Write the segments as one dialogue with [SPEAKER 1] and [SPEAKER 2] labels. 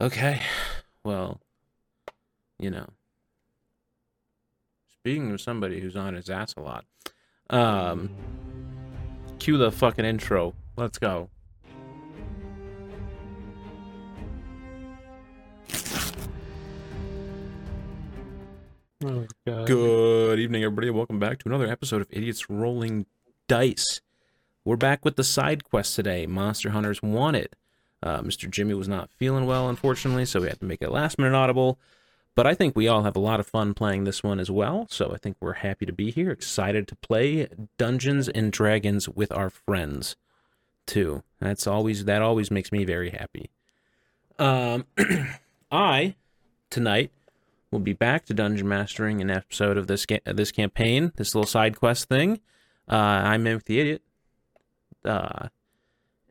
[SPEAKER 1] Okay. Well, you know. Speaking of somebody who's on his ass a lot, um, cue the fucking intro. Let's go.
[SPEAKER 2] Oh, God.
[SPEAKER 1] Good evening, everybody. Welcome back to another episode of Idiots Rolling Dice. We're back with the side quest today. Monster Hunters Wanted. Uh, Mr. Jimmy was not feeling well, unfortunately, so we had to make it last minute audible. But I think we all have a lot of fun playing this one as well. So I think we're happy to be here, excited to play Dungeons and Dragons with our friends, too. That's always that always makes me very happy. Um, I tonight will be back to dungeon mastering an episode of this ga- this campaign, this little side quest thing. Uh, I'm Mimic the Idiot, uh,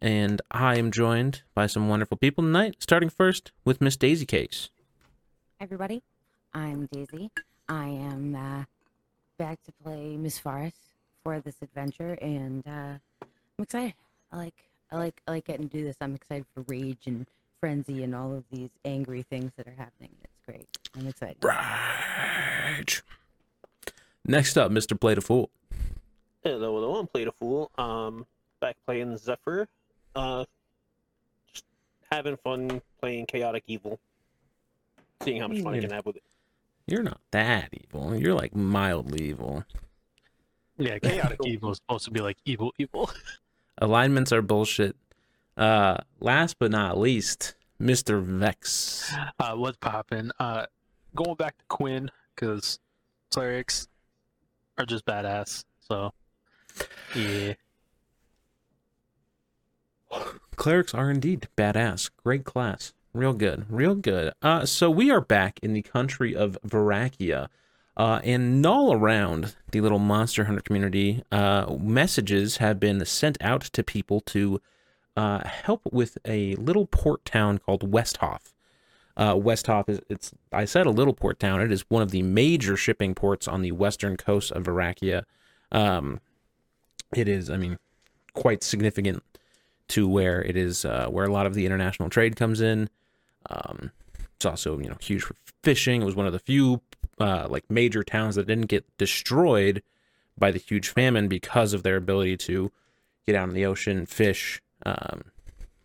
[SPEAKER 1] and I am joined by some wonderful people tonight. Starting first with Miss Daisy Cakes.
[SPEAKER 3] Hi, everybody. I'm Daisy. I am uh, back to play Miss Forest for this adventure, and uh, I'm excited. I like, I like, I like getting to do this. I'm excited for rage and frenzy and all of these angry things that are happening. It's great. I'm excited.
[SPEAKER 1] Rage. Next up, Mr. Play the Fool.
[SPEAKER 2] Hello, hello, I'm Play the Fool. Um, back playing Zephyr. Uh, just having fun playing Chaotic Evil. Seeing how much fun I can have with it.
[SPEAKER 1] You're not that evil. You're like mildly evil.
[SPEAKER 4] Yeah, chaotic evil is supposed to be like evil evil.
[SPEAKER 1] Alignments are bullshit. Uh, last but not least, Mr. Vex.
[SPEAKER 4] Uh, what's popping? Uh, going back to Quinn because clerics are just badass. So, yeah,
[SPEAKER 1] Clerics are indeed badass. Great class. Real good. Real good. Uh, so we are back in the country of Varakia. Uh, and all around the little Monster Hunter community, uh, messages have been sent out to people to uh, help with a little port town called Westhoff. Uh, Westhoff is it's I said a little port town. It is one of the major shipping ports on the western coast of Varakia. Um, it is, I mean, quite significant to where it is uh, where a lot of the international trade comes in. Um, it's also you know huge for fishing. It was one of the few uh, like major towns that didn't get destroyed by the huge famine because of their ability to get out in the ocean, fish, um,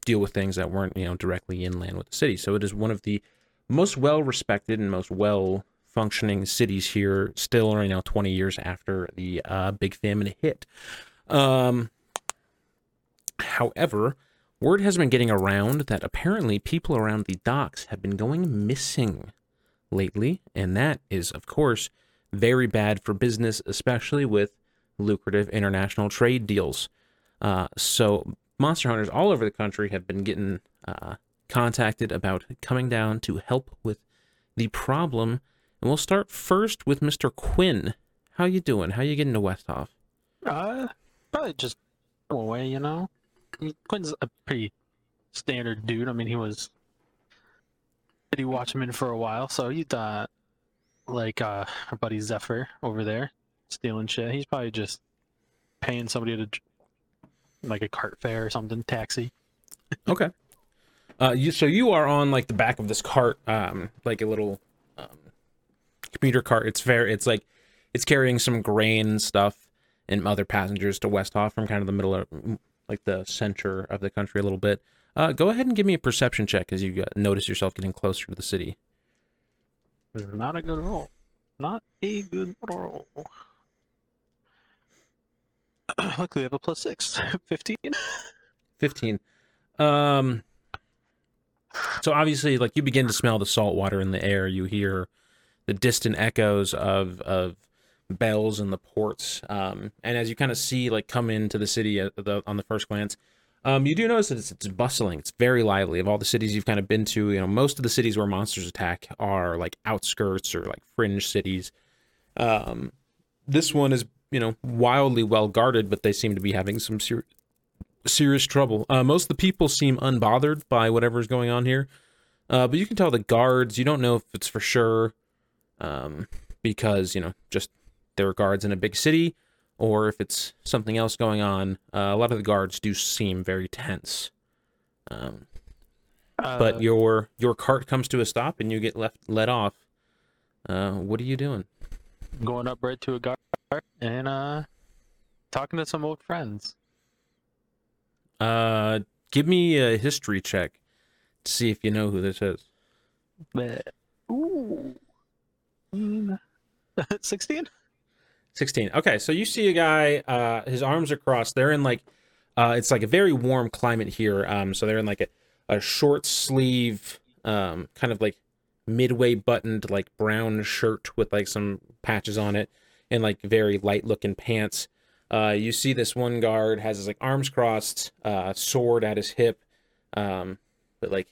[SPEAKER 1] deal with things that weren't you know directly inland with the city. So it is one of the most well respected and most well functioning cities here. Still, right now 20 years after the uh, big famine hit. Um, However, word has been getting around that apparently people around the docks have been going missing lately, and that is, of course, very bad for business, especially with lucrative international trade deals. Uh, so, monster hunters all over the country have been getting uh, contacted about coming down to help with the problem. And we'll start first with Mr. Quinn. How you doing? How you getting to Westhoff?
[SPEAKER 4] uh, probably just away. You know, Quinn's a pretty standard dude. I mean, he was. Did he watch him in for a while? So you thought, like uh, our buddy Zephyr over there, stealing shit. He's probably just paying somebody to, like a cart fare or something, taxi.
[SPEAKER 1] Okay. Uh, you so you are on like the back of this cart, um, like a little um, commuter cart. It's very, it's like it's carrying some grain stuff and other passengers to Westhoff from kind of the middle of like the center of the country a little bit. Uh, go ahead and give me a perception check as you notice yourself getting closer to the city.
[SPEAKER 4] Not a good roll. Not a good roll. Luckily, I have a plus six. 15.
[SPEAKER 1] 15 um so obviously like you begin to smell the salt water in the air you hear the distant echoes of of bells in the ports um and as you kind of see like come into the city the, on the first glance um you do notice that it's, it's bustling it's very lively of all the cities you've kind of been to you know most of the cities where monsters attack are like outskirts or like fringe cities um this one is you know wildly well guarded but they seem to be having some ser- serious trouble. Uh, most of the people seem unbothered by whatever's going on here, uh, but you can tell the guards. You don't know if it's for sure, um, because you know just there are guards in a big city, or if it's something else going on. Uh, a lot of the guards do seem very tense. Um,
[SPEAKER 4] Uh,
[SPEAKER 1] but your your cart comes to a stop and you get left let off. Uh, what are you doing?
[SPEAKER 4] going up right to a guard and uh talking to some old friends.
[SPEAKER 1] Uh, give me a history check to see if you know who this is.
[SPEAKER 4] But ooh, Mm, sixteen.
[SPEAKER 1] 16. Okay, so you see a guy, uh, his arms are crossed. They're in like, uh, it's like a very warm climate here. Um, so they're in like a, a short sleeve, um, kind of like midway buttoned, like brown shirt with like some patches on it and like very light looking pants. Uh, you see this one guard has his like arms crossed, uh, sword at his hip, um, but like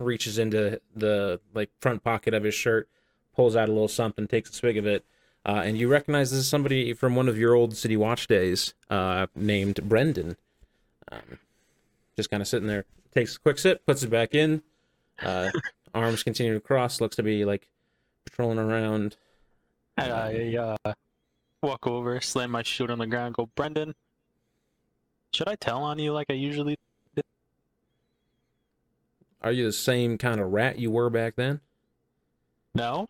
[SPEAKER 1] reaches into the like front pocket of his shirt, pulls out a little something, takes a swig of it. Uh, and you recognize this is somebody from one of your old City Watch days, uh, named Brendan. Um, just kind of sitting there, takes a quick sip, puts it back in. Uh, arms continue to cross, looks to be like patrolling around.
[SPEAKER 4] And I uh, walk over, slam my shield on the ground, go, Brendan. Should I tell on you like I usually? Do?
[SPEAKER 1] Are you the same kind of rat you were back then?
[SPEAKER 4] No.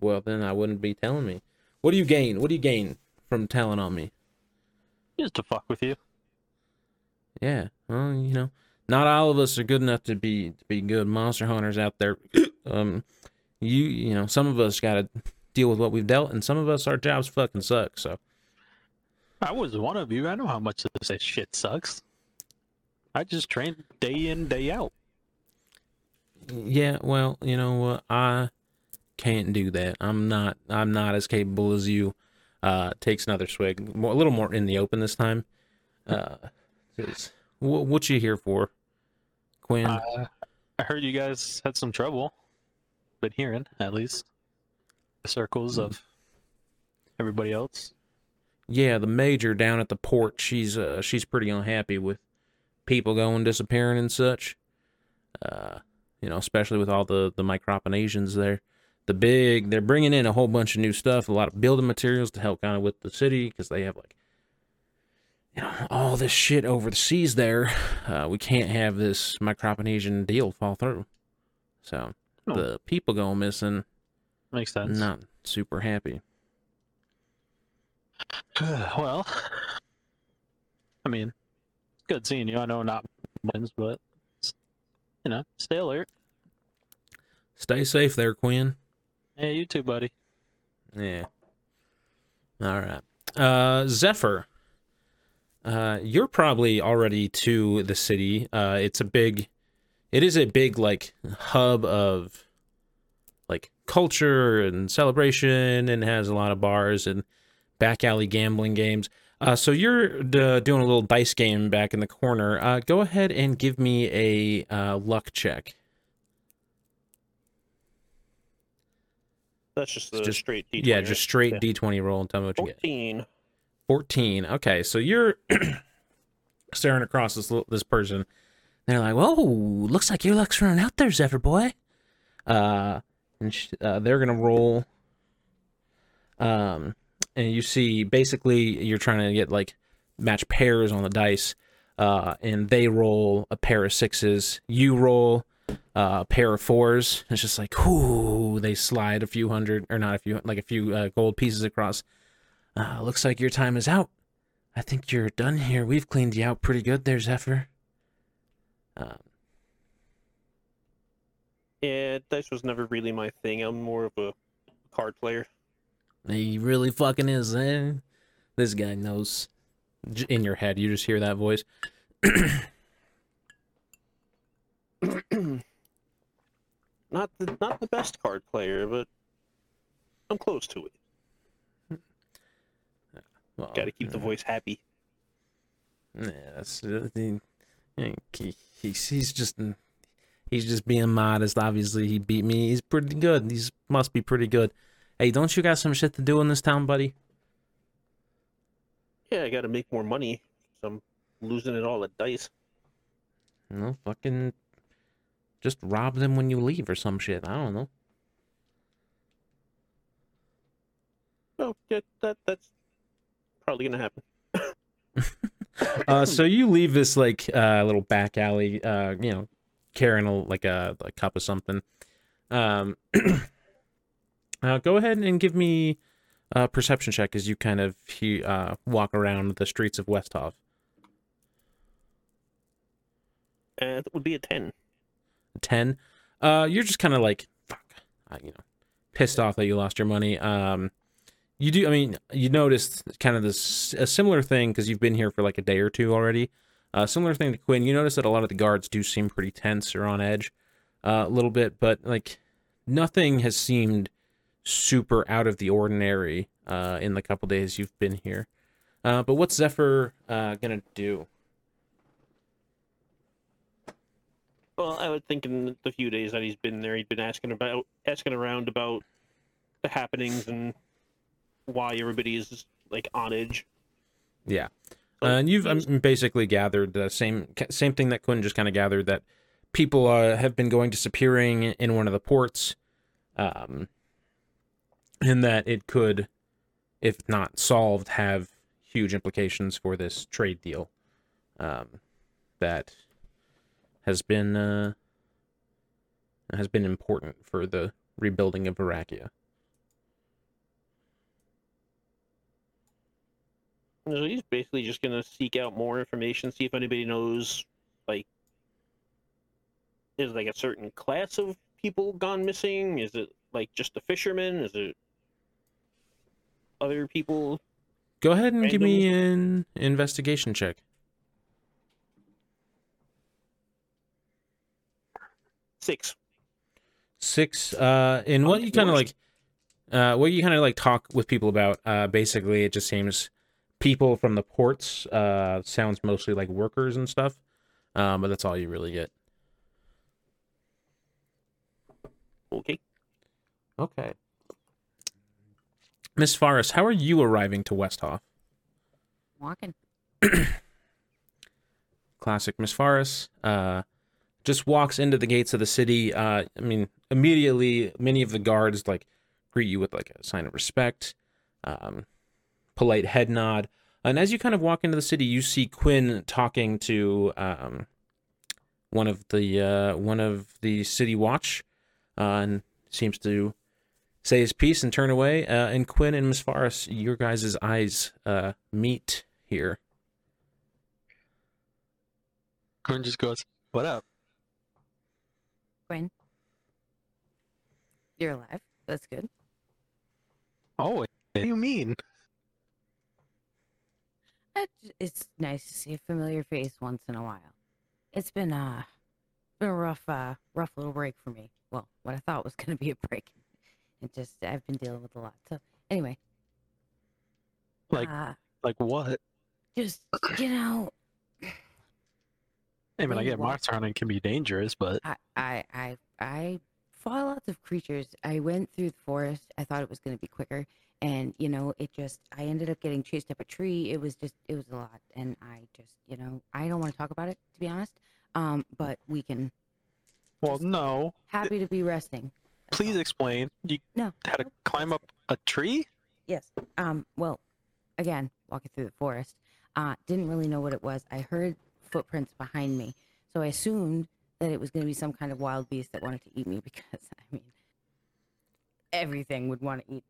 [SPEAKER 1] Well, then I wouldn't be telling me. What do you gain? What do you gain from telling on me?
[SPEAKER 4] Just to fuck with you.
[SPEAKER 1] Yeah, well, you know, not all of us are good enough to be to be good monster hunters out there. um, you you know, some of us got to deal with what we've dealt, and some of us our jobs fucking suck. So
[SPEAKER 4] I was one of you. I know how much this shit sucks. I just trained day in, day out.
[SPEAKER 1] yeah, well, you know what, I can't do that. I'm not I'm not as capable as you. Uh, takes another swig, more, a little more in the open this time. Uh, 'cause wh- what you here for, Quinn?
[SPEAKER 4] Uh, I heard you guys had some trouble. Been hearing, at least, the circles of everybody else.
[SPEAKER 1] Yeah, the major down at the port, she's uh she's pretty unhappy with people going disappearing and such. Uh, you know, especially with all the the microponasians there. The big, they're bringing in a whole bunch of new stuff, a lot of building materials to help kind of with the city because they have like, you know, all this shit over the seas there. Uh, we can't have this microponasian deal fall through. So
[SPEAKER 4] Oh.
[SPEAKER 1] the people going missing,
[SPEAKER 4] Makes sense.
[SPEAKER 1] not super happy.
[SPEAKER 4] well, I mean, good seeing you. I know not wins, but you know, stay alert.
[SPEAKER 1] Stay safe there, Quinn.
[SPEAKER 4] Hey, you too, buddy.
[SPEAKER 1] Yeah. All right. Uh, Zephyr, uh, you're probably already to the city. Uh, it's a big, it is a big like hub of like culture and celebration, and has a lot of bars and back alley gambling games. Uh, so you're uh, doing a little dice game back in the corner. Uh, go ahead and give me a uh, luck check.
[SPEAKER 2] That's just the
[SPEAKER 1] just-
[SPEAKER 2] straight D20.
[SPEAKER 1] yeah, just straight
[SPEAKER 2] Yeah.
[SPEAKER 1] D20 roll and tell me what you get.
[SPEAKER 2] 14.
[SPEAKER 1] 14 okay so you're staring across this this person they're like whoa looks like your luck's running out there zephyr boy uh and sh- uh, they're gonna roll um and you see basically you're trying to get like match pairs on the dice uh and they roll a pair of sixes you roll uh, a pair of fours it's just like whoo they slide a few hundred or not a few like a few uh, gold pieces across uh, looks like your time is out. I think you're done here. We've cleaned you out pretty good there, Zephyr. Um,
[SPEAKER 2] Yeah, dice was never really my thing. I'm more of a card player.
[SPEAKER 1] he really fucking is, eh? This guy knows. In your head, you just hear that voice.
[SPEAKER 2] not the not the best card player, but I'm close to it.
[SPEAKER 1] Well,
[SPEAKER 2] Got to keep the voice happy.
[SPEAKER 1] Yeah, that's he, he's he's just he's just being modest. Obviously, he beat me. He's pretty good. He's must be pretty good. Hey, don't you got some shit to do in this town, buddy?
[SPEAKER 2] Yeah, I got to make more money. So I'm losing it all at dice.
[SPEAKER 1] No, fucking just rob them when you leave or some shit. I don't know.
[SPEAKER 2] Oh, yeah, that that's probably gonna happen.
[SPEAKER 1] Uh, so you leave this like uh, little back alley, uh, you know, carrying a, like a, a cup of something. Um, uh, go ahead and give me a perception check as you kind of he, uh, walk around the streets of Westhoff.
[SPEAKER 2] Uh, that would be a ten.
[SPEAKER 1] 10 uh you're just kind of like fuck you know pissed off that you lost your money. Um you do i mean you noticed kind of this a similar thing because you've been here for like a day or two already. Uh similar thing to quinn. You notice that a lot of the guards do seem pretty tense or on edge uh, a little bit but like nothing has seemed super out of the ordinary uh in the couple days you've been here. Uh but what's zephyr uh gonna do
[SPEAKER 2] Well, I would think in the few days that he's been there, he'd been asking about, asking around about the happenings and why everybody is like on edge.
[SPEAKER 1] Yeah, uh, and you've um, basically gathered the same same thing that Quinn just kind of gathered that people uh, have been going disappearing in one of the ports, um, and that it could, if not solved, have huge implications for this trade deal, um, that has been uh, has been important for the rebuilding of Varakia.
[SPEAKER 2] So he's basically just gonna seek out more information, see if anybody knows, like, is like a certain class of people gone missing? Is it like just the fishermen? Is it other people?
[SPEAKER 1] Go ahead and give me an investigation check.
[SPEAKER 2] Six.
[SPEAKER 1] six uh in what you kind of like uh what you kind of like talk with people about uh basically it just seems people from the ports uh sounds mostly like workers and stuff um but that's all you really get
[SPEAKER 2] Okay.
[SPEAKER 1] okay miss Forrest, how are you arriving to westhoff
[SPEAKER 3] Walking.
[SPEAKER 1] classic miss Forrest, uh just walks into the gates of the city uh i mean immediately many of the guards like greet you with like a sign of respect um polite head nod. And as you kind of walk into the city you see quinn talking to um one of the uh one of the city watch uh and seems to say his piece and turn away. Uh and quinn and miss Faris, your guys' eyes uh meet here.
[SPEAKER 4] Quinn just goes, "What up?"
[SPEAKER 3] Quinn. You're alive. That's good.
[SPEAKER 4] Oh, what do you mean?
[SPEAKER 3] It's nice to see a familiar face once in a while. It's been uh been a rough uh rough little break for me. Well, what I thought was gonna be a break. It just I've been dealing with a lot. So anyway.
[SPEAKER 4] Like-
[SPEAKER 3] uh,
[SPEAKER 4] Like what?
[SPEAKER 3] just you know,
[SPEAKER 4] I mean, I get
[SPEAKER 3] what?
[SPEAKER 4] monster hunting can be dangerous, but
[SPEAKER 3] I I I I fought lots of creatures. I went through the forest. I thought it was gonna be quicker. And you know, it just I ended up getting chased up a tree. It was just it was a lot. And I just you know, I don't want to talk about it to be honest. Um, but we can
[SPEAKER 4] well, no.
[SPEAKER 3] happy to be resting. That's
[SPEAKER 4] Please
[SPEAKER 3] all.
[SPEAKER 4] explain. You
[SPEAKER 3] No.
[SPEAKER 4] had to
[SPEAKER 3] nope,
[SPEAKER 4] climb up a tree?
[SPEAKER 3] Yes. Um. Well, again, walking through the forest, uh, didn't really know what it was. I heard footprints behind me, so I assumed that it was going to be some kind of wild beast that wanted to eat me because I mean, everything would want to eat.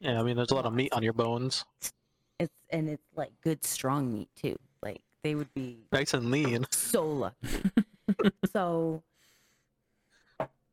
[SPEAKER 4] Yeah, I mean, there's a lot of meat on your bones.
[SPEAKER 3] It's and it's like good strong meat too. Like they would be
[SPEAKER 4] Nice and lean.
[SPEAKER 3] so lucky. so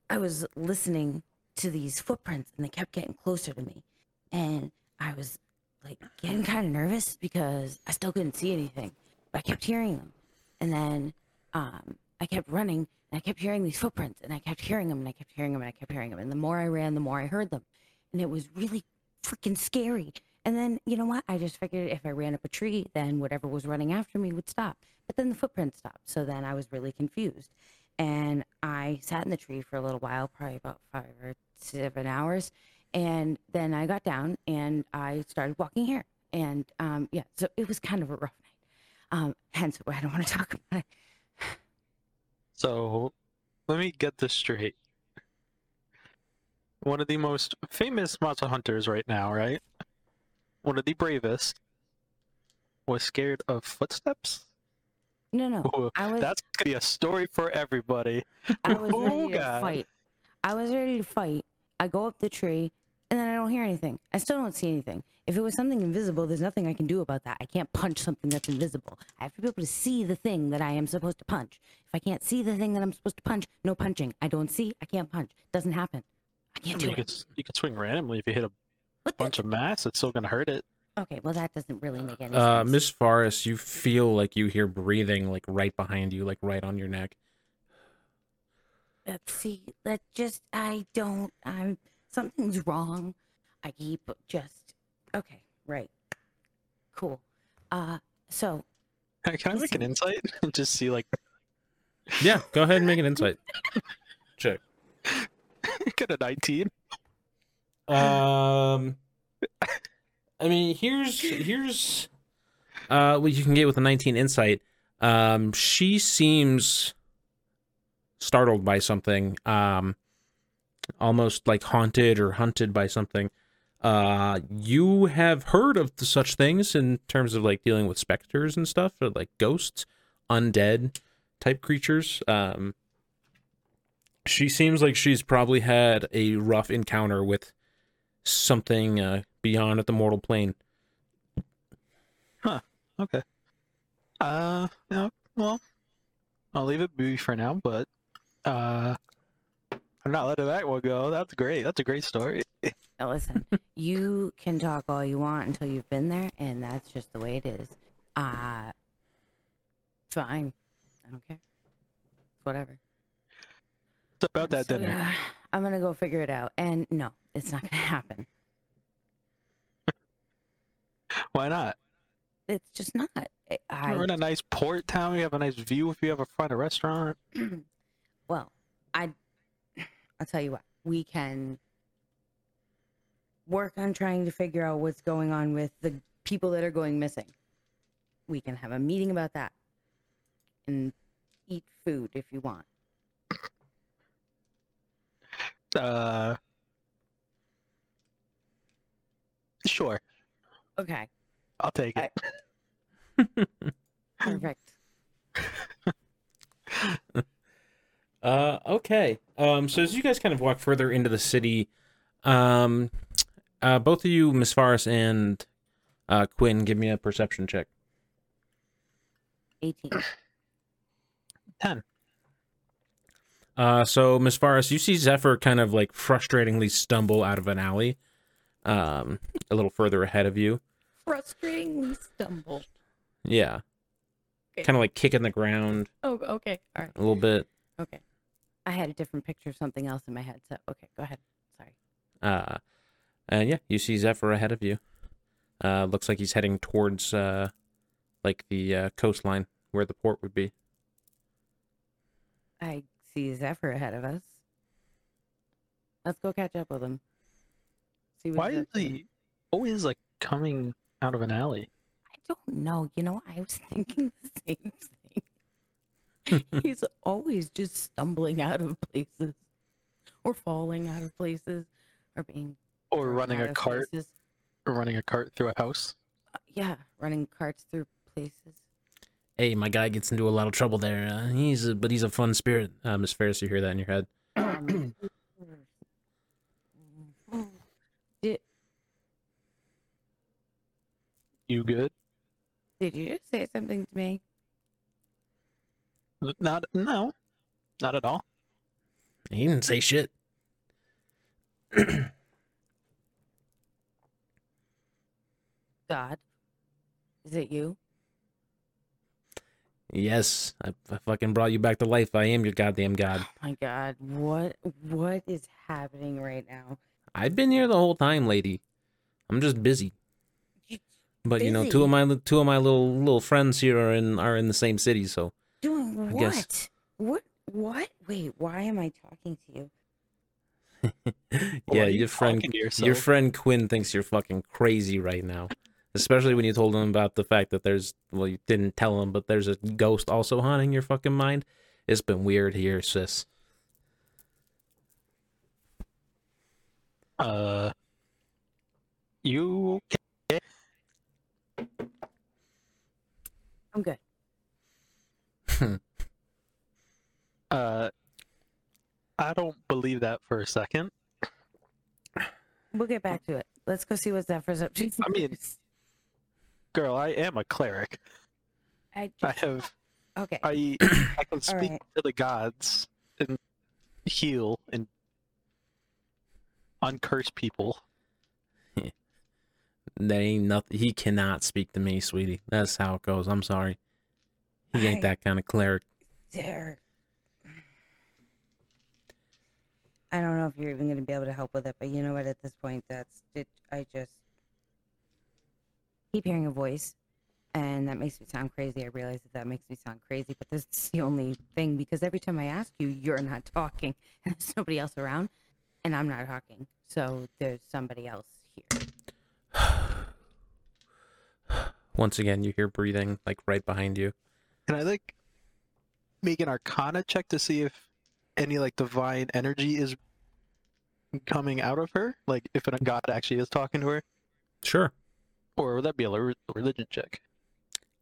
[SPEAKER 3] I was listening to these footprints and they kept getting closer to me. And I was like getting kind of nervous because I still couldn't see anything, but I kept hearing them. And then um, I kept running and I kept hearing these footprints and I kept hearing them and I kept hearing them and I kept hearing them. And the more I ran, the more I heard them. And it was really freaking scary. And then, you know what? I just figured if I ran up a tree, then whatever was running after me would stop. But then the footprints stopped. So then I was really confused. And I sat in the tree for a little while, probably about five or seven hours. And then I got down and I started walking here. And um, yeah, so it was kind of a rough. Um, hence why I don't want to talk about it.
[SPEAKER 4] So, let me get this straight. One of the most famous monster hunters right now, right? One of the bravest was scared of footsteps?
[SPEAKER 3] No, no.
[SPEAKER 4] Ooh,
[SPEAKER 3] I was
[SPEAKER 4] That's gonna be a story for everybody.
[SPEAKER 3] I was ready to
[SPEAKER 4] God.
[SPEAKER 3] fight. I was ready to fight. I go up the tree, and then I don't hear anything. I still don't see anything. If it was something invisible, there's nothing I can do about that. I can't punch something that's invisible. I have to be able to see the thing that I am supposed to punch. If I can't see the thing that I'm supposed to punch, no punching. I don't see, I can't punch. Doesn't happen. I can't do
[SPEAKER 4] You
[SPEAKER 3] it.
[SPEAKER 4] could, you could swing randomly if you hit a
[SPEAKER 3] What the-
[SPEAKER 4] bunch of mass. It's still gonna hurt it.
[SPEAKER 3] Okay, well that doesn't really make any
[SPEAKER 1] Uh,
[SPEAKER 3] sense.
[SPEAKER 1] Miss Forrest, you feel like you hear breathing like right behind you, like right on your neck.
[SPEAKER 3] Let's see. Let just I don't I'm something's wrong. I keep just okay, right. Cool. Uh so
[SPEAKER 4] Can I make an insight and just see like
[SPEAKER 1] Yeah, go ahead and make an insight check.
[SPEAKER 4] get a 19?
[SPEAKER 1] Um, I mean, here's here's uh what you can get with a 19 insight. Um, she seems startled by something. Um, almost like haunted or hunted by something. Uh, you have heard of such things in terms of like dealing with specters and stuff, or like ghosts, undead type creatures. Um, she seems like she's probably had a rough encounter with something uh, beyond at the mortal plane. Huh.
[SPEAKER 4] Okay. Uh, yeah, well, I'll leave it be for now, but uh, I'm not letting that one go. That's great. That's a great story.
[SPEAKER 3] now listen, you can talk all you want until you've been there, and that's just the way it is. Uh fine. I don't care. Whatever.
[SPEAKER 4] It's about that
[SPEAKER 3] So,
[SPEAKER 4] dinner.
[SPEAKER 3] yeah, I'm gonna go figure it out. And no, it's not gonna happen.
[SPEAKER 4] Why not?
[SPEAKER 3] It's just not. I,
[SPEAKER 4] We're in a nice port town. We have a nice view if you ever find a restaurant.
[SPEAKER 3] well, I I'll tell you what. We can work on trying to figure out what's going on with the people that are going missing. We can have a meeting about that. And eat food if you want.
[SPEAKER 4] Uh, sure,
[SPEAKER 3] Okay.
[SPEAKER 4] I'll take it.
[SPEAKER 3] Perfect.
[SPEAKER 1] Uh, okay. Um, so as you guys kind of walk further into the city, um, uh, both of you, Miss Faris and uh, Quinn, give me a perception check.
[SPEAKER 3] 18.
[SPEAKER 4] Ten.
[SPEAKER 1] Uh, so Miss Faris, you see Zephyr kind of like frustratingly stumble out of an alley, um, a little further ahead of you.
[SPEAKER 3] Frustratingly stumble.
[SPEAKER 1] Yeah,
[SPEAKER 3] Okay.
[SPEAKER 1] kind of like kicking the ground
[SPEAKER 3] Oh, okay. All right.
[SPEAKER 1] a little bit.
[SPEAKER 3] Okay. I had a different picture of something else in my head. So, okay, go ahead. Sorry.
[SPEAKER 1] Uh, and yeah, you see Zephyr ahead of you. Uh, looks like he's heading towards uh, like the uh, coastline where the port would be.
[SPEAKER 3] I see Zephyr ahead of us. Let's go catch up with him. See what
[SPEAKER 4] Why
[SPEAKER 3] he's
[SPEAKER 4] is
[SPEAKER 3] up to.
[SPEAKER 4] he always like coming out of an alley?
[SPEAKER 3] I don't know. You know, I was thinking the same thing. He's always just stumbling out of places, or falling out of places, or being
[SPEAKER 4] Or running a cart?
[SPEAKER 3] places.
[SPEAKER 4] Or running a cart through a house?
[SPEAKER 3] Uh, yeah, running carts through places.
[SPEAKER 1] Hey, my guy gets into a lot of trouble there. Uh, he's a, but he's a fun spirit. Uh, Miss Ferris, you hear that in your head?
[SPEAKER 3] Um, did,
[SPEAKER 4] You good?
[SPEAKER 3] did you just say something to me?
[SPEAKER 4] Not no, not at all.
[SPEAKER 1] He didn't say shit.
[SPEAKER 3] God, is it you?
[SPEAKER 1] Yes, I, I fucking brought you back to life. I am your goddamn god.
[SPEAKER 3] Oh my God, what what is happening right now?
[SPEAKER 1] I've been here the whole time, lady. I'm just busy.
[SPEAKER 3] You
[SPEAKER 1] But you know, two of my li- two of my little little friends here are in are in the same city, so
[SPEAKER 3] doing
[SPEAKER 1] I
[SPEAKER 3] what?
[SPEAKER 1] guess-
[SPEAKER 3] What? What? Wait, why am I talking to you?
[SPEAKER 1] yeah,
[SPEAKER 4] Why are you
[SPEAKER 1] your friend your friend Quinn thinks you're fucking crazy right now. Especially when you told him about the fact that there's well, you didn't tell him, but there's a ghost also haunting your fucking mind. It's been weird here, sis.
[SPEAKER 4] Uh, you okay?
[SPEAKER 3] I'm good.
[SPEAKER 4] Uh, that for a second.
[SPEAKER 3] We'll get back to it. Let's go see what Zephyr's up to.
[SPEAKER 4] I mean- Girl, I am a cleric.
[SPEAKER 3] I
[SPEAKER 4] I have
[SPEAKER 3] okay.
[SPEAKER 4] I I can speak
[SPEAKER 3] right.
[SPEAKER 4] to the gods and heal and uncurse people.
[SPEAKER 1] That ain't nothing. He cannot speak to me, sweetie. That's how it goes. I'm sorry. He ain't
[SPEAKER 3] I-
[SPEAKER 1] that kind of cleric.
[SPEAKER 3] there. I don't know if you're even going to be able to help with it, but you know what? At this point, that's it. I just keep hearing a voice, and that makes me sound crazy. I realize that that makes me sound crazy, but this is the only thing because every time I ask you, you're not talking, and there's nobody else around, and I'm not talking. So there's somebody else here.
[SPEAKER 1] Once again, you hear breathing like right behind you.
[SPEAKER 4] Can I like make an arcana check to see if any like divine energy is coming out of her? Like if a god actually is talking to her?
[SPEAKER 1] Sure.
[SPEAKER 4] Or would that be a religion check?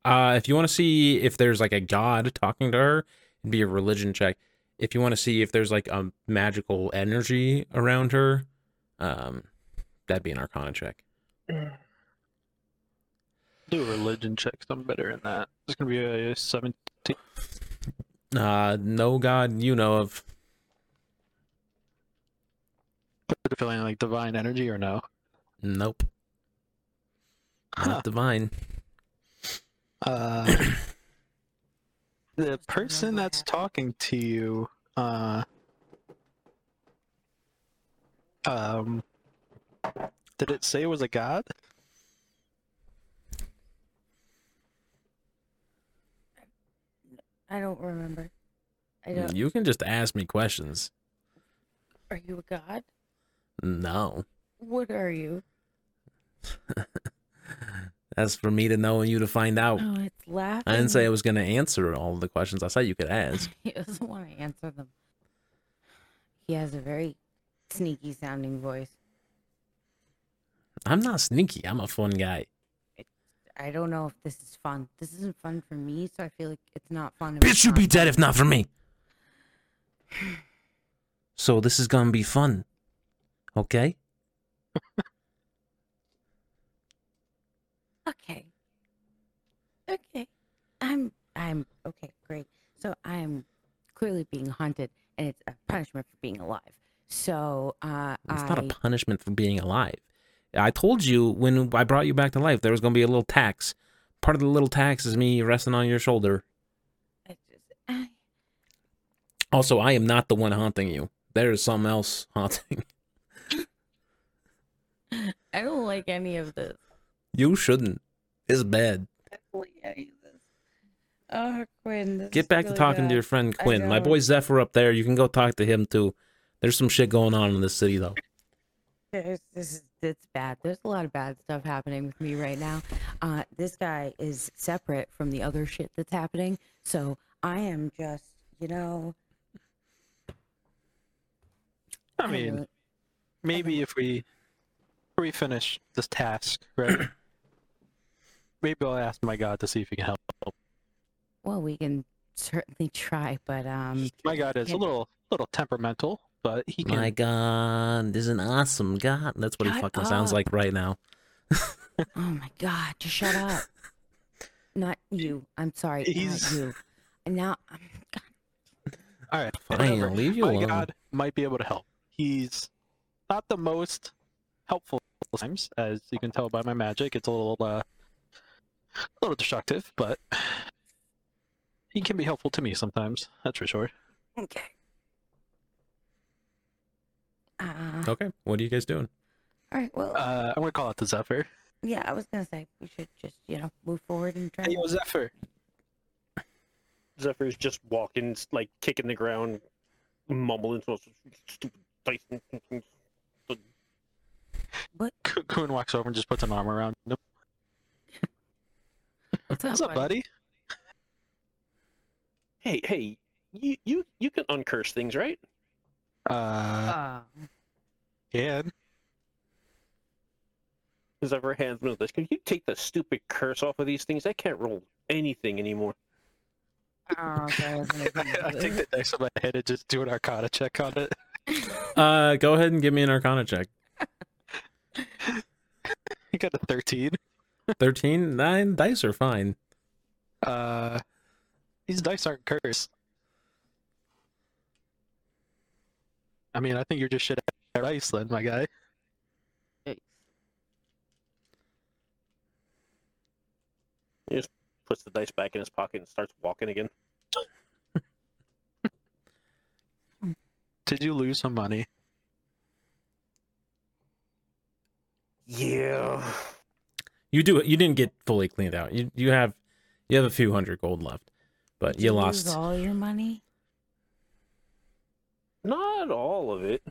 [SPEAKER 1] Uh, if you want to see if there's like a god talking to her, it'd be a religion check. If you want to see if there's like a magical energy around her, um, that'd be an arcana check.
[SPEAKER 4] Do a religion check, I'm better in that. It's gonna be a 17.
[SPEAKER 1] Uh, no god you know of.
[SPEAKER 4] Feeling like divine energy or no?
[SPEAKER 1] Nope. Not
[SPEAKER 4] Huh.
[SPEAKER 1] divine.
[SPEAKER 4] Uh, the person that's talking to you, uh, um, did it say it was a god?
[SPEAKER 3] I don't remember. I mm, don't.
[SPEAKER 1] You can just ask me questions.
[SPEAKER 3] Are you a god?
[SPEAKER 1] No.
[SPEAKER 3] What are you?
[SPEAKER 1] That's for me to know and you to find out.
[SPEAKER 3] Oh, it's laughing.
[SPEAKER 1] I didn't say I was going to answer all the questions. I said you could ask.
[SPEAKER 3] He doesn't want to answer them. He has a very sneaky sounding voice.
[SPEAKER 1] I'm not sneaky. I'm a fun guy.
[SPEAKER 3] I don't know if this is fun. This isn't fun for me, so I feel like it's not fun.
[SPEAKER 1] Bitch, you'd be dead if not for me. So this is gonna be fun. Okay?
[SPEAKER 3] Okay. Okay. I'm I'm okay, great. So I'm clearly being haunted, and it's a punishment for being alive. So uh
[SPEAKER 1] It's
[SPEAKER 3] I
[SPEAKER 1] not a punishment for being alive. I told you when I brought you back to life there was gonna be a little tax. Part of the little tax is me resting on your shoulder.
[SPEAKER 3] I just I,
[SPEAKER 1] Also, I am not the one haunting you. There is something else haunting.
[SPEAKER 3] I don't like any of this.
[SPEAKER 1] You shouldn't. It's bad.
[SPEAKER 3] Oh, Quinn.
[SPEAKER 1] Get back to talking
[SPEAKER 3] bad.
[SPEAKER 1] to your friend Quinn. My boy Zephyr up there. You can go talk to him too. There's some shit going on in this city though.
[SPEAKER 3] This is it's bad. There's a lot of bad stuff happening with me right now. Uh, this guy is separate from the other shit that's happening. So I am just, you know.
[SPEAKER 4] I mean,
[SPEAKER 3] really-
[SPEAKER 4] maybe if we we finish this task, right? maybe I'll ask my god to see if he can help.
[SPEAKER 3] well, we can certainly try, but um,
[SPEAKER 4] My god is a little little temperamental, but he can.
[SPEAKER 1] My God, this is an awesome God. That's what he
[SPEAKER 3] Shut
[SPEAKER 1] fucking sounds like right now.
[SPEAKER 3] oh my god, just shut up. Not you. I'm sorry.
[SPEAKER 4] He's-
[SPEAKER 3] Not you. And now, um, God,
[SPEAKER 4] All right,
[SPEAKER 1] Fine. I'll leave you
[SPEAKER 4] My
[SPEAKER 1] alone.
[SPEAKER 4] god might be able to help. He's not the most helpful times, as you can tell by my magic. It's a little uh, a little destructive, but he can be helpful to me sometimes. That's for sure.
[SPEAKER 3] okay. Uh,
[SPEAKER 1] Okay, what are you guys doing?
[SPEAKER 3] all right. Well,
[SPEAKER 4] Uh, I'm gonna call out to Zephyr.
[SPEAKER 3] yeah, I was gonna say we should just, you know, move forward and try.
[SPEAKER 4] Hey, yo, Zephyr.
[SPEAKER 2] Zephyr's just walking, like kicking the ground, mumbling some stupid dice.
[SPEAKER 4] Ku- Kuhn walks over and just puts an arm around him.
[SPEAKER 3] What's
[SPEAKER 4] What's up, buddy?
[SPEAKER 2] Hey, hey, you you you can uncurse things, right?
[SPEAKER 4] Uh,
[SPEAKER 3] Uh,
[SPEAKER 4] can.
[SPEAKER 2] Zephyr hands me this. Can you take the stupid curse off of these things? I can't roll anything anymore.
[SPEAKER 3] oh, okay, I wasn't
[SPEAKER 4] I take the dice on my head and just do an arcana check on it.
[SPEAKER 1] Uh, go ahead and give me an Arcana check.
[SPEAKER 4] You got a 13.
[SPEAKER 1] Thirteen. Nine dice are fine.
[SPEAKER 4] Uh, these dice aren't cursed. I mean, I think you're just shit at dice, then, my guy.
[SPEAKER 3] He just
[SPEAKER 2] Puts the dice back in his pocket and starts walking again.
[SPEAKER 4] Did you lose some money?
[SPEAKER 2] Yeah.
[SPEAKER 1] You do. You didn't get fully cleaned out. You you have you have a few hundred gold left, but
[SPEAKER 3] Did
[SPEAKER 1] you
[SPEAKER 3] lose
[SPEAKER 1] lost.
[SPEAKER 3] all your money.
[SPEAKER 2] Not all of it.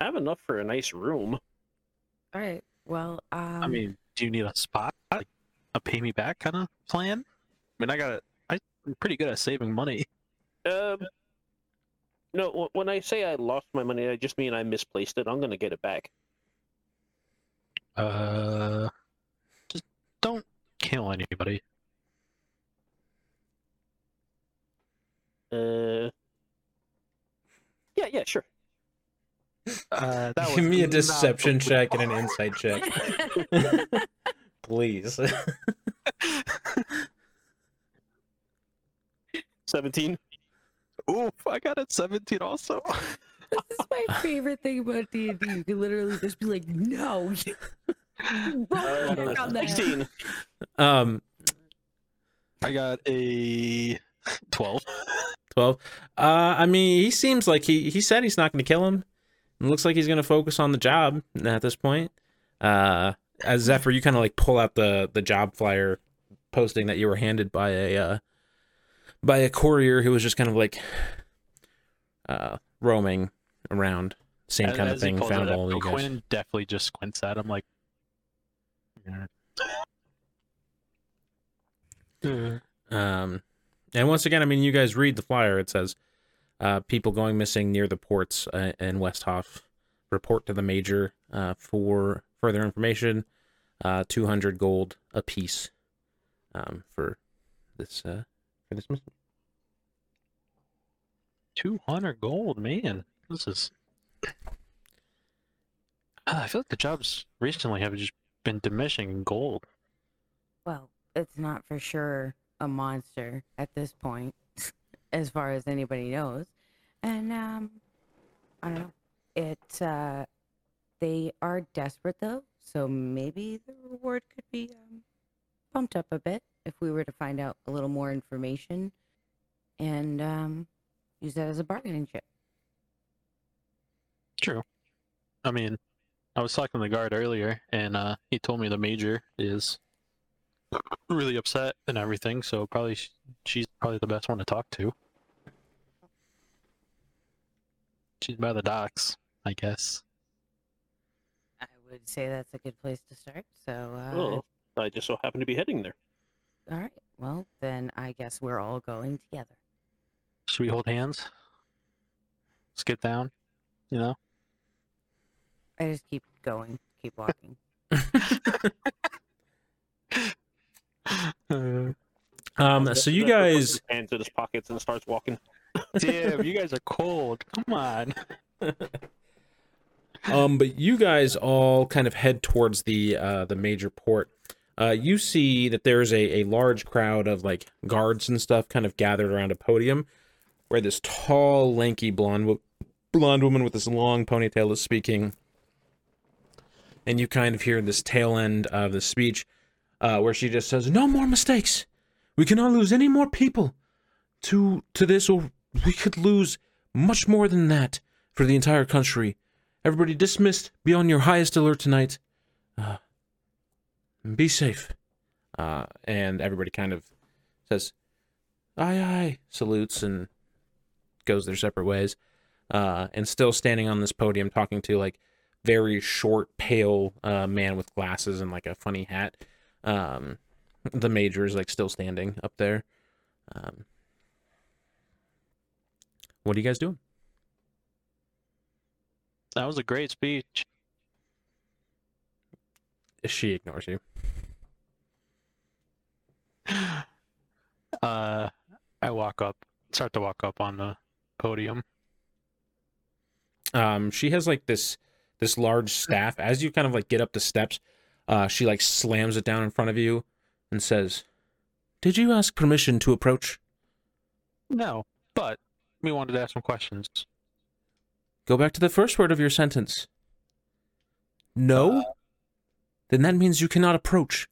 [SPEAKER 2] Have enough for a nice room.
[SPEAKER 3] All right. Well, um,
[SPEAKER 4] I mean, do you need a spot? Like a pay me back kind of plan? I mean, I got I'm pretty good at saving money.
[SPEAKER 2] Um, no, when I say I lost my money, I just mean I misplaced it. I'm gonna get it back.
[SPEAKER 4] Uh, just don't kill anybody.
[SPEAKER 2] Uh, yeah, yeah, sure.
[SPEAKER 4] Uh, that
[SPEAKER 1] Give me a deception check and an insight check, please.
[SPEAKER 2] Seventeen.
[SPEAKER 4] Oof, I got a 17 also.
[SPEAKER 3] this is my favorite thing about D and D. You can literally just be like, "No, roll
[SPEAKER 2] Uh,
[SPEAKER 3] back on that."
[SPEAKER 2] Sixteen.
[SPEAKER 1] um,
[SPEAKER 4] I got a 12.
[SPEAKER 1] twelve. Uh, I mean, he seems like he he said he's not going to kill him. It looks like he's going to focus on the job at this point. Uh, as Zephyr, you kind of like pull out the the job flyer posting that you were handed by a uh, by a courier who was just kind of like uh roaming around, same
[SPEAKER 4] As-
[SPEAKER 1] kind of thing. Found all the you guys.
[SPEAKER 4] Quinn definitely just squints at him like. Yeah.
[SPEAKER 1] Um, and once again, I mean, you guys read the flyer. It says, uh, "People going missing near the ports uh, in Westhoff. Report to the major uh, for further information. Uh, Two hundred gold apiece um, for this uh, for this mission."
[SPEAKER 4] 200 gold, man. This is. I feel like the jobs recently have just been diminishing in gold.
[SPEAKER 3] Well, it's not for sure a monster at this point, as far as anybody knows. And um, I don't know. It uh, they are desperate though, so maybe the reward could be um, bumped up a bit if we were to find out a little more information and um, use that as a bargaining chip.
[SPEAKER 4] True. I mean, I was talking to the guard earlier, and uh, he told me the major is really upset and everything. So probably sh- she's probably the best one to talk to. She's by the docks, I guess.
[SPEAKER 3] I would say that's a good place to start. So, uh,
[SPEAKER 2] Oh, I just so happen to be heading there.
[SPEAKER 3] all right. Well, then I guess we're all going together.
[SPEAKER 4] Should we hold hands? Let's get down. You know.
[SPEAKER 3] I just keep going, keep walking.
[SPEAKER 1] Um, so you guys,
[SPEAKER 2] his hands in his pockets and starts walking.
[SPEAKER 4] damn, you guys are cold. Come on.
[SPEAKER 1] um, but you guys all kind of head towards the uh the major port. Uh, you see that there's a, a large crowd of like guards and stuff kind of gathered around a podium where this tall, lanky blonde wo- blonde woman with this long ponytail is speaking. And you kind of hear this tail end of the speech uh, where she just says, "No more mistakes. We cannot lose any more people to to this, or we could lose much more than that for the entire country. Everybody dismissed. Be on your highest alert tonight. Uh, be safe." Uh, and everybody kind of says, "Aye, aye," salutes and goes their separate ways. Uh, and still standing on this podium talking to like very short, pale uh, man with glasses and like a funny hat. Um, the major is like still standing up there. Um, what are you guys doing?
[SPEAKER 4] That was a great speech.
[SPEAKER 1] She ignores you.
[SPEAKER 4] Uh, I walk up, start to walk up on the podium.
[SPEAKER 1] Um, she has like this this large staff. As you kind of like get up the steps, uh, she like slams it down in front of you and says, "Did you ask permission to approach?"
[SPEAKER 4] No, but we wanted to ask some questions.
[SPEAKER 1] Go back to the first word of your sentence. No? then that means you cannot approach.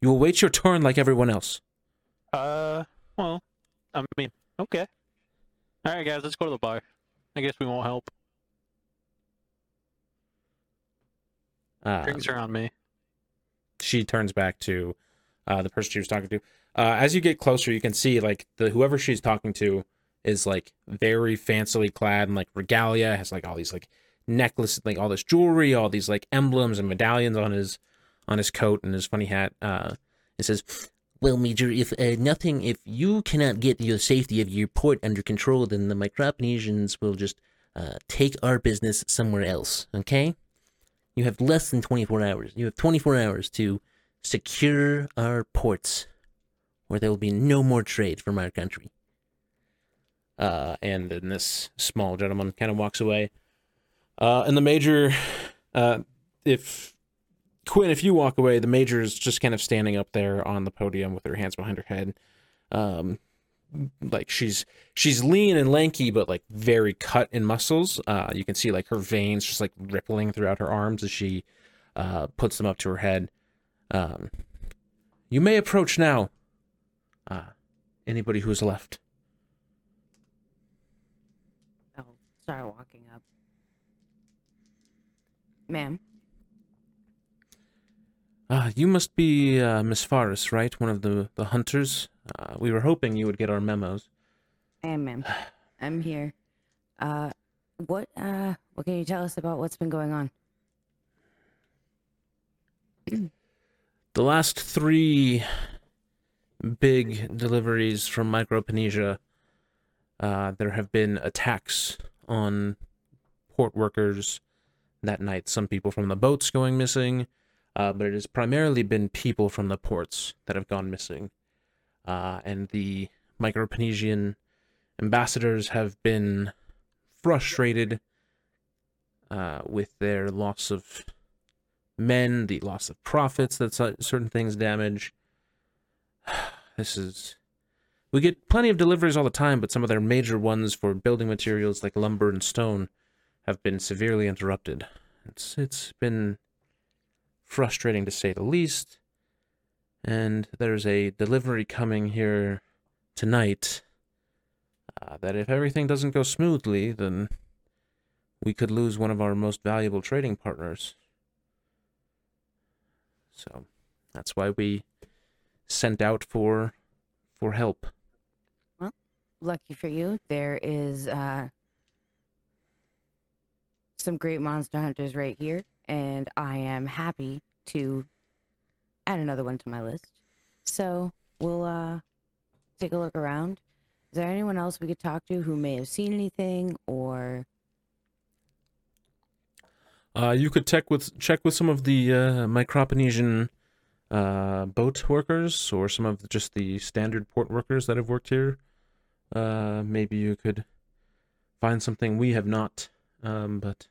[SPEAKER 1] You will wait your turn like everyone else.
[SPEAKER 4] Uh, well, I mean, okay. All right, guys, let's go to the bar. I guess we won't help.
[SPEAKER 1] Uh,
[SPEAKER 4] Drinks are on me.
[SPEAKER 1] She turns back to uh, the person she was talking to. Uh, as you get closer, you can see like the whoever she's talking to is like very fancily clad and like regalia, has like all these like necklaces, like all this jewelry, all these like emblems and medallions on his on his coat and his funny hat. Uh, it says, "Well, Major, if uh, nothing, if you cannot get the safety of your port under control, then the Microponesians will just uh, take our business somewhere else. Okay? You have less than twenty four hours. You have twenty four hours to." secure our ports where there will be no more trade from our country. Uh, and then this small gentleman kind of walks away. Uh, and the major, uh, if Quinn, if you walk away, the major is just kind of standing up there on the podium with her hands behind her head. Um, like she's she's lean and lanky, but like very cut in muscles. Uh, you can see like her veins just like rippling throughout her arms as she uh, puts them up to her head. Um, you may approach now. Uh, anybody who's left.
[SPEAKER 3] I'll start walking up. Ma'am,
[SPEAKER 1] Uh, you must be uh, Miss Faris, right? One of the, the hunters. Uh, we were hoping you would get our memos.
[SPEAKER 3] I am ma'am. I'm here. Uh, what, uh, what can you tell us about what's been going on?
[SPEAKER 1] The last three big deliveries from Microponesia, uh, there have been attacks on port workers that night. Some people from the boats going missing, uh, but it has primarily been people from the ports that have gone missing. Uh, and the Microponesian ambassadors have been frustrated uh, with their loss of men, the loss of profits that certain things damage. This is. We get plenty of deliveries all the time, but some of their major ones for building materials like lumber and stone have been severely interrupted. It's it's been frustrating to say the least. And there's a delivery coming here tonight. Uh, that if everything doesn't go smoothly, then we could lose one of our most valuable trading partners. So that's why we sent out for for help.
[SPEAKER 3] Well, lucky for you, there is, uh, some great monster hunters right here, and I am happy to add another one to my list. So we'll, uh, take a look around. Is there anyone else we could talk to who may have seen anything or
[SPEAKER 1] Uh, you could check with check with some of the uh, uh, boat workers or some of just the standard port workers that have worked here. Uh, maybe you could find something we have not. Um, but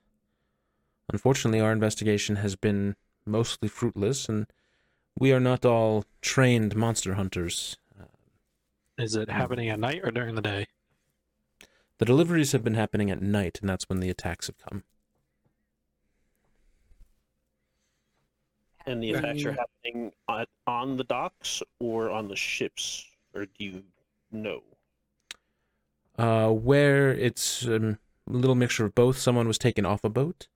[SPEAKER 1] unfortunately, our investigation has been mostly fruitless, and we are not all trained monster hunters.
[SPEAKER 4] Is it happening at night or during the day?
[SPEAKER 1] The deliveries have been happening at night, and that's when the attacks have come.
[SPEAKER 2] And the attacks are happening on, on the docks or on the ships, or do you know?
[SPEAKER 1] uh, where it's um, a little mixture of both. Someone was taken off a boat,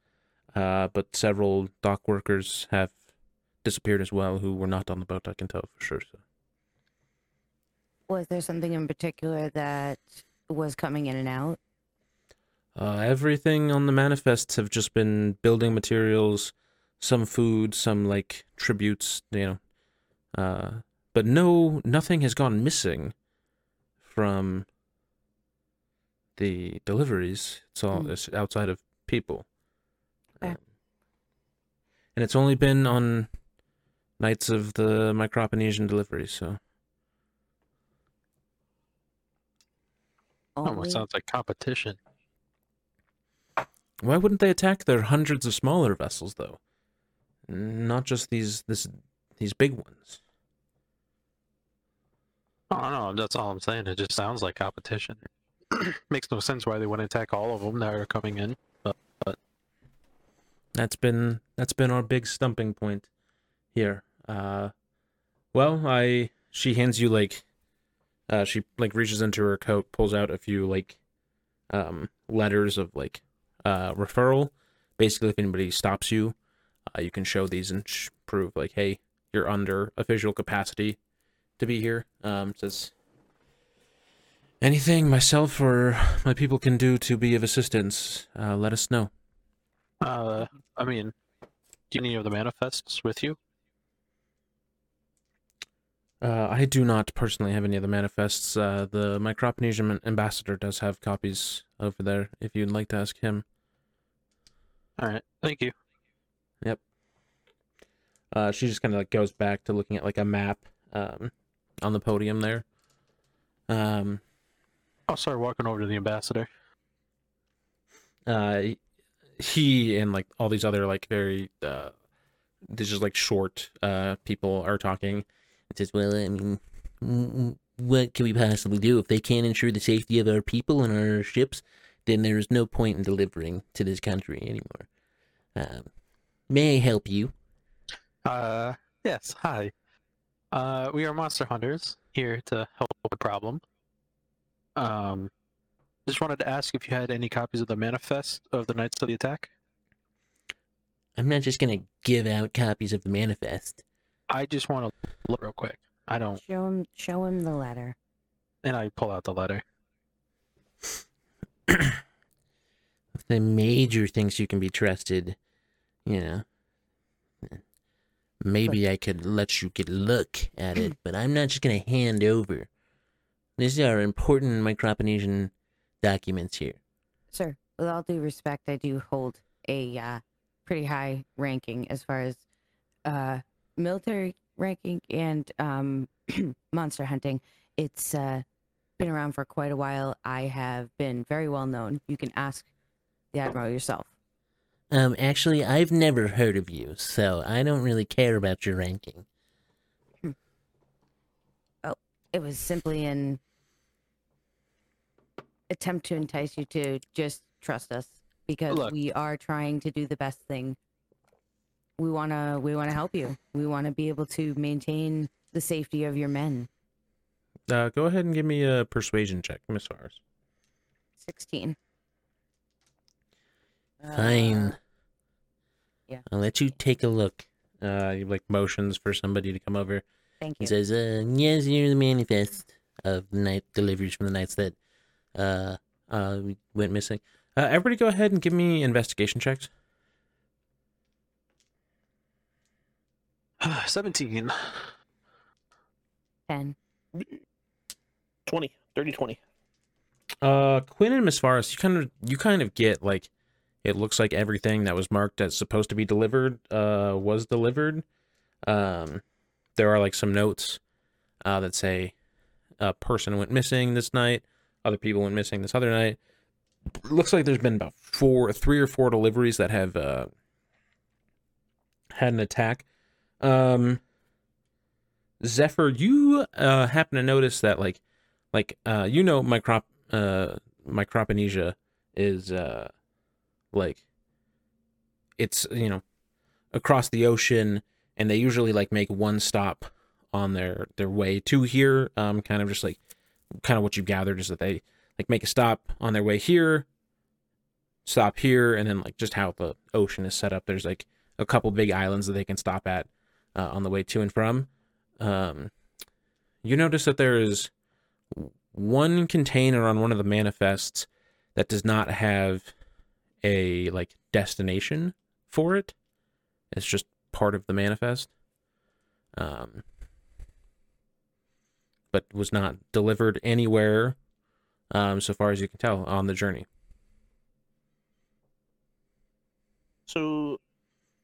[SPEAKER 1] uh, but several dock workers have disappeared as well who were not on the boat. I can tell for sure. So.
[SPEAKER 3] was there something in particular that was coming in and out?
[SPEAKER 1] Uh, everything on the manifests have just been building materials, some food, some like tributes, you know. Uh, but no, nothing has gone missing from the deliveries. It's all
[SPEAKER 3] Mm.
[SPEAKER 1] it's outside of people.
[SPEAKER 3] Okay.
[SPEAKER 1] Um, and it's only been on nights of the Microponesian Delivery, so
[SPEAKER 3] Only-
[SPEAKER 4] Almost sounds like competition.
[SPEAKER 1] Why wouldn't they attack their hundreds of smaller vessels, though? Not just these this these big ones.
[SPEAKER 4] I don't know. That's all I'm saying. It just sounds like competition. Makes no sense why they wouldn't attack all of them that are coming in.
[SPEAKER 1] But That's been that's been our big stumping point here. Uh, well, I she hands you like, uh, she like reaches into her coat, pulls out a few like, um, letters of like, uh, referral. Basically, if anybody stops you, uh, you can show these and sh- prove like, hey, you're under official capacity to be here. Um, says anything myself or my people can do to be of assistance, uh, let us know.
[SPEAKER 4] Uh, I mean, do you have any of the manifests with you?
[SPEAKER 1] Uh, I do not personally have any of the manifests. Uh, the Microponesian ambassador does have copies over there. If you'd like to ask him.
[SPEAKER 4] All right. Thank you. Yep.
[SPEAKER 1] Uh, she just kind of like goes back to looking at like a map um, on the podium there. Um,
[SPEAKER 4] I'll start walking over to the ambassador.
[SPEAKER 1] uh, he and like all these other like very uh, these just like short uh people are talking. It says, well, I mean, what can we possibly do if they can't ensure the safety of our people and our ships? Then there is no point in delivering to this country anymore. Um, may I help you?
[SPEAKER 4] Uh, yes. Hi. Uh, we are monster hunters here to help with the problem. Um, just wanted to ask if you had any copies of the manifest of the Nights of the Attack.
[SPEAKER 1] I'm not just gonna give out copies of the manifest.
[SPEAKER 4] I just want to look real quick. I don't,
[SPEAKER 3] Show him, show him the letter.
[SPEAKER 4] and I pull out the letter.
[SPEAKER 1] the major things you can be trusted, you know. Maybe I could let you get a look at it, but I'm not just gonna hand over. These are important Microponesian documents here.
[SPEAKER 3] Sir, with all due respect, I do hold a uh, pretty high ranking as far as uh, military ranking and um, monster hunting. It's uh, been around for quite a while. I have been very well known. You can ask the admiral yourself.
[SPEAKER 1] Um, actually, I've never heard of you, so I don't really care about your ranking.
[SPEAKER 3] Oh, it was simply an attempt to entice you to just trust us because
[SPEAKER 4] Look.
[SPEAKER 3] we are trying to do the best thing. We wanna we wanna help you. We wanna be able to maintain the safety of your men.
[SPEAKER 1] Uh, go ahead and give me a persuasion check, Miss Fars.
[SPEAKER 3] Sixteen.
[SPEAKER 1] Fine.
[SPEAKER 3] Uh, yeah.
[SPEAKER 1] I'll let you take a look. Uh, you like motions for somebody to come over.
[SPEAKER 3] thank
[SPEAKER 1] He
[SPEAKER 3] you.
[SPEAKER 1] says, uh, yes, here's the manifest of the night deliveries from the nights that uh, uh, we went missing. Uh, everybody go ahead and give me investigation checks.
[SPEAKER 4] 17.
[SPEAKER 3] Ten.
[SPEAKER 2] 20, 30, 20.
[SPEAKER 1] Uh, Quinn and Miss Faris, you kind of you kind of get like it looks like everything that was marked as supposed to be delivered uh was delivered. Um, there are like some notes uh that say a person went missing this night, other people went missing this other night. Looks like there's been about four, three or four deliveries that have uh had an attack. Um, Zephyr, you uh happen to notice that like like uh you know microp uh microponesia is uh like it's you know across the ocean and they usually like make one stop on their their way to here. Um kind of just like kind of what you've gathered is that they like make a stop on their way here stop here and then like just how the ocean is set up. There's like a couple big islands that they can stop at uh, on the way to and from um you notice that there is one container on one of the manifests that does not have a like destination for it. It's just part of the manifest. Um but was not delivered anywhere um so far as you can tell on the journey.
[SPEAKER 2] So,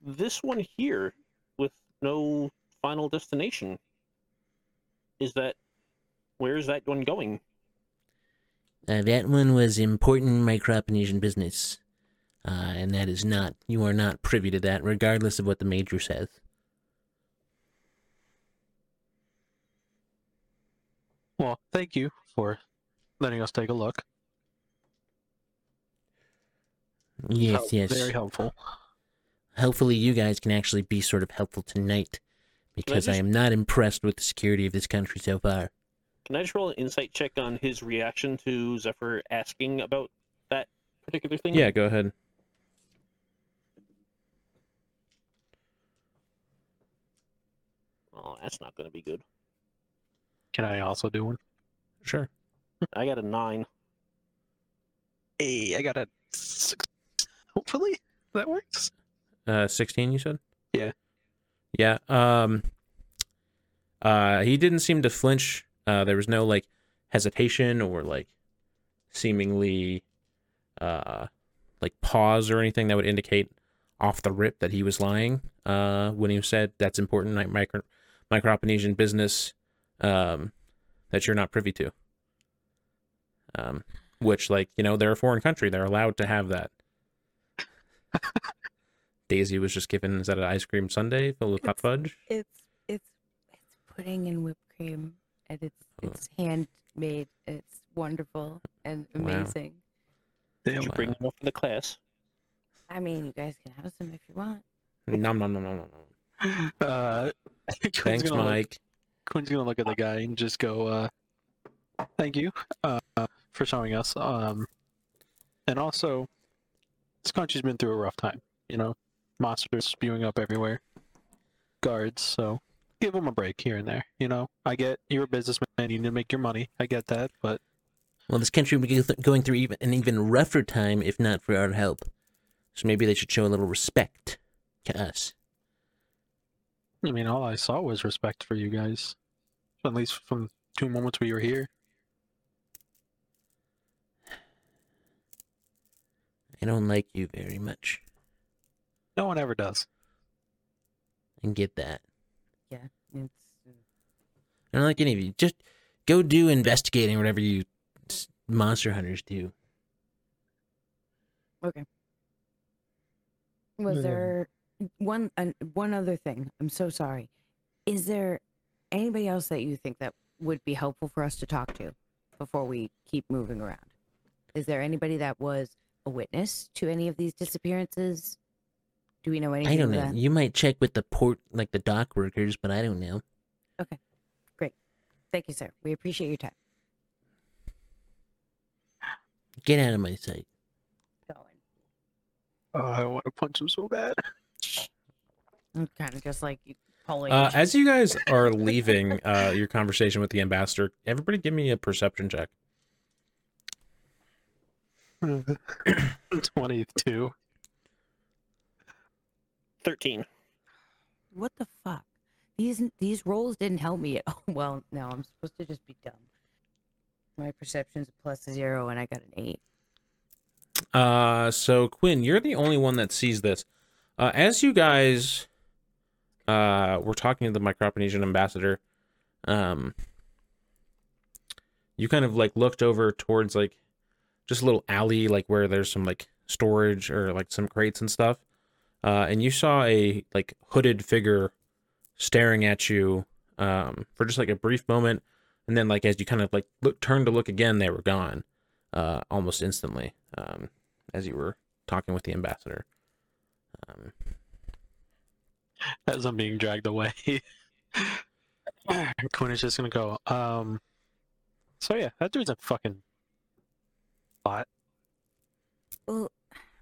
[SPEAKER 2] this one here no final destination, is that. Where is that one going?
[SPEAKER 1] Uh, that one was important Microponesian business. uh, and that is not you are not privy to that, regardless of what the major says.
[SPEAKER 4] Well, thank you for letting us take a look.
[SPEAKER 1] Yes,
[SPEAKER 4] Help-
[SPEAKER 1] yes.
[SPEAKER 4] Very helpful.
[SPEAKER 1] Hopefully, you guys can actually be sort of helpful tonight, because I
[SPEAKER 2] just-
[SPEAKER 1] am not impressed with the security of this country so far.
[SPEAKER 2] Can I just roll an insight check on his reaction to Zephyr asking about that particular thing?
[SPEAKER 1] Yeah, go ahead.
[SPEAKER 2] Oh, that's not going to be good.
[SPEAKER 4] Can I also do one?
[SPEAKER 1] Sure.
[SPEAKER 2] I got a nine.
[SPEAKER 4] Hey, I got a six. Hopefully that works.
[SPEAKER 1] Uh, sixteen, you said.
[SPEAKER 4] Yeah.
[SPEAKER 1] Yeah. Um. Uh, he didn't seem to flinch. Uh, there was no like hesitation or like seemingly, uh, like pause or anything that would indicate off the rip that he was lying. Uh, when he said that's important, like micro micro business, um, that you're not privy to. Um, which like you know they're a foreign country, they're allowed to have that. Daisy was just given is that an ice cream sundae filled with hot fudge?
[SPEAKER 3] It's it's it's pudding and whipped cream, and it's
[SPEAKER 1] Oh.
[SPEAKER 3] it's handmade. It's wonderful and
[SPEAKER 1] Wow.
[SPEAKER 3] amazing.
[SPEAKER 2] Did
[SPEAKER 4] Damn.
[SPEAKER 2] you bring them up for the class?
[SPEAKER 3] I mean, you guys can have some if you want.
[SPEAKER 1] Nom nom nom nom nom. nom.
[SPEAKER 4] Uh, Quinn's
[SPEAKER 1] Thanks,
[SPEAKER 4] gonna look-
[SPEAKER 1] Mike.
[SPEAKER 4] Quinn's gonna look at the guy and just go, uh, "Thank you uh, for showing us." Um, and also, this country's been through a rough time. You know, monsters spewing up everywhere, guards. So give them a break here and there. You know, I get you're a businessman, you need to make your money. I get that, but
[SPEAKER 1] Well, this country would be going through even an even rougher time if not for our help. So maybe they should show a little respect to us.
[SPEAKER 4] I mean, all I saw was respect for you guys, at least from two moments we were here.
[SPEAKER 1] I don't like you very much.
[SPEAKER 4] No one ever does.
[SPEAKER 1] And get that.
[SPEAKER 3] Yeah, it's
[SPEAKER 1] I don't like any of you. Just go do investigating, whatever you monster hunters do.
[SPEAKER 3] okay. Was there one uh, one other thing? I'm so sorry. Is there anybody else that you think that would be helpful for us to talk to before we keep moving around? Is there anybody that was a witness to any of these disappearances? Do we know anything?
[SPEAKER 1] I don't know.
[SPEAKER 3] that?
[SPEAKER 1] You might check with the port, like the dock workers, but I don't know. Okay, great.
[SPEAKER 3] Thank you, sir. We appreciate your time.
[SPEAKER 1] Get out of my sight.
[SPEAKER 3] Going.
[SPEAKER 4] Oh, I want to punch him so bad.
[SPEAKER 3] I'm kind of just like you pulling.
[SPEAKER 1] Uh, as you guys are leaving uh, your conversation with the ambassador, everybody give me a perception check.
[SPEAKER 4] 22.
[SPEAKER 2] 13.
[SPEAKER 3] what the fuck? These these rolls didn't help me at all. Well, no, I'm supposed to just be dumb. My perception's a plus zero, and I got an eight.
[SPEAKER 1] Uh, so Quinn, you're the only one that sees this. Uh, as you guys uh were talking to the Microponesian ambassador, um, you kind of like looked over towards like just a little alley, like where there's some like storage or like some crates and stuff. Uh, and you saw a like hooded figure staring at you um for just like a brief moment, and then like as you kind of like look turned to look again, they were gone uh, almost instantly um, as you were talking with the ambassador. Um,
[SPEAKER 4] As I'm being dragged away. Quinn is just gonna go, um So yeah, that dude's a fucking bot.
[SPEAKER 3] Well,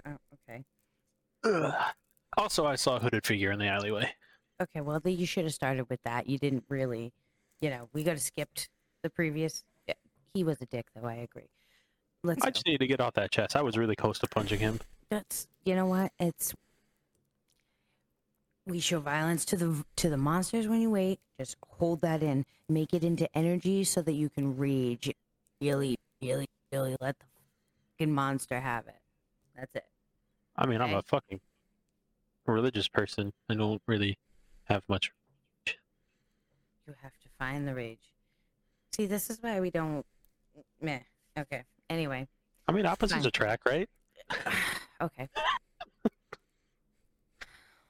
[SPEAKER 3] oh, okay,
[SPEAKER 4] Ugh. Also I saw a hooded figure in the alleyway.
[SPEAKER 3] okay. Well, then you should have started with that. You didn't really, you know. We got to skipped the previous. Yeah, he was a dick, though. I agree. Let's.
[SPEAKER 4] I
[SPEAKER 3] go.
[SPEAKER 4] just need to get off that chest. I was really close to punching him.
[SPEAKER 3] that's you know what it's we show violence to the to the monsters when you wait just hold that in make it into energy so that you can rage really really really let the fucking monster have it that's it
[SPEAKER 4] I mean, I'm
[SPEAKER 3] Okay.
[SPEAKER 4] a fucking religious person. I don't really have much.
[SPEAKER 3] you have to find the rage see this is why we don't meh okay anyway
[SPEAKER 4] I mean, opposites
[SPEAKER 3] Fine.
[SPEAKER 4] attract, right?
[SPEAKER 3] okay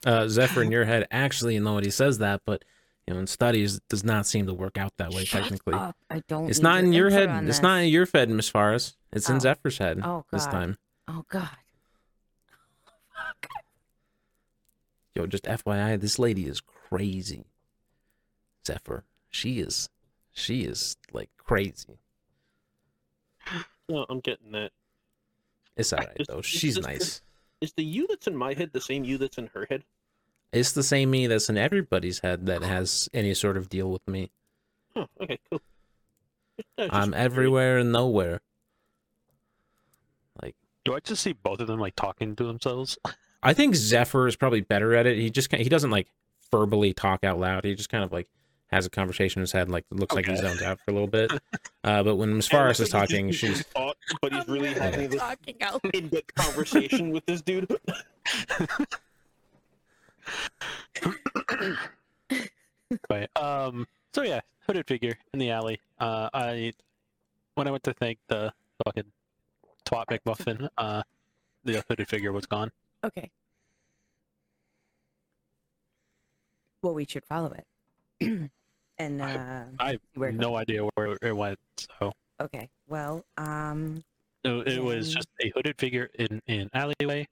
[SPEAKER 1] uh, Zephyr in your head. Actually, know what he says that, but you know, in studies, it does not seem to work out that way.
[SPEAKER 3] Shut
[SPEAKER 1] technically,
[SPEAKER 3] up. I don't.
[SPEAKER 1] it's not in your head. It's
[SPEAKER 3] this.
[SPEAKER 1] not in your head, Miss Faris. It's in
[SPEAKER 3] Oh.
[SPEAKER 1] Zephyr's head
[SPEAKER 3] Oh
[SPEAKER 1] this
[SPEAKER 3] God.
[SPEAKER 1] time.
[SPEAKER 3] Oh God.
[SPEAKER 1] Yo, just FYI, this lady is crazy. Zephyr, she is, she is like crazy.
[SPEAKER 2] No, I'm getting that.
[SPEAKER 1] It's alright
[SPEAKER 2] Is-
[SPEAKER 1] though.
[SPEAKER 2] is
[SPEAKER 1] She's
[SPEAKER 2] this-
[SPEAKER 1] nice.
[SPEAKER 2] Is the you that's in my head the same you that's in her head?
[SPEAKER 1] It's the same me that's in everybody's head that has any sort of deal with me.
[SPEAKER 2] Oh, okay, cool. No,
[SPEAKER 1] I'm
[SPEAKER 2] curious.
[SPEAKER 1] everywhere and nowhere. Like,
[SPEAKER 4] Do I just see both of them like talking to themselves?
[SPEAKER 1] I think Zephyr is probably better at it. He just he doesn't like verbally talk out loud. He just kind of like has a conversation in his head, like looks like he
[SPEAKER 4] Okay.
[SPEAKER 1] zones out for a little bit. Uh, but when Miss
[SPEAKER 2] And
[SPEAKER 1] Faris is
[SPEAKER 2] when he's
[SPEAKER 1] talking, she's
[SPEAKER 2] thought, but he's really having this
[SPEAKER 3] talking out.
[SPEAKER 2] in-depth conversation with this dude.
[SPEAKER 4] Right. Um. So yeah, hooded figure in the alley. Uh, I when I went to thank the fucking twat McMuffin, uh, the hooded figure was gone.
[SPEAKER 3] Okay. Well, we should follow it. and uh,
[SPEAKER 4] I have
[SPEAKER 3] where it
[SPEAKER 4] no idea where it went. So
[SPEAKER 3] okay. Well, um,
[SPEAKER 4] it, it was just a hooded figure in in alleyway.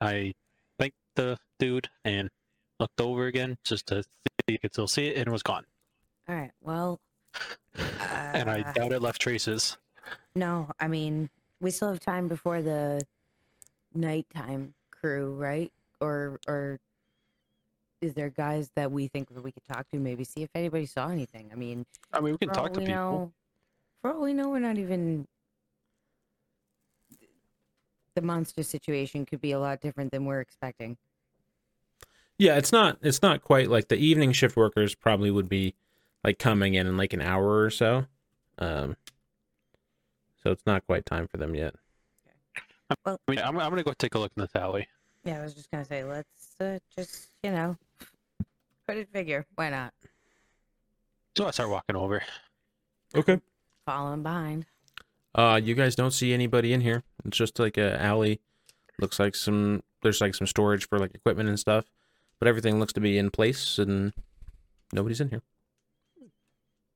[SPEAKER 4] I thanked the dude and looked over again just to see if you could still see it, and it was gone.
[SPEAKER 3] all right. Well,
[SPEAKER 4] and I
[SPEAKER 3] uh,
[SPEAKER 4] doubt it left traces.
[SPEAKER 3] No, I mean, we still have time before the nighttime crew, right? Or or is there guys that we think that we could talk to? Maybe see if anybody saw anything. I mean,
[SPEAKER 4] I mean, we can talk to
[SPEAKER 3] we
[SPEAKER 4] people.
[SPEAKER 3] know, for all we know, we're not even. The monster situation could be a lot different than we're expecting.
[SPEAKER 1] yeah, it's not it's not quite like the evening shift workers probably would be like coming in in like an hour or so. Um, so it's not quite time for them yet.
[SPEAKER 4] I mean, I'm, I'm gonna go take a look in the alley.
[SPEAKER 3] Yeah, I was just gonna say, let's uh, just you know, put it figure. Why not?
[SPEAKER 4] So I start walking over.
[SPEAKER 1] Okay.
[SPEAKER 3] Following behind.
[SPEAKER 1] Uh, you guys don't see anybody in here. It's just like a alley. Looks like some there's like some storage for like equipment and stuff, but everything looks to be in place and nobody's in here.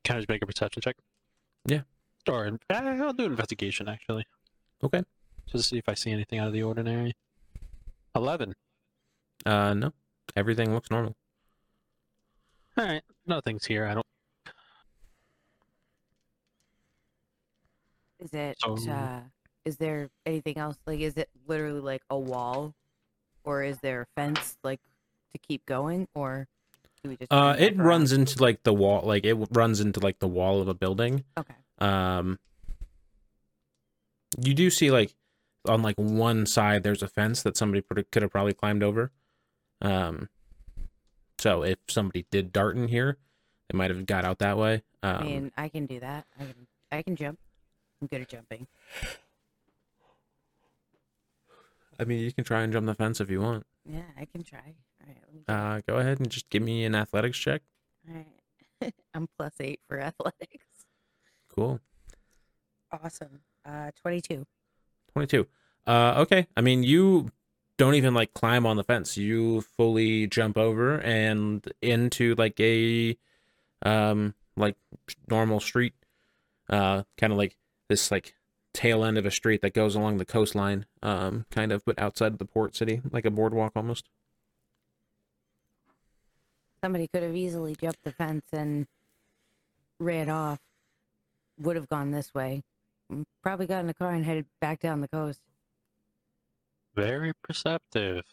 [SPEAKER 4] Can I just make a perception check?
[SPEAKER 1] Yeah.
[SPEAKER 4] Or uh, I'll do an investigation actually.
[SPEAKER 1] Okay.
[SPEAKER 4] Just to see if I see anything out of the ordinary. Eleven.
[SPEAKER 1] Uh, no, everything looks normal.
[SPEAKER 4] All right. Nothing's here. I don't.
[SPEAKER 3] Is it?
[SPEAKER 4] So-
[SPEAKER 3] uh, is there anything else? Like, is it literally like a wall, or is there a fence like to keep going, or do we just?
[SPEAKER 1] Uh, it
[SPEAKER 3] back
[SPEAKER 1] runs
[SPEAKER 3] around?
[SPEAKER 1] into like the wall, like it runs into like the wall of a building.
[SPEAKER 3] Okay.
[SPEAKER 1] Um, you do see like on like one side there's a fence that somebody could have probably climbed over. Um, so if somebody did dart in here, they might have got out that way. Um,
[SPEAKER 3] I mean, I can do that. I can. I can jump. I'm good at jumping.
[SPEAKER 1] I mean, you can try and jump the fence if you want.
[SPEAKER 3] Yeah, I can try. All right. Let me.
[SPEAKER 1] Uh, go ahead and just give me an athletics check.
[SPEAKER 3] All right. I'm plus eight for athletics.
[SPEAKER 1] Cool.
[SPEAKER 3] Awesome. Uh, twenty-two.
[SPEAKER 1] 22. Uh, okay. I mean, you don't even like climb on the fence. You fully jump over and into like a, um, like normal street, uh, kind of like this like tail end of a street that goes along the coastline, um, kind of, but outside of the port city, like a boardwalk almost.
[SPEAKER 3] Somebody could have easily jumped the fence and ran off. Would have gone this way. Probably got in the car and headed back down the coast.
[SPEAKER 4] Very perceptive.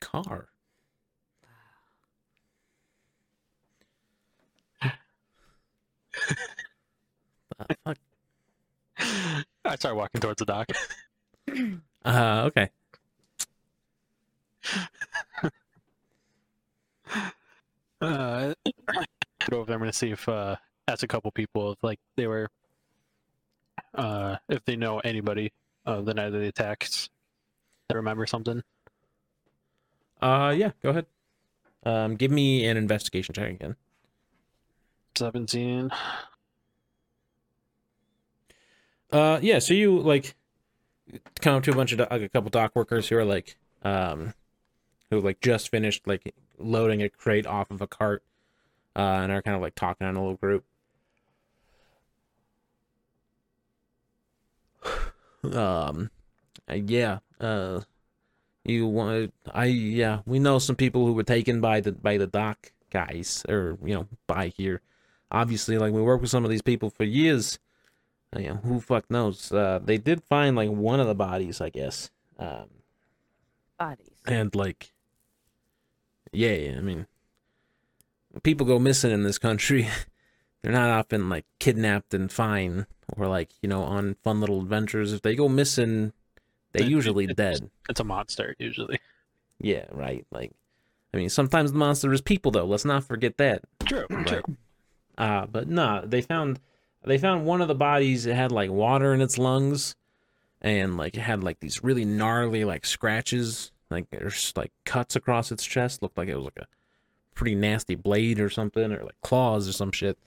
[SPEAKER 1] Car. Fuck.
[SPEAKER 4] I start walking towards the dock.
[SPEAKER 1] Uh, okay.
[SPEAKER 4] Uh, get over there. I'm gonna see if uh, ask a couple people if like they were, uh, if they know anybody of the night of the attacks. That remember something.
[SPEAKER 1] Uh, yeah, go ahead. Um, give me an investigation check again.
[SPEAKER 4] Seventeen.
[SPEAKER 1] Uh, yeah. So you like come up to a bunch of do- like, a couple dock workers who are like, um, who like just finished like loading a crate off of a cart, uh, and are kind of like talking in a little group. Um, uh, yeah, uh, you want I yeah we know some people who were taken by the by the dock guys or you know by here. Obviously, like we work with some of these people for years. Uh, You know, who fuck knows? Uh, they did find like one of the bodies, I guess. Um,
[SPEAKER 3] Bodies.
[SPEAKER 1] and like, yeah, I mean, people go missing in this country. They're not often like kidnapped and fine or like you know on fun little adventures. If they go missing, they
[SPEAKER 4] It- it-
[SPEAKER 1] usually
[SPEAKER 4] it's-
[SPEAKER 1] dead.
[SPEAKER 4] It's a monster usually.
[SPEAKER 1] Yeah, right. Like, I mean, sometimes the monster is people though. Let's not forget that.
[SPEAKER 4] True. True.
[SPEAKER 1] Uh, but no, they found they found one of the bodies. It had like water in its lungs, and like it had like these really gnarly like scratches, like there's like cuts across its chest. Looked like it was like a pretty nasty blade or something, or like claws or some shit.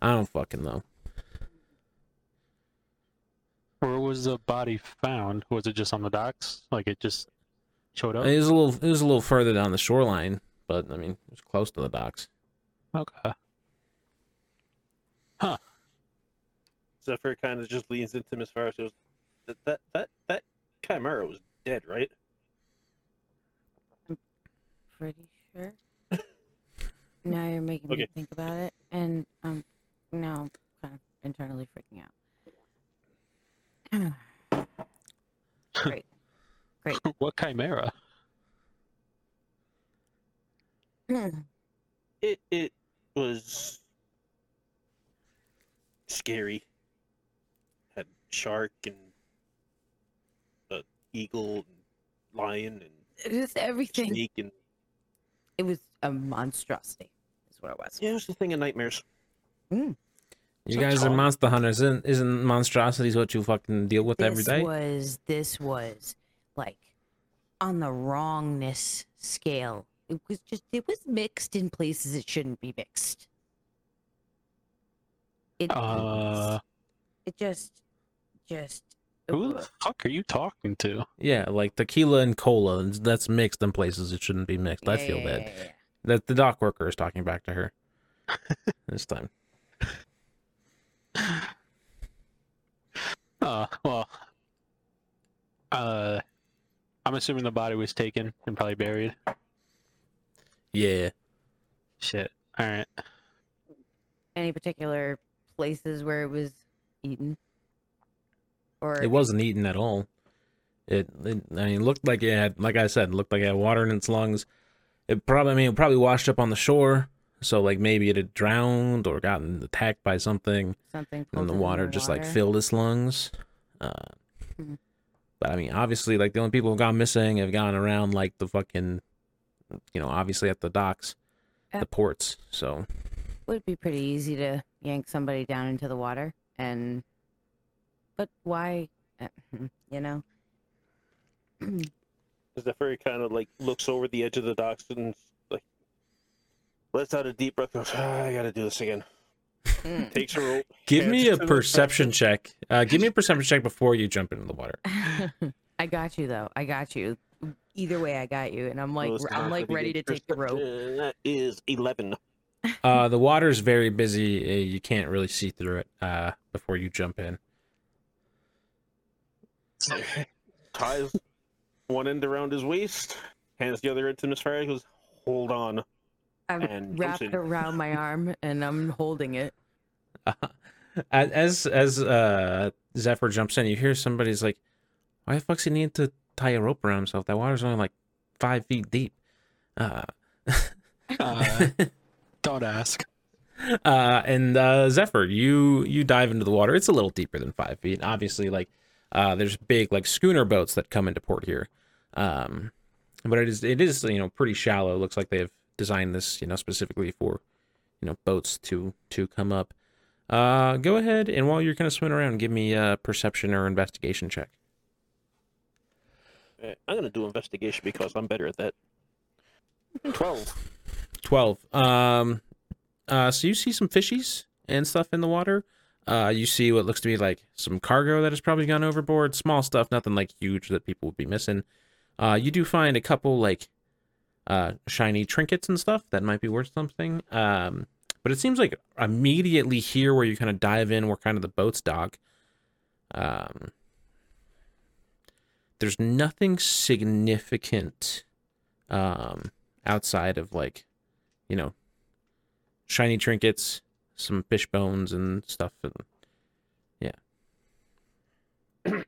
[SPEAKER 1] I don't fucking know.
[SPEAKER 4] Where was the body found? Was it just on the docks? Like it just showed up?
[SPEAKER 1] It was a little it was a little further down the shoreline, but I mean it was close to the docks.
[SPEAKER 4] Okay. Huh.
[SPEAKER 2] Zephyr kind of just leans into him as far as goes, that that that that chimera was dead, right?
[SPEAKER 3] I'm pretty sure. now you're making
[SPEAKER 2] Okay.
[SPEAKER 3] me think about it, and um, now I'm kind of internally freaking out. Great. Great.
[SPEAKER 4] what chimera?
[SPEAKER 2] It it was scary. Had shark and uh, eagle and lion and
[SPEAKER 3] it was everything.
[SPEAKER 2] snake and
[SPEAKER 3] It was a monstrosity. Is what it was.
[SPEAKER 2] yeah, it was the thing of nightmares.
[SPEAKER 1] You guys are monster hunters. Isn't isn't monstrosities what you fucking deal with every
[SPEAKER 3] this
[SPEAKER 1] day?
[SPEAKER 3] was this was like on the wrongness scale. It was just it was mixed in places it shouldn't be mixed. It
[SPEAKER 4] Uh,
[SPEAKER 3] it just just
[SPEAKER 4] who the fuck are you talking to?
[SPEAKER 1] Yeah, like tequila and cola. That's mixed in places it shouldn't be mixed. I feel
[SPEAKER 3] yeah,
[SPEAKER 1] bad.
[SPEAKER 3] yeah, yeah.
[SPEAKER 1] That the dock worker is talking back to her this time.
[SPEAKER 4] Uh, well, uh, I'm assuming the body was taken and probably buried.
[SPEAKER 1] Yeah.
[SPEAKER 4] Shit. All right.
[SPEAKER 3] Any particular places where it was eaten? Or
[SPEAKER 1] It wasn't eaten at all. It, it I mean, it looked like it had, like I said, it looked like it had water in its lungs. It probably, I mean, it probably washed up on the shore. So like maybe it had drowned or gotten attacked by something,
[SPEAKER 3] something
[SPEAKER 1] and the
[SPEAKER 3] it in
[SPEAKER 1] water just like filled its lungs. Uh,
[SPEAKER 3] Hmm.
[SPEAKER 1] but I mean, obviously, like the only people who've gone missing have gone around like the fucking, you know, obviously at the docks,
[SPEAKER 3] Yeah.
[SPEAKER 1] the ports. So
[SPEAKER 3] would be pretty easy to yank somebody down into the water and but why uh, you know
[SPEAKER 2] Zephyr kind of like looks over the edge of the docks and like lets out a deep breath. Goes, ah, I gotta do this again.
[SPEAKER 3] Mm.
[SPEAKER 2] Takes a rope.
[SPEAKER 1] give me a perception check. Uh, give me a perception check before you jump into the water.
[SPEAKER 3] i got you though i got you either way i got you and i'm like
[SPEAKER 2] Most
[SPEAKER 3] i'm like ready to take the rope
[SPEAKER 2] That is eleven.
[SPEAKER 1] Uh, the water's very busy. Uh, you can't really see through it uh, before you jump in.
[SPEAKER 2] Ties one end around his waist, hands the other end to Miss Farah. Goes, hold on.
[SPEAKER 3] I'm
[SPEAKER 2] and
[SPEAKER 3] wrapped
[SPEAKER 2] jumps in.
[SPEAKER 3] around my arm and i'm holding it
[SPEAKER 1] as as uh, Zephyr jumps in, you hear somebody's like, "Why the fuck's he need to tie a rope around himself? That water's only like five feet deep." Uh,
[SPEAKER 4] Uh, don't ask.
[SPEAKER 1] uh, and uh, Zephyr, you you dive into the water. It's a little deeper than five feet. Obviously, like uh, there's big like schooner boats that come into port here, um, but it is it is you know pretty shallow. It looks like they've designed this you know specifically for you know boats to to come up. Uh, go ahead and while you're kind of swimming around, give me a perception or investigation check.
[SPEAKER 2] Uh, I'm gonna do investigation because I'm better at that. Twelve.
[SPEAKER 1] 12 um uh so you see some fishies and stuff in the water uh you see what looks to be like some cargo that has probably gone overboard small stuff nothing like huge that people would be missing uh you do find a couple like uh, shiny trinkets and stuff that might be worth something. Um, but it seems like immediately here where you kind of dive in where kind of the boats dock. Um, there's nothing significant um, outside of like, you know, shiny trinkets, some fish bones and stuff. And yeah.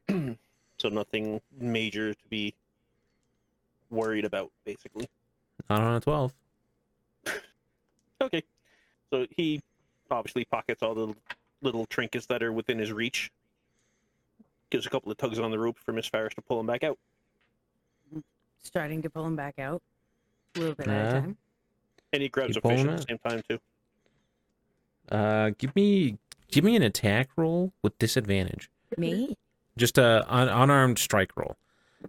[SPEAKER 2] so nothing major to be worried about, basically.
[SPEAKER 1] Not on a 12.
[SPEAKER 2] Okay. So he obviously pockets all the little trinkets that are within his reach. Gives a couple of tugs on the rope for Miss Ferris to pull him back out.
[SPEAKER 3] Starting to pull him back out. A little bit at
[SPEAKER 1] Yeah.
[SPEAKER 3] a time.
[SPEAKER 2] And he grabs
[SPEAKER 1] Keep
[SPEAKER 2] a fish
[SPEAKER 1] pulling
[SPEAKER 2] at the
[SPEAKER 1] it.
[SPEAKER 2] same time too.
[SPEAKER 1] Uh, give me give me an attack roll with disadvantage.
[SPEAKER 3] Me?
[SPEAKER 1] Just a un- unarmed strike roll.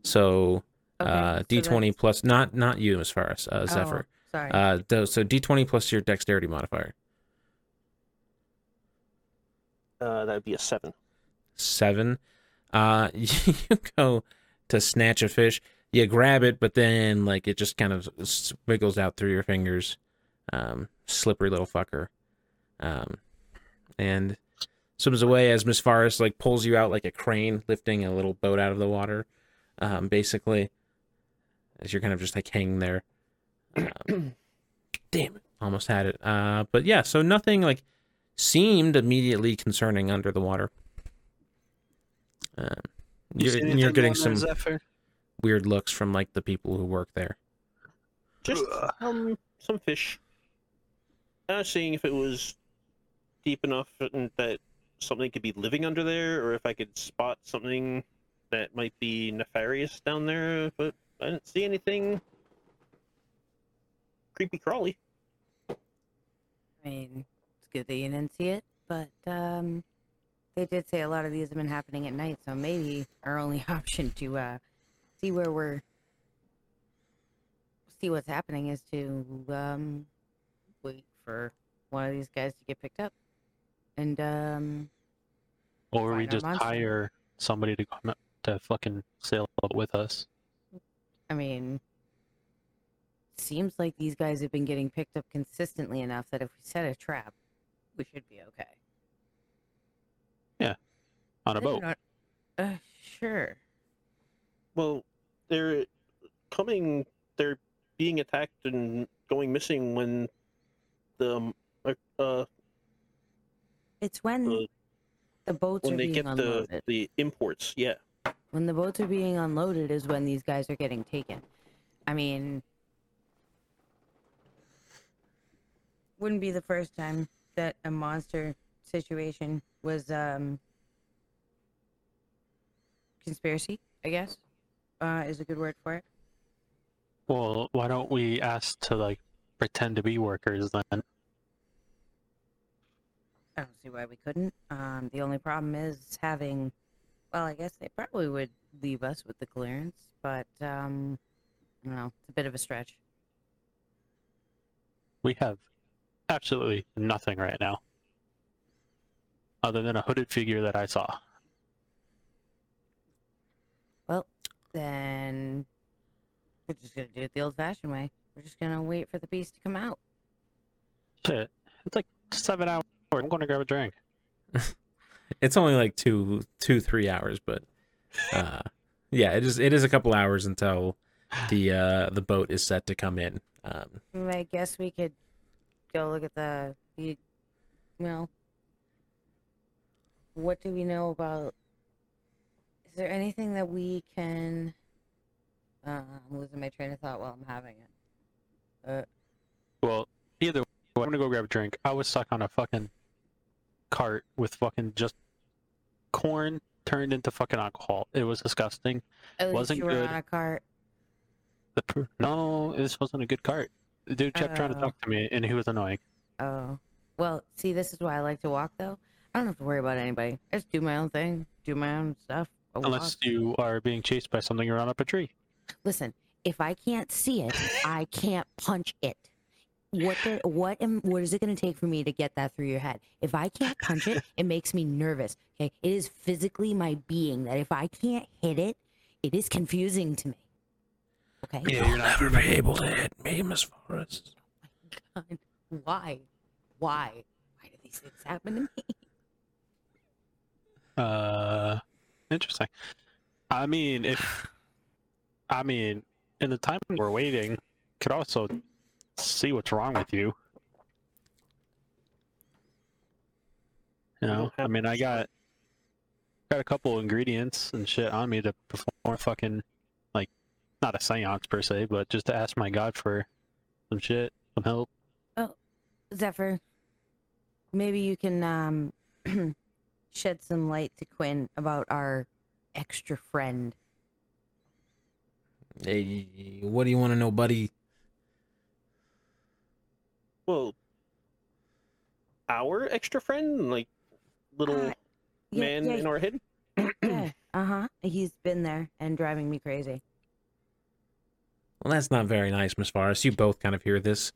[SPEAKER 1] So
[SPEAKER 3] Okay,
[SPEAKER 1] uh, D twenty
[SPEAKER 3] that's-
[SPEAKER 1] plus not not you as far as uh, Zephyr.
[SPEAKER 3] Oh, sorry.
[SPEAKER 1] Uh, th- so D twenty plus your dexterity modifier.
[SPEAKER 2] Uh, that would be a seven.
[SPEAKER 1] Seven. Uh, you go to snatch a fish. You grab it, but then like it just kind of s- wiggles out through your fingers. Um, slippery little fucker. Um, and swims away as Miss Forrest like pulls you out like a crane lifting a little boat out of the water. Um, basically, as you're kind of just like hanging there. Um, damn it, almost had it. Uh, but yeah, so nothing like seemed immediately concerning under the water. Um,
[SPEAKER 4] You
[SPEAKER 1] you're,
[SPEAKER 4] see
[SPEAKER 1] you're getting some
[SPEAKER 4] Zephyr?
[SPEAKER 1] weird looks from like the people who work there.
[SPEAKER 2] Just um some fish. I was seeing if it was deep enough that something could be living under there, or if I could spot something that might be nefarious down there. But I didn't see anything creepy crawly.
[SPEAKER 3] I mean, it's good that you didn't see it, but um, they did say a lot of these have been happening at night, so maybe our only option to uh, see where we're see what's happening is to um, wait for one of these guys to get picked up, and um,
[SPEAKER 4] Or we just
[SPEAKER 3] monster.
[SPEAKER 4] hire somebody to come up to fucking sail up with us.
[SPEAKER 3] I mean, seems like these guys have been getting picked up consistently enough that if we set a trap, we should be okay.
[SPEAKER 4] Yeah, on a boat.
[SPEAKER 3] not- Uh, sure.
[SPEAKER 2] Well, they're coming. They're being attacked and going missing when the uh, uh
[SPEAKER 3] It's when
[SPEAKER 2] the,
[SPEAKER 3] the boats
[SPEAKER 2] when
[SPEAKER 3] are
[SPEAKER 2] they
[SPEAKER 3] being
[SPEAKER 2] get the the imports. Yeah.
[SPEAKER 3] When the boats are being unloaded is when these guys are getting taken. I mean, wouldn't be the first time that a monster situation was um conspiracy, I guess. Uh is a good word for it.
[SPEAKER 4] Well, why don't we ask to like pretend to be workers then?
[SPEAKER 3] I don't see why we couldn't. Um the only problem is having well, I guess they probably would leave us with the clearance, but um I don't know, it's a bit of a stretch.
[SPEAKER 4] We have absolutely nothing right now. Other than a hooded figure that I saw.
[SPEAKER 3] Well, then we're just gonna do it the old-fashioned way. We're just gonna wait for the beast to come out.
[SPEAKER 4] Shit. It's like seven hours. I'm gonna grab a drink.
[SPEAKER 1] It's only like two, two, three hours, but uh, yeah, it is. It is a couple hours until the uh, the boat is set to come in. Um,
[SPEAKER 3] I guess we could go look at the the well. What do we know about? Is there anything that we can? Uh, I'm losing my train of thought while I'm having it. Uh,
[SPEAKER 4] Well, either way, I'm gonna go grab a drink. I was stuck on a fucking cart with fucking just corn turned into fucking alcohol. It was disgusting.
[SPEAKER 3] Oh, at
[SPEAKER 4] Wasn't
[SPEAKER 3] you were
[SPEAKER 4] good.
[SPEAKER 3] on a cart.
[SPEAKER 4] The no, this wasn't a good cart. The dude kept trying to
[SPEAKER 3] Oh.
[SPEAKER 4] talk to me, and he was annoying.
[SPEAKER 3] Oh, well, see, this is why I like to walk though. I don't have to worry about anybody. I just do my own thing, do my own stuff. I walk.
[SPEAKER 4] Unless you are being chased by something around up a tree.
[SPEAKER 3] Listen, if I can't see it, I can't punch it. What the, what am what is it going to take for me to get that through your head? If I can't punch it, it makes me nervous. Okay, it is physically my being that if I can't hit it, it is confusing to me. Okay.
[SPEAKER 4] Yeah, you'll not.
[SPEAKER 1] never be able to hit me, Miss Forrest.
[SPEAKER 3] Oh My god, Why? Why? Why do these things happen to me?
[SPEAKER 4] Uh, interesting. I mean, if I mean, in the time we're waiting, could also see what's wrong with you. You know, I mean, I got got a couple ingredients and shit on me to perform a fucking like not a seance per se, but just to ask my god for some shit, some help.
[SPEAKER 3] Oh, Zephyr, maybe you can um shed some light to Quinn about our extra friend.
[SPEAKER 1] Hey, what do you want to know, buddy?
[SPEAKER 2] Well, our extra friend, like little
[SPEAKER 3] Uh, Yeah,
[SPEAKER 2] man
[SPEAKER 3] yeah,
[SPEAKER 2] in our head.
[SPEAKER 3] yeah. Uh huh. He's been there and driving me crazy.
[SPEAKER 1] Well, that's not very nice, Miss Forrest. You both kind of hear this.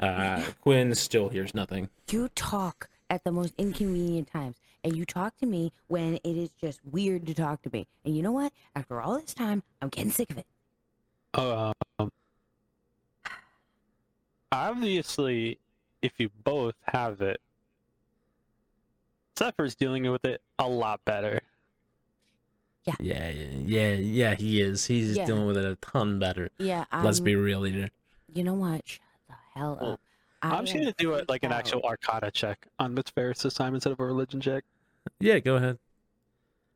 [SPEAKER 1] Uh, Quinn still hears nothing.
[SPEAKER 3] You talk at the most inconvenient times, and you talk to me when it is just weird to talk to me. And you know what? After all this time, I'm getting sick of it.
[SPEAKER 4] Um, obviously, if you both have it, Zephyr's dealing with it a lot better.
[SPEAKER 1] Yeah, yeah, yeah, yeah. He is. He's
[SPEAKER 3] Yeah.
[SPEAKER 1] dealing with it a ton better.
[SPEAKER 3] Yeah.
[SPEAKER 1] Let's be real here.
[SPEAKER 3] You know what? Shut the hell up. I
[SPEAKER 4] I'm just gonna do it like an actual
[SPEAKER 3] out.
[SPEAKER 4] Arcana check on Miss Ferris this time instead of a religion check.
[SPEAKER 1] Yeah, go ahead.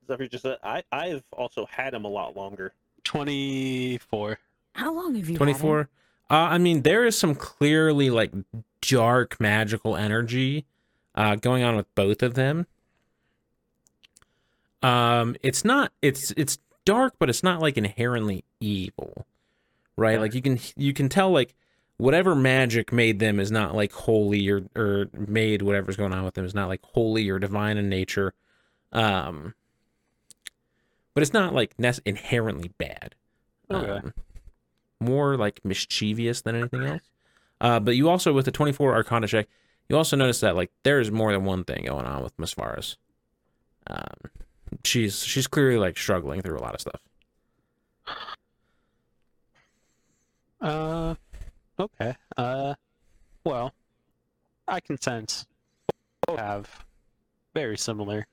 [SPEAKER 2] Zephyr just said, I, I've also had him a lot longer.
[SPEAKER 4] Twenty-four.
[SPEAKER 3] How long have you? had
[SPEAKER 1] 24 uh, i mean there is some clearly like dark magical energy uh, going on with both of them. Um it's not it's it's dark but it's not like inherently evil right? Like you can you can tell like whatever magic made them is not like holy or or made whatever's going on with them is not like holy or divine in nature. Um but it's not like nec- inherently bad.
[SPEAKER 4] Okay.
[SPEAKER 1] um, more like mischievous than anything else. Uh, but you also with the 24 Arcana check, you also notice that like there's more than one thing going on with Miss Faris. Um, she's she's clearly like struggling through a lot of stuff.
[SPEAKER 4] Uh, okay. Uh, well, I can sense have very similar,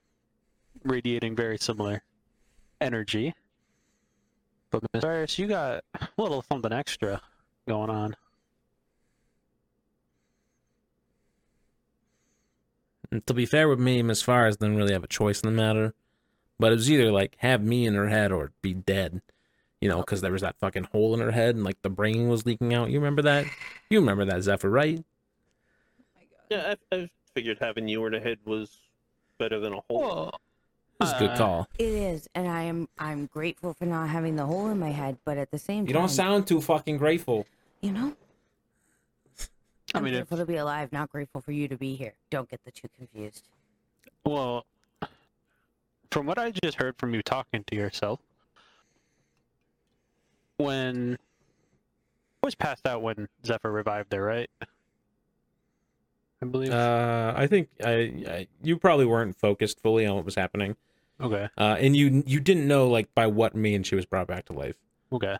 [SPEAKER 4] radiating very similar energy. But Miss Ferris, you got a little something extra going on.
[SPEAKER 1] And to be fair with me, Miss Faris didn't really have a choice in the matter. But it was either like have me in her head or be dead. You know, because there was that fucking hole in her head and like the brain was leaking out. You remember that? You remember that, Zephyr, right?
[SPEAKER 2] Yeah, I, I figured having you in her head was better than a hole.
[SPEAKER 4] Well,
[SPEAKER 1] It was a good
[SPEAKER 4] Uh,
[SPEAKER 1] call.
[SPEAKER 3] It is, and I am I'm grateful for not having the hole in my head, but at the same time,
[SPEAKER 1] You don't sound too fucking grateful.
[SPEAKER 3] You know,
[SPEAKER 4] I
[SPEAKER 3] I'm
[SPEAKER 4] mean, if,
[SPEAKER 3] grateful to be alive, not grateful for you to be here. Don't get the two confused.
[SPEAKER 4] well, from what I just heard from you talking to yourself, when I was passed out when Zephyr revived there, right? I believe.
[SPEAKER 1] Uh, I think I, I you probably weren't focused fully on what was happening,
[SPEAKER 4] okay.
[SPEAKER 1] uh, and you you didn't know like by what means she was brought back to life.
[SPEAKER 4] Okay.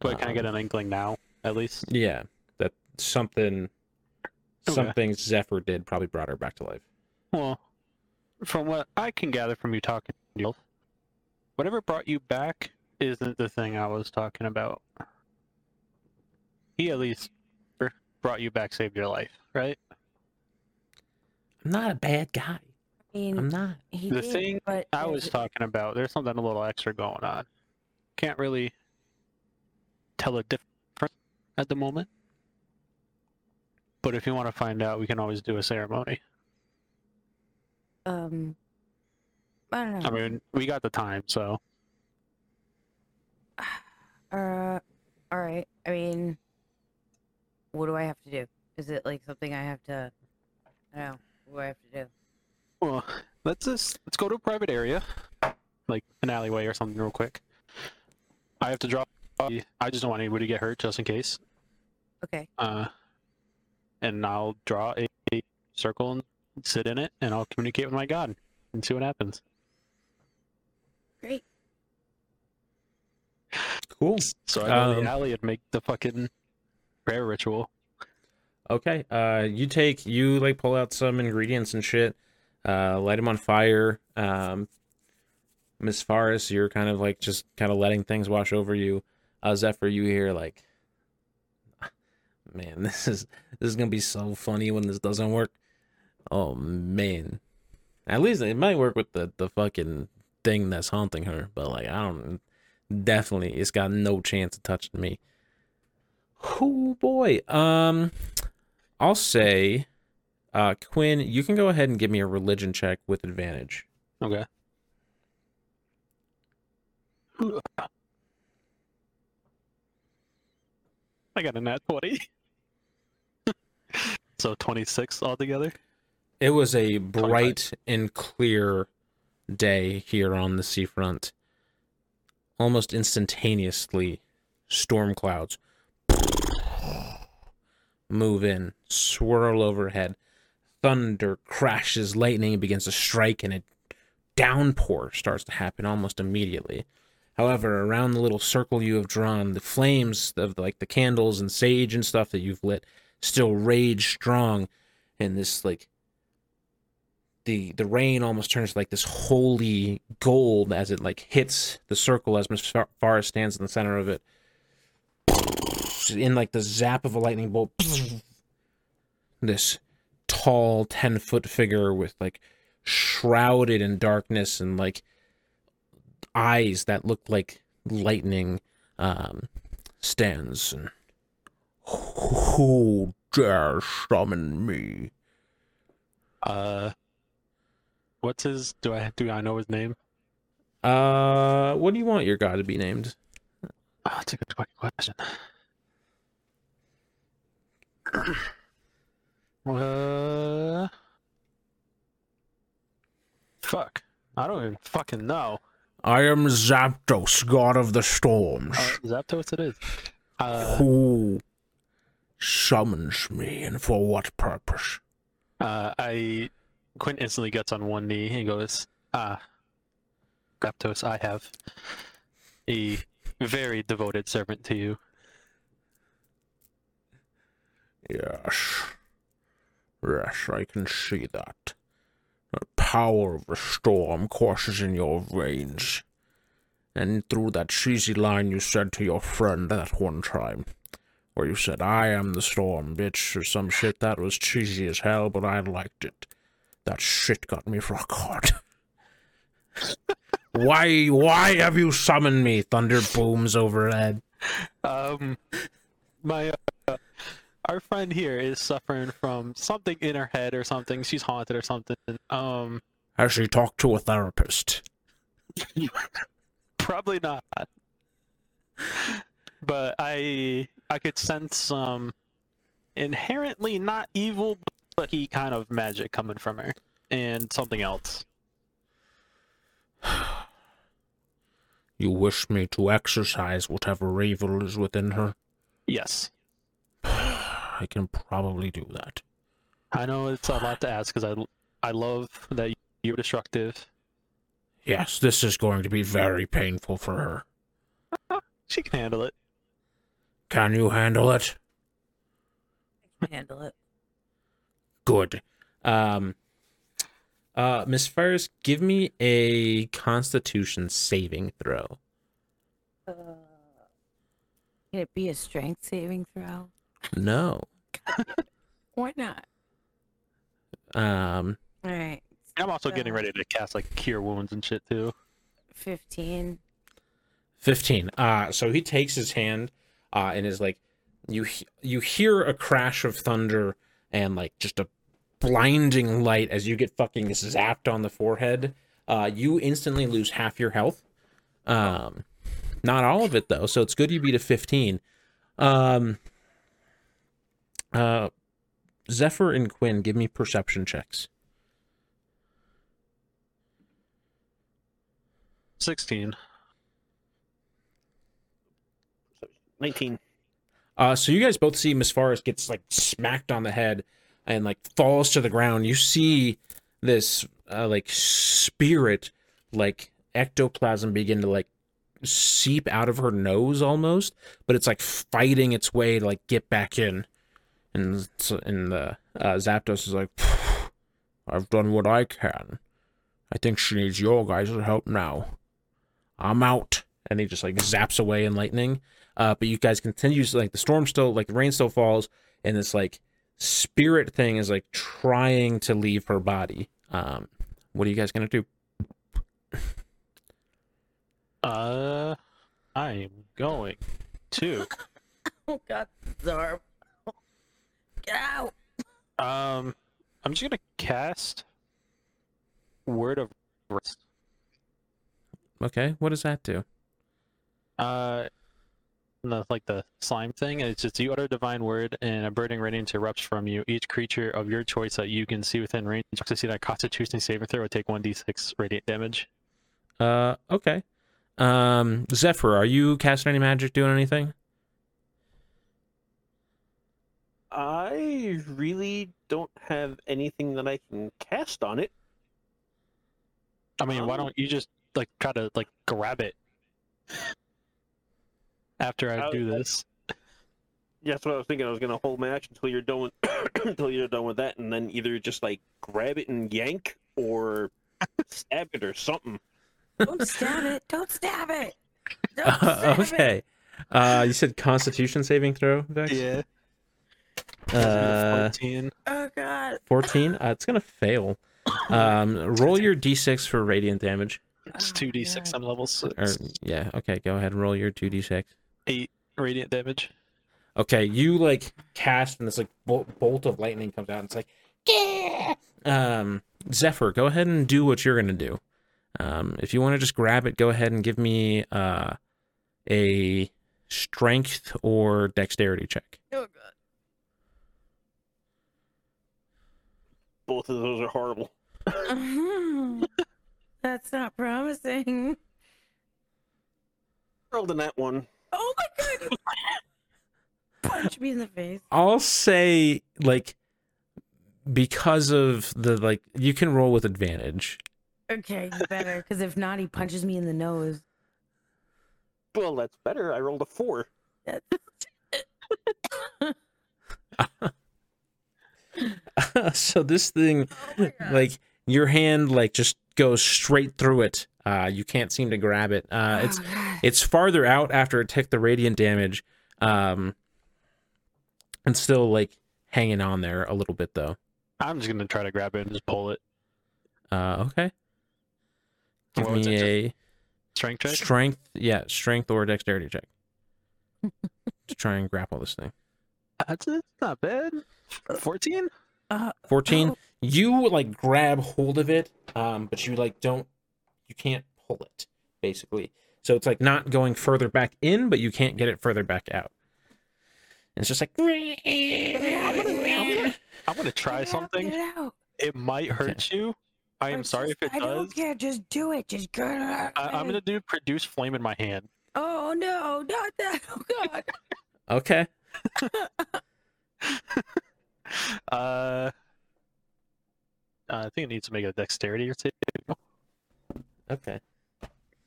[SPEAKER 4] But I kind
[SPEAKER 1] Um,
[SPEAKER 4] of get an inkling now, at least?
[SPEAKER 1] Yeah, that something
[SPEAKER 4] Okay.
[SPEAKER 1] something Zephyr did probably brought her back to life.
[SPEAKER 4] Well, from what I can gather from you talking whatever brought you back isn't the thing I was talking about. He at least brought you back, saved your life, right?
[SPEAKER 1] I'm not a bad guy.
[SPEAKER 3] I mean,
[SPEAKER 1] I'm not.
[SPEAKER 3] he
[SPEAKER 4] the
[SPEAKER 3] did,
[SPEAKER 4] thing
[SPEAKER 3] but
[SPEAKER 4] I was
[SPEAKER 3] there's-
[SPEAKER 4] talking about, there's something a little extra going on. Can't really tell a difference at the moment. But if you want to find out, we can always do a ceremony.
[SPEAKER 3] um, I don't know.
[SPEAKER 4] I mean, we got the time, so
[SPEAKER 3] Uh, all right. I mean, what do I have to do? Is it like something I have to? I don't know. What do I have to do?
[SPEAKER 4] Well, let's just let's go to a private area, like an alleyway or something, real quick. I have to draw. I just don't want anybody to get hurt, just in case.
[SPEAKER 3] Okay.
[SPEAKER 4] Uh, and I'll draw a, a circle and sit in it, and I'll communicate with my god and see what happens.
[SPEAKER 3] Great.
[SPEAKER 1] Cool.
[SPEAKER 4] So I go to
[SPEAKER 1] Um,
[SPEAKER 4] the alley and make the fucking prayer ritual.
[SPEAKER 1] Okay. Uh, you take you like pull out some ingredients and shit. Uh, light them on fire. Um, Miss Faris, you're kind of like just kind of letting things wash over you. Uh, Zephyr, you hear like, man, this is this is gonna be so funny when this doesn't work. Oh man, at least it might work with the the fucking thing that's haunting her, but like I don't. Definitely, it's got no chance of touching me. Oh boy. Um, I'll say, uh, Quinn, you can go ahead and give me a religion check with advantage.
[SPEAKER 4] Okay. I got a nat 20. so 26 altogether.
[SPEAKER 1] It was a bright and clear day here on the seafront. Almost instantaneously, storm clouds move in, swirl overhead. Thunder crashes, lightning begins to strike, and a downpour starts to happen almost immediately. However, around the little circle you have drawn, the flames of like the candles and sage and stuff that you've lit still rage strong, and this like the the rain almost turns like this holy gold as it like hits the circle as Miss Far- Forrest stands in the center of it. In like the zap of a lightning bolt, this tall ten foot figure with like shrouded in darkness and like eyes that look like lightning um stands and who dare summon me
[SPEAKER 4] Uh, what's his? Do I do I know his name?
[SPEAKER 1] uh what do you want your god to be named
[SPEAKER 4] Oh, that's a good fucking question. uh, fuck. I don't even fucking know.
[SPEAKER 1] i am zapdos god of the storms
[SPEAKER 4] Uh, Zapdos it is. Uh,
[SPEAKER 1] who summons me and for what purpose
[SPEAKER 4] uh, I Quinn instantly gets on one knee and goes, "Ah, Zapdos, I have a very devoted servant to you.
[SPEAKER 1] Yes. Yes, I can see that. The power of the storm courses in your veins. And through that cheesy line you said to your friend that one time, where you said, I am the storm, bitch, or some shit, that was cheesy as hell, but I liked it. That shit got me rock hard. why, why have you summoned me? Thunder booms overhead.
[SPEAKER 4] Um, my uh, our friend here is suffering from something in her head or something. She's haunted or something. Um,
[SPEAKER 1] Has she talked to a therapist?
[SPEAKER 4] probably not. But I I could sense some inherently not evil, but he kind of magic coming from her, and something else.
[SPEAKER 1] You wish me to exorcise whatever evil is within her?
[SPEAKER 4] Yes,
[SPEAKER 1] I can probably do that.
[SPEAKER 4] I know it's a lot to ask because I I love that you're destructive.
[SPEAKER 1] Yes, this is going to be very painful for her.
[SPEAKER 4] She can handle it.
[SPEAKER 1] Can you handle it?
[SPEAKER 3] I can handle it.
[SPEAKER 1] Good. Um uh Miss Ferris, give me a constitution saving throw.
[SPEAKER 3] Uh, can it be a strength saving throw?
[SPEAKER 1] No.
[SPEAKER 3] Why not?
[SPEAKER 1] Um
[SPEAKER 3] All right.
[SPEAKER 4] I'm also getting
[SPEAKER 3] Uh,
[SPEAKER 4] ready to cast like cure wounds and shit too.
[SPEAKER 3] 15.
[SPEAKER 1] 15. Uh so he takes his hand uh and is like you he- you hear a crash of thunder and like just a blinding light as you get fucking zapped on the forehead. Uh you instantly lose half your health. Um not all of it though, so it's good you beat a 15. Um uh Zephyr and Quinn, give me perception checks.
[SPEAKER 4] Sixteen.
[SPEAKER 2] 19.
[SPEAKER 1] Uh, so you guys both see Miss Forrest gets like smacked on the head and like falls to the ground. You see this uh, like spirit, like ectoplasm begin to like seep out of her nose almost, but it's like fighting its way to like get back in. And so, and the uh, Zapdos is like, I've done what I can. I think she needs your guys' help now. I'm out. And he just like zaps away in lightning. Uh, but you guys continue like the storm still like the rain still falls, and this like spirit thing is like trying to leave her body. Um, what are you guys gonna do?
[SPEAKER 4] Uh, I'm going to.
[SPEAKER 3] Oh God, Zarb. Get out.
[SPEAKER 4] Um, I'm just gonna cast Word of Radiance.
[SPEAKER 1] Okay, what does that do?
[SPEAKER 4] Uh, the, like the slime thing. It's just you utter divine word, and a burning radiance erupts from you. Each creature of your choice that you can see within range to see that Constitution saving throw will take one d6 radiant damage.
[SPEAKER 1] Uh, okay. Um, Zephyr, are you casting any magic, doing anything?
[SPEAKER 2] I really don't have anything that I can cast on it.
[SPEAKER 4] I mean, why
[SPEAKER 2] Um,
[SPEAKER 4] don't you just like try to like grab it after I
[SPEAKER 2] Uh,
[SPEAKER 4] do this?
[SPEAKER 2] Yeah, that's what I was thinking. I was gonna hold my action until you're done with until you're done with that, and then either just like grab it and yank, or stab it or something.
[SPEAKER 3] Don't stab it. Don't stab it. Don't stab
[SPEAKER 1] Uh,
[SPEAKER 3] it.
[SPEAKER 1] okay. Uh, you said Constitution saving throw, Vex?
[SPEAKER 4] Yeah.
[SPEAKER 1] Uh,
[SPEAKER 4] 14.
[SPEAKER 3] Oh God.
[SPEAKER 1] 14. Uh, it's gonna fail. Um, roll your d6 for radiant damage.
[SPEAKER 4] It's
[SPEAKER 3] Oh,
[SPEAKER 4] 2d6
[SPEAKER 3] God.
[SPEAKER 4] on level 6.
[SPEAKER 1] Or yeah, okay. Go ahead and roll your 2d6.
[SPEAKER 4] 8 radiant damage.
[SPEAKER 1] Okay, you like cast and this like bolt, bolt of lightning comes out. And it's like, yeah. Um, Zephyr, go ahead and do what you're gonna do. Um, if you want to just grab it, go ahead and give me uh a strength or dexterity check.
[SPEAKER 3] Oh
[SPEAKER 2] Both of those are horrible.
[SPEAKER 3] That's not promising.
[SPEAKER 2] Rolled in that one.
[SPEAKER 3] Oh my God. Punch me in the face.
[SPEAKER 1] I'll say like because of the like you can roll with advantage.
[SPEAKER 3] Okay, better. Because if not, he punches me in the nose.
[SPEAKER 2] Well, that's better. I rolled a four.
[SPEAKER 1] so this thing
[SPEAKER 3] Oh
[SPEAKER 1] like your hand like just goes straight through it. Uh you can't seem to grab it. Uh it's
[SPEAKER 3] Oh, God.
[SPEAKER 1] it's farther out after it took the radiant damage. Um and still like hanging on there a little bit though.
[SPEAKER 4] I'm just going to try to grab it and just pull it.
[SPEAKER 1] Uh okay. Give
[SPEAKER 4] What
[SPEAKER 1] me a
[SPEAKER 4] Strength check?
[SPEAKER 1] strength yeah, strength or dexterity check. to try and grapple this thing.
[SPEAKER 4] That's it. Not bad. 14?
[SPEAKER 3] Uh,
[SPEAKER 1] 14
[SPEAKER 3] oh,
[SPEAKER 1] you like grab hold of it um but you like don't you can't pull it basically so it's like not going further back in but you can't get it further back out and it's just like
[SPEAKER 4] I'm going to try
[SPEAKER 3] get
[SPEAKER 4] something.
[SPEAKER 3] Get out.
[SPEAKER 4] It might hurt you. I am
[SPEAKER 3] Or
[SPEAKER 4] sorry if it
[SPEAKER 3] I don't
[SPEAKER 4] does.
[SPEAKER 3] care. Just do it. Just go.
[SPEAKER 4] I, I'm going to do produce flame in my hand.
[SPEAKER 3] Oh no, not that. Oh God.
[SPEAKER 1] okay
[SPEAKER 4] Uh, I think it needs to make a dexterity or two.
[SPEAKER 1] okay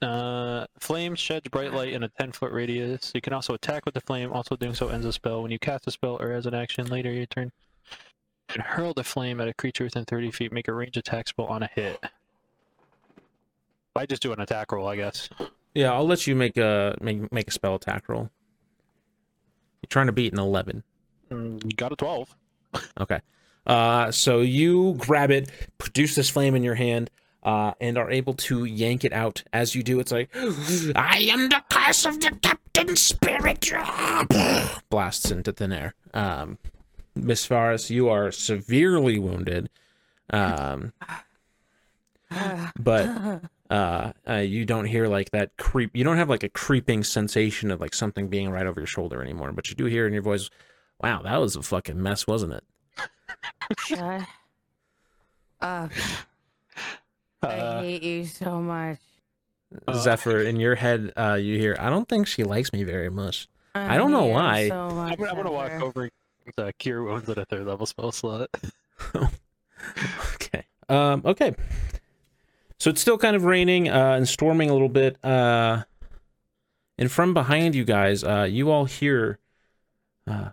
[SPEAKER 4] Uh, flame sheds bright light in a 10 foot radius. You can also attack with the flame. Also, doing so ends a spell. When you cast a spell or as an action later your turn, you can hurl the flame at a creature within 30 feet. Make a range attack spell on a hit. I just do an attack roll, I guess.
[SPEAKER 1] yeah i'll let you make a make, make a spell attack roll you're trying to beat an 11
[SPEAKER 4] Mm, you got a 12.
[SPEAKER 1] Okay. Uh, so you grab it, produce this flame in your hand, uh, and are able to yank it out. As you do, it's like, I am the curse of the captain spirit. Blasts into thin air. Um, Miss Faris, you are severely wounded. Um, but uh, uh, you don't hear like that creep. You don't have like a creeping sensation of like something being right over your shoulder anymore. But you do hear in your voice, "Wow, that was a fucking mess, wasn't it?"
[SPEAKER 3] Shut up. I
[SPEAKER 4] Uh,
[SPEAKER 3] hate you so much.
[SPEAKER 4] Uh,
[SPEAKER 1] Zephyr, in your head, uh, you hear, I don't think she likes me very much. I don't know why.
[SPEAKER 3] So much,
[SPEAKER 4] I'm, gonna- I'm gonna walk
[SPEAKER 3] Zephyr.
[SPEAKER 4] over the cure wounds at a third level spell slot.
[SPEAKER 1] okay. Um, okay. So it's still kind of raining uh, and storming a little bit. Uh, and from behind you guys, uh, you all hear. Uh,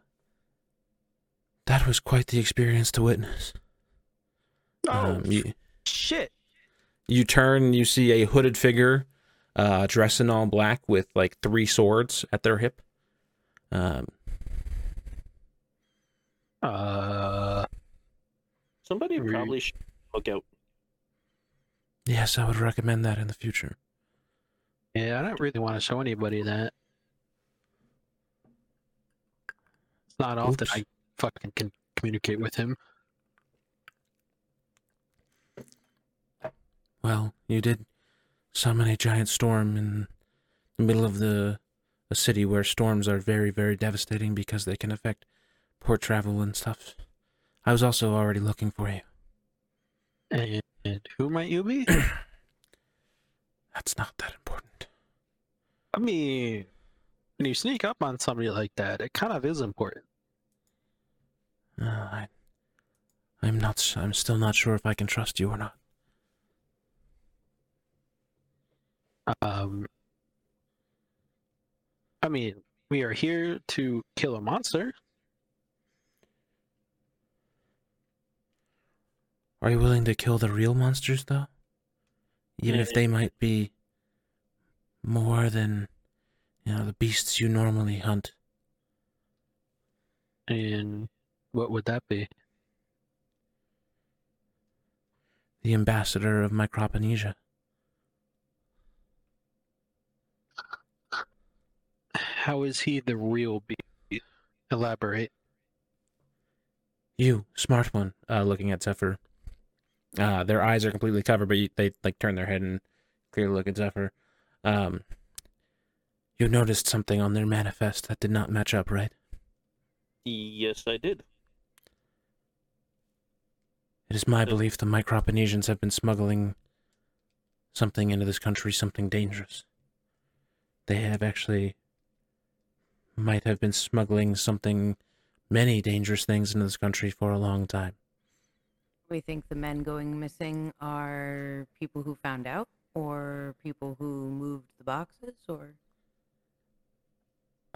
[SPEAKER 1] that was quite the experience to witness.
[SPEAKER 4] Oh,
[SPEAKER 1] Um, you,
[SPEAKER 4] shit.
[SPEAKER 1] you turn, you see a hooded figure, uh, dressed in all black with like three swords at their hip. Um,
[SPEAKER 4] Uh,
[SPEAKER 2] Somebody probably should look out.
[SPEAKER 1] Yes, I would recommend that in the future.
[SPEAKER 4] yeah, I don't really want to show anybody that. It's not often
[SPEAKER 1] Oops.
[SPEAKER 4] I fucking can communicate with him.
[SPEAKER 1] Well, you did summon a giant storm in the middle of the a city where storms are very, very devastating because they can affect port travel and stuff. I was also already looking for you.
[SPEAKER 4] And, and who might you be?
[SPEAKER 1] That's not that important.
[SPEAKER 4] I mean, when you sneak up on somebody like that, it kind of is important.
[SPEAKER 1] Uh, I, I'm not. I'm still not sure if I can trust you or not.
[SPEAKER 4] Um, I mean, we are here to kill a monster.
[SPEAKER 1] Are you willing to kill the real monsters, though? Even if they might be more than, you know, the beasts you normally hunt.
[SPEAKER 4] And what would that be?
[SPEAKER 1] The ambassador of Microponesia.
[SPEAKER 4] How is he the real beast? Elaborate.
[SPEAKER 1] You, smart one, uh, looking at Zephyr. Uh, their eyes are completely covered, but you, they like turn their head and clearly look at Zephyr. Um, you noticed something on their manifest that did not match up, right?
[SPEAKER 2] Yes, I did.
[SPEAKER 1] It is my
[SPEAKER 2] Uh,
[SPEAKER 1] belief the Microponesians have been smuggling something into this country, something dangerous. They have actually might have been smuggling something, many dangerous things into this country for a long time.
[SPEAKER 3] We think the men going missing are people who found out, or people who moved the boxes, or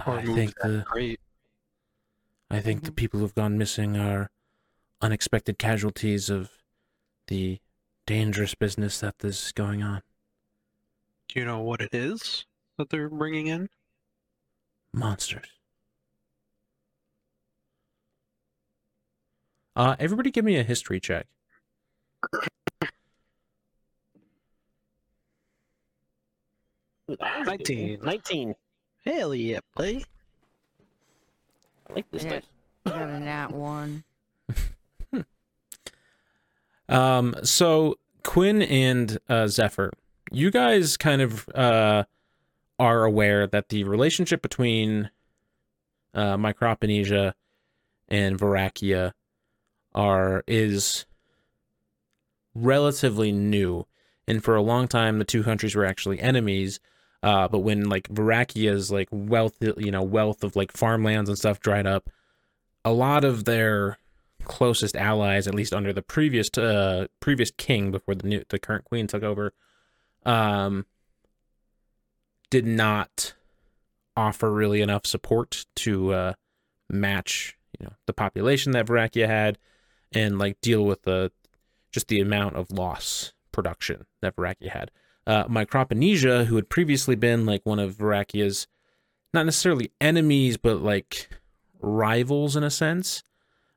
[SPEAKER 4] Or
[SPEAKER 1] I think the
[SPEAKER 4] great.
[SPEAKER 1] I think the
[SPEAKER 3] Mhm.
[SPEAKER 1] people who've gone missing are unexpected casualties of the dangerous business that is going on.
[SPEAKER 4] Do you know what it is that they're bringing in?
[SPEAKER 1] Monsters. Uh, everybody give me a history check.
[SPEAKER 2] Ooh, that was a good one.
[SPEAKER 4] 19.
[SPEAKER 2] 19.
[SPEAKER 4] Hell yeah, play.
[SPEAKER 2] I like this
[SPEAKER 3] Yeah.
[SPEAKER 2] dice.
[SPEAKER 3] I got a nat one.
[SPEAKER 1] Um, so Quinn and uh, Zephyr, you guys kind of uh, are aware that the relationship between uh, Microponesia and Varakia are is relatively new, and for a long time the two countries were actually enemies. Uh, but when like Varakia's like wealth, you know, wealth of like farmlands and stuff dried up, a lot of their closest allies, at least under the previous uh previous king before the new the current queen took over, um, did not offer really enough support to uh match you know the population that Varakia had, and like deal with the just the amount of loss production that Varakia had. Uh, Microponesia, who had previously been like one of Varakia's not necessarily enemies, but like rivals in a sense,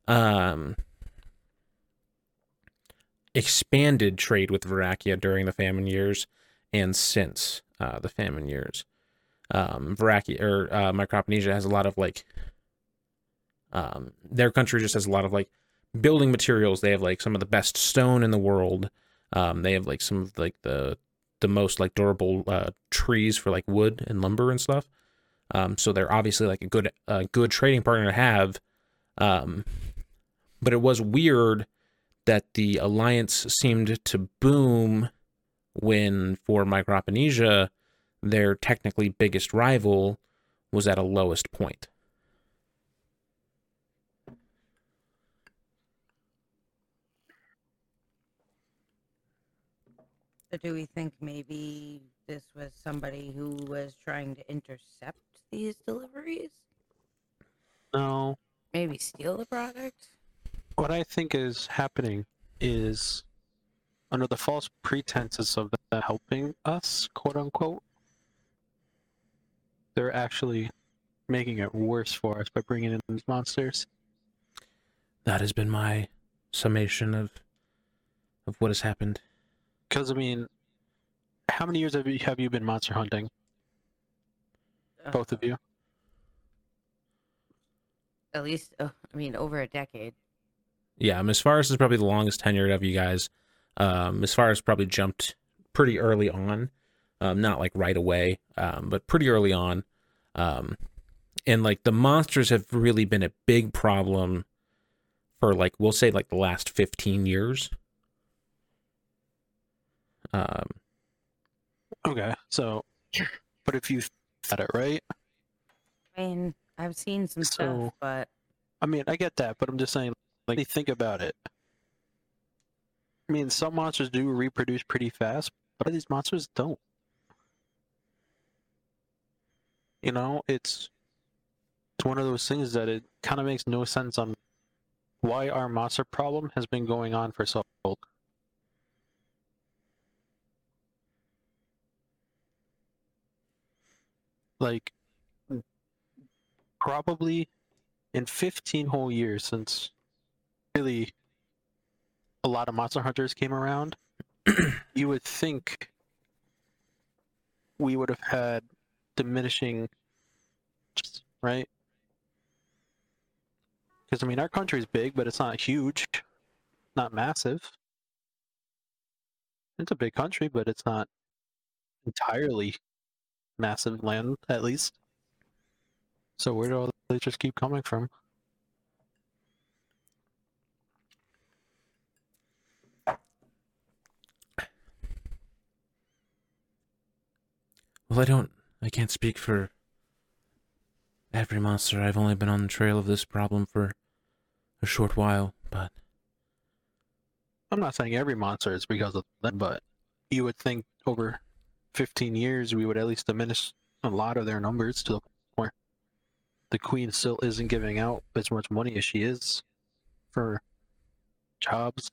[SPEAKER 1] um, expanded trade with Varakia during the famine years and since uh, the famine years. Um, Varakia or uh, Microponesia has a lot of like, um, their country just has a lot of like building materials. They have like some of the best stone in the world. Um, they have like some of like the the most like durable uh, trees for like wood and lumber and stuff. Um, so they're obviously like a good a good trading partner to have. Um, but it was weird that the alliance seemed to boom when for Microponesia, their technically biggest rival was at a lowest point.
[SPEAKER 3] So do we think maybe this was somebody who was trying to intercept these deliveries?
[SPEAKER 4] No,
[SPEAKER 3] Maybe steal the product?
[SPEAKER 4] what I think is happening is under the false pretenses of them helping us, quote unquote, they're actually making it worse for us by bringing in these monsters.
[SPEAKER 1] That has been my summation of of what has happened.
[SPEAKER 4] Because I mean, how many years have you have you been monster hunting, both of you?
[SPEAKER 3] At least, uh, I mean, over a decade.
[SPEAKER 1] Yeah, Miss Faris is probably the longest tenured of you guys. Um, Miss Faris probably jumped pretty early on, um, not like right away, um, but pretty early on. Um, and like the monsters have really been a big problem for like we'll say like the last fifteen years. Um,
[SPEAKER 4] Okay, so, but if you at it right,
[SPEAKER 3] I mean, I've seen some
[SPEAKER 4] So-
[SPEAKER 3] stuff, but
[SPEAKER 4] I mean, I get that, but I'm just saying, like, think about it. I mean, some monsters do reproduce pretty fast, but these monsters don't. You know, it's it's one of those things that it kind of makes no sense on why our monster problem has been going on for so long. Like, probably in 15 whole years since really a lot of monster hunters came around you would think we would have had diminishing just right? Because i mean our country's big but it's not huge not massive. It's a big country but it's not entirely massive land at least so where do all they just keep coming from
[SPEAKER 1] well, I don't, I can't speak for every monster. I've only been on the trail of this problem for a short while, but
[SPEAKER 4] I'm not saying every monster is because of that, but you would think over 15 years we would at least diminish a lot of their numbers to the point where the queen still isn't giving out as much money as she is for jobs.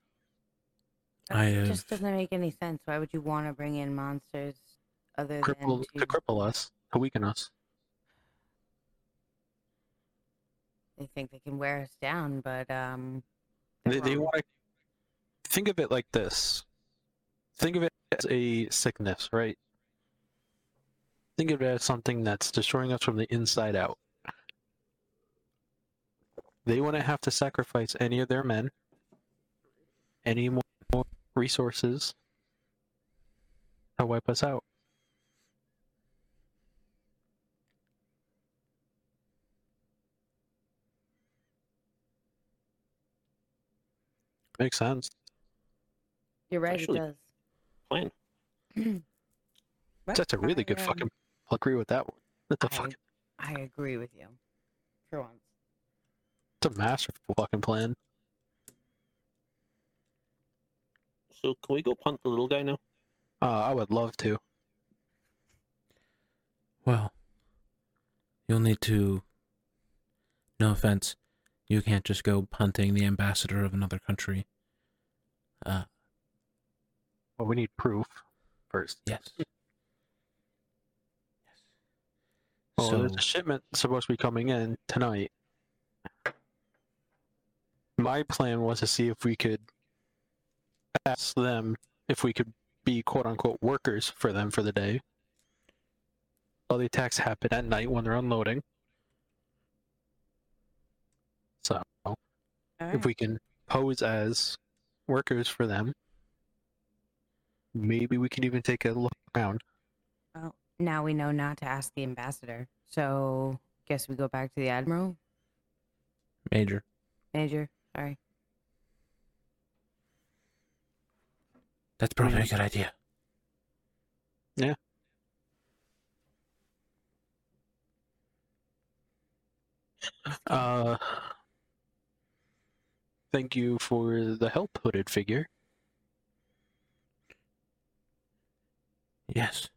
[SPEAKER 3] that
[SPEAKER 1] I have-
[SPEAKER 3] just doesn't make any sense. Why would you want to bring in monsters other
[SPEAKER 4] Cripple,
[SPEAKER 3] than
[SPEAKER 4] to cripple us, to weaken us.
[SPEAKER 3] they think they can wear us down? But um, they're
[SPEAKER 4] They, they want to think of it like this. Think of it as a sickness, right? Think of it as something that's destroying us from the inside out. They wouldn't have to sacrifice any of their men, any more resources to wipe us out. Makes sense.
[SPEAKER 3] You're right.
[SPEAKER 2] Actually-
[SPEAKER 3] it does.
[SPEAKER 2] Plan.
[SPEAKER 4] That's a really good fucking. I'll agree with that one. That's a
[SPEAKER 3] I-
[SPEAKER 4] fucking.
[SPEAKER 3] I agree with you. For once.
[SPEAKER 4] It's a masterful fucking plan.
[SPEAKER 2] So can we go punt the little guy now?
[SPEAKER 4] Uh, I would love to.
[SPEAKER 1] Well, you'll need to. No offense, you can't just go punting the ambassador of another country. Uh,
[SPEAKER 4] Well, we need proof first.
[SPEAKER 1] yes. Yes.
[SPEAKER 4] Well,
[SPEAKER 1] so,
[SPEAKER 4] there's oh. a shipment supposed to be coming in tonight. My plan was to see if we could ask them if we could be quote unquote workers for them for the day. All the attacks happen at night when they're unloading. So
[SPEAKER 3] All
[SPEAKER 4] if we can pose as workers for them, maybe we can even take a look around.
[SPEAKER 3] Well, now we know not to ask the ambassador. So guess we go back to the admiral.
[SPEAKER 1] Major.
[SPEAKER 3] Major. Sorry.
[SPEAKER 1] That's probably
[SPEAKER 4] Yeah.
[SPEAKER 1] a good idea. Yeah.
[SPEAKER 4] Uh, thank you for the help, hooded figure.
[SPEAKER 1] Yes.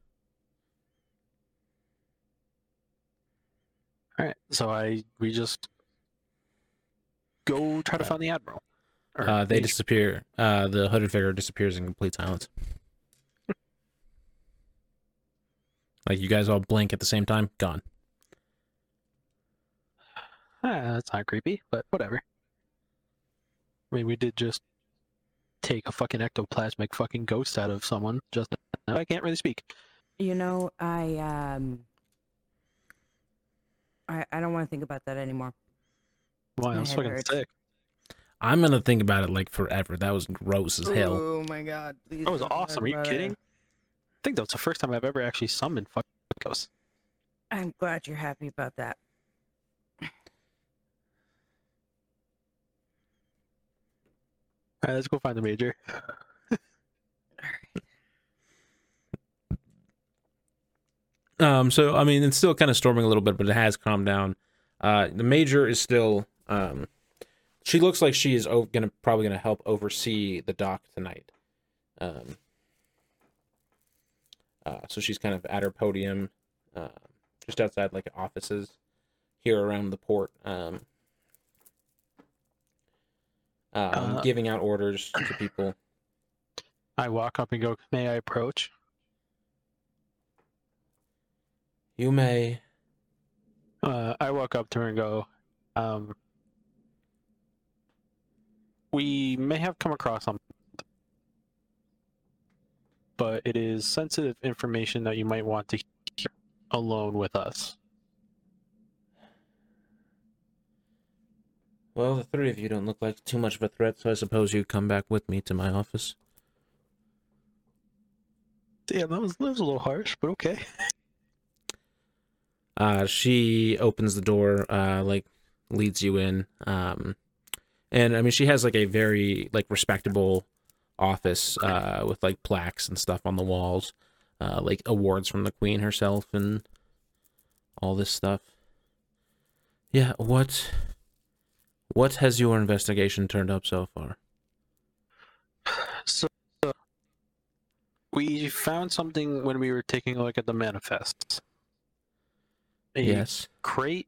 [SPEAKER 4] All right, so I we just go try to
[SPEAKER 1] Uh,
[SPEAKER 4] find the admiral. Or
[SPEAKER 1] Uh, they
[SPEAKER 4] the-
[SPEAKER 1] disappear. Uh, the hooded figure disappears in complete silence. like you guys all blink at the same time. Gone.
[SPEAKER 4] Ah, that's not creepy, but whatever. I mean, we did just take a fucking ectoplasmic fucking ghost out of someone. Just now. I can't really speak.
[SPEAKER 3] You know, I um, I I don't want to think about that anymore.
[SPEAKER 4] Wow,
[SPEAKER 3] My
[SPEAKER 4] that's
[SPEAKER 3] head
[SPEAKER 4] fucking
[SPEAKER 3] hurts.
[SPEAKER 4] sick.
[SPEAKER 1] I'm gonna think about it like forever. That was gross as hell.
[SPEAKER 3] Oh my god! Please
[SPEAKER 4] That was awesome. Are you kidding?
[SPEAKER 3] it.
[SPEAKER 4] I think that was the first time I've ever actually summoned fucking ghosts.
[SPEAKER 3] I'm glad you're happy about that.
[SPEAKER 4] All right, let's go find the major.
[SPEAKER 1] Um, so I mean, it's still kind of storming a little bit, but it has calmed down. Uh, the major is still. Um, she looks like she is o- gonna probably gonna help oversee the dock tonight. Um, uh, so she's kind of at her podium, uh, just outside like offices here around the port, um, um,
[SPEAKER 4] Uh,
[SPEAKER 1] giving out orders to people.
[SPEAKER 4] I walk up and go, "May I approach?"
[SPEAKER 1] You may.
[SPEAKER 4] Uh, I walk up to her and go, um, "We may have come across something, but it is sensitive information that you might want to hear alone with us."
[SPEAKER 1] Well, the three of you don't look like too much of a threat, so I suppose you come back with me to my office.
[SPEAKER 4] Damn, that was that was a little harsh, but okay.
[SPEAKER 1] Uh, she opens the door, uh, like leads you in. Um, and I mean, she has like a very like respectable office, uh, with like plaques and stuff on the walls, uh, like awards from the queen herself and all this stuff. Yeah, what, what has your investigation turned up so far?
[SPEAKER 4] So we found something when we were taking a look at the manifests. A
[SPEAKER 1] Yes.
[SPEAKER 4] crate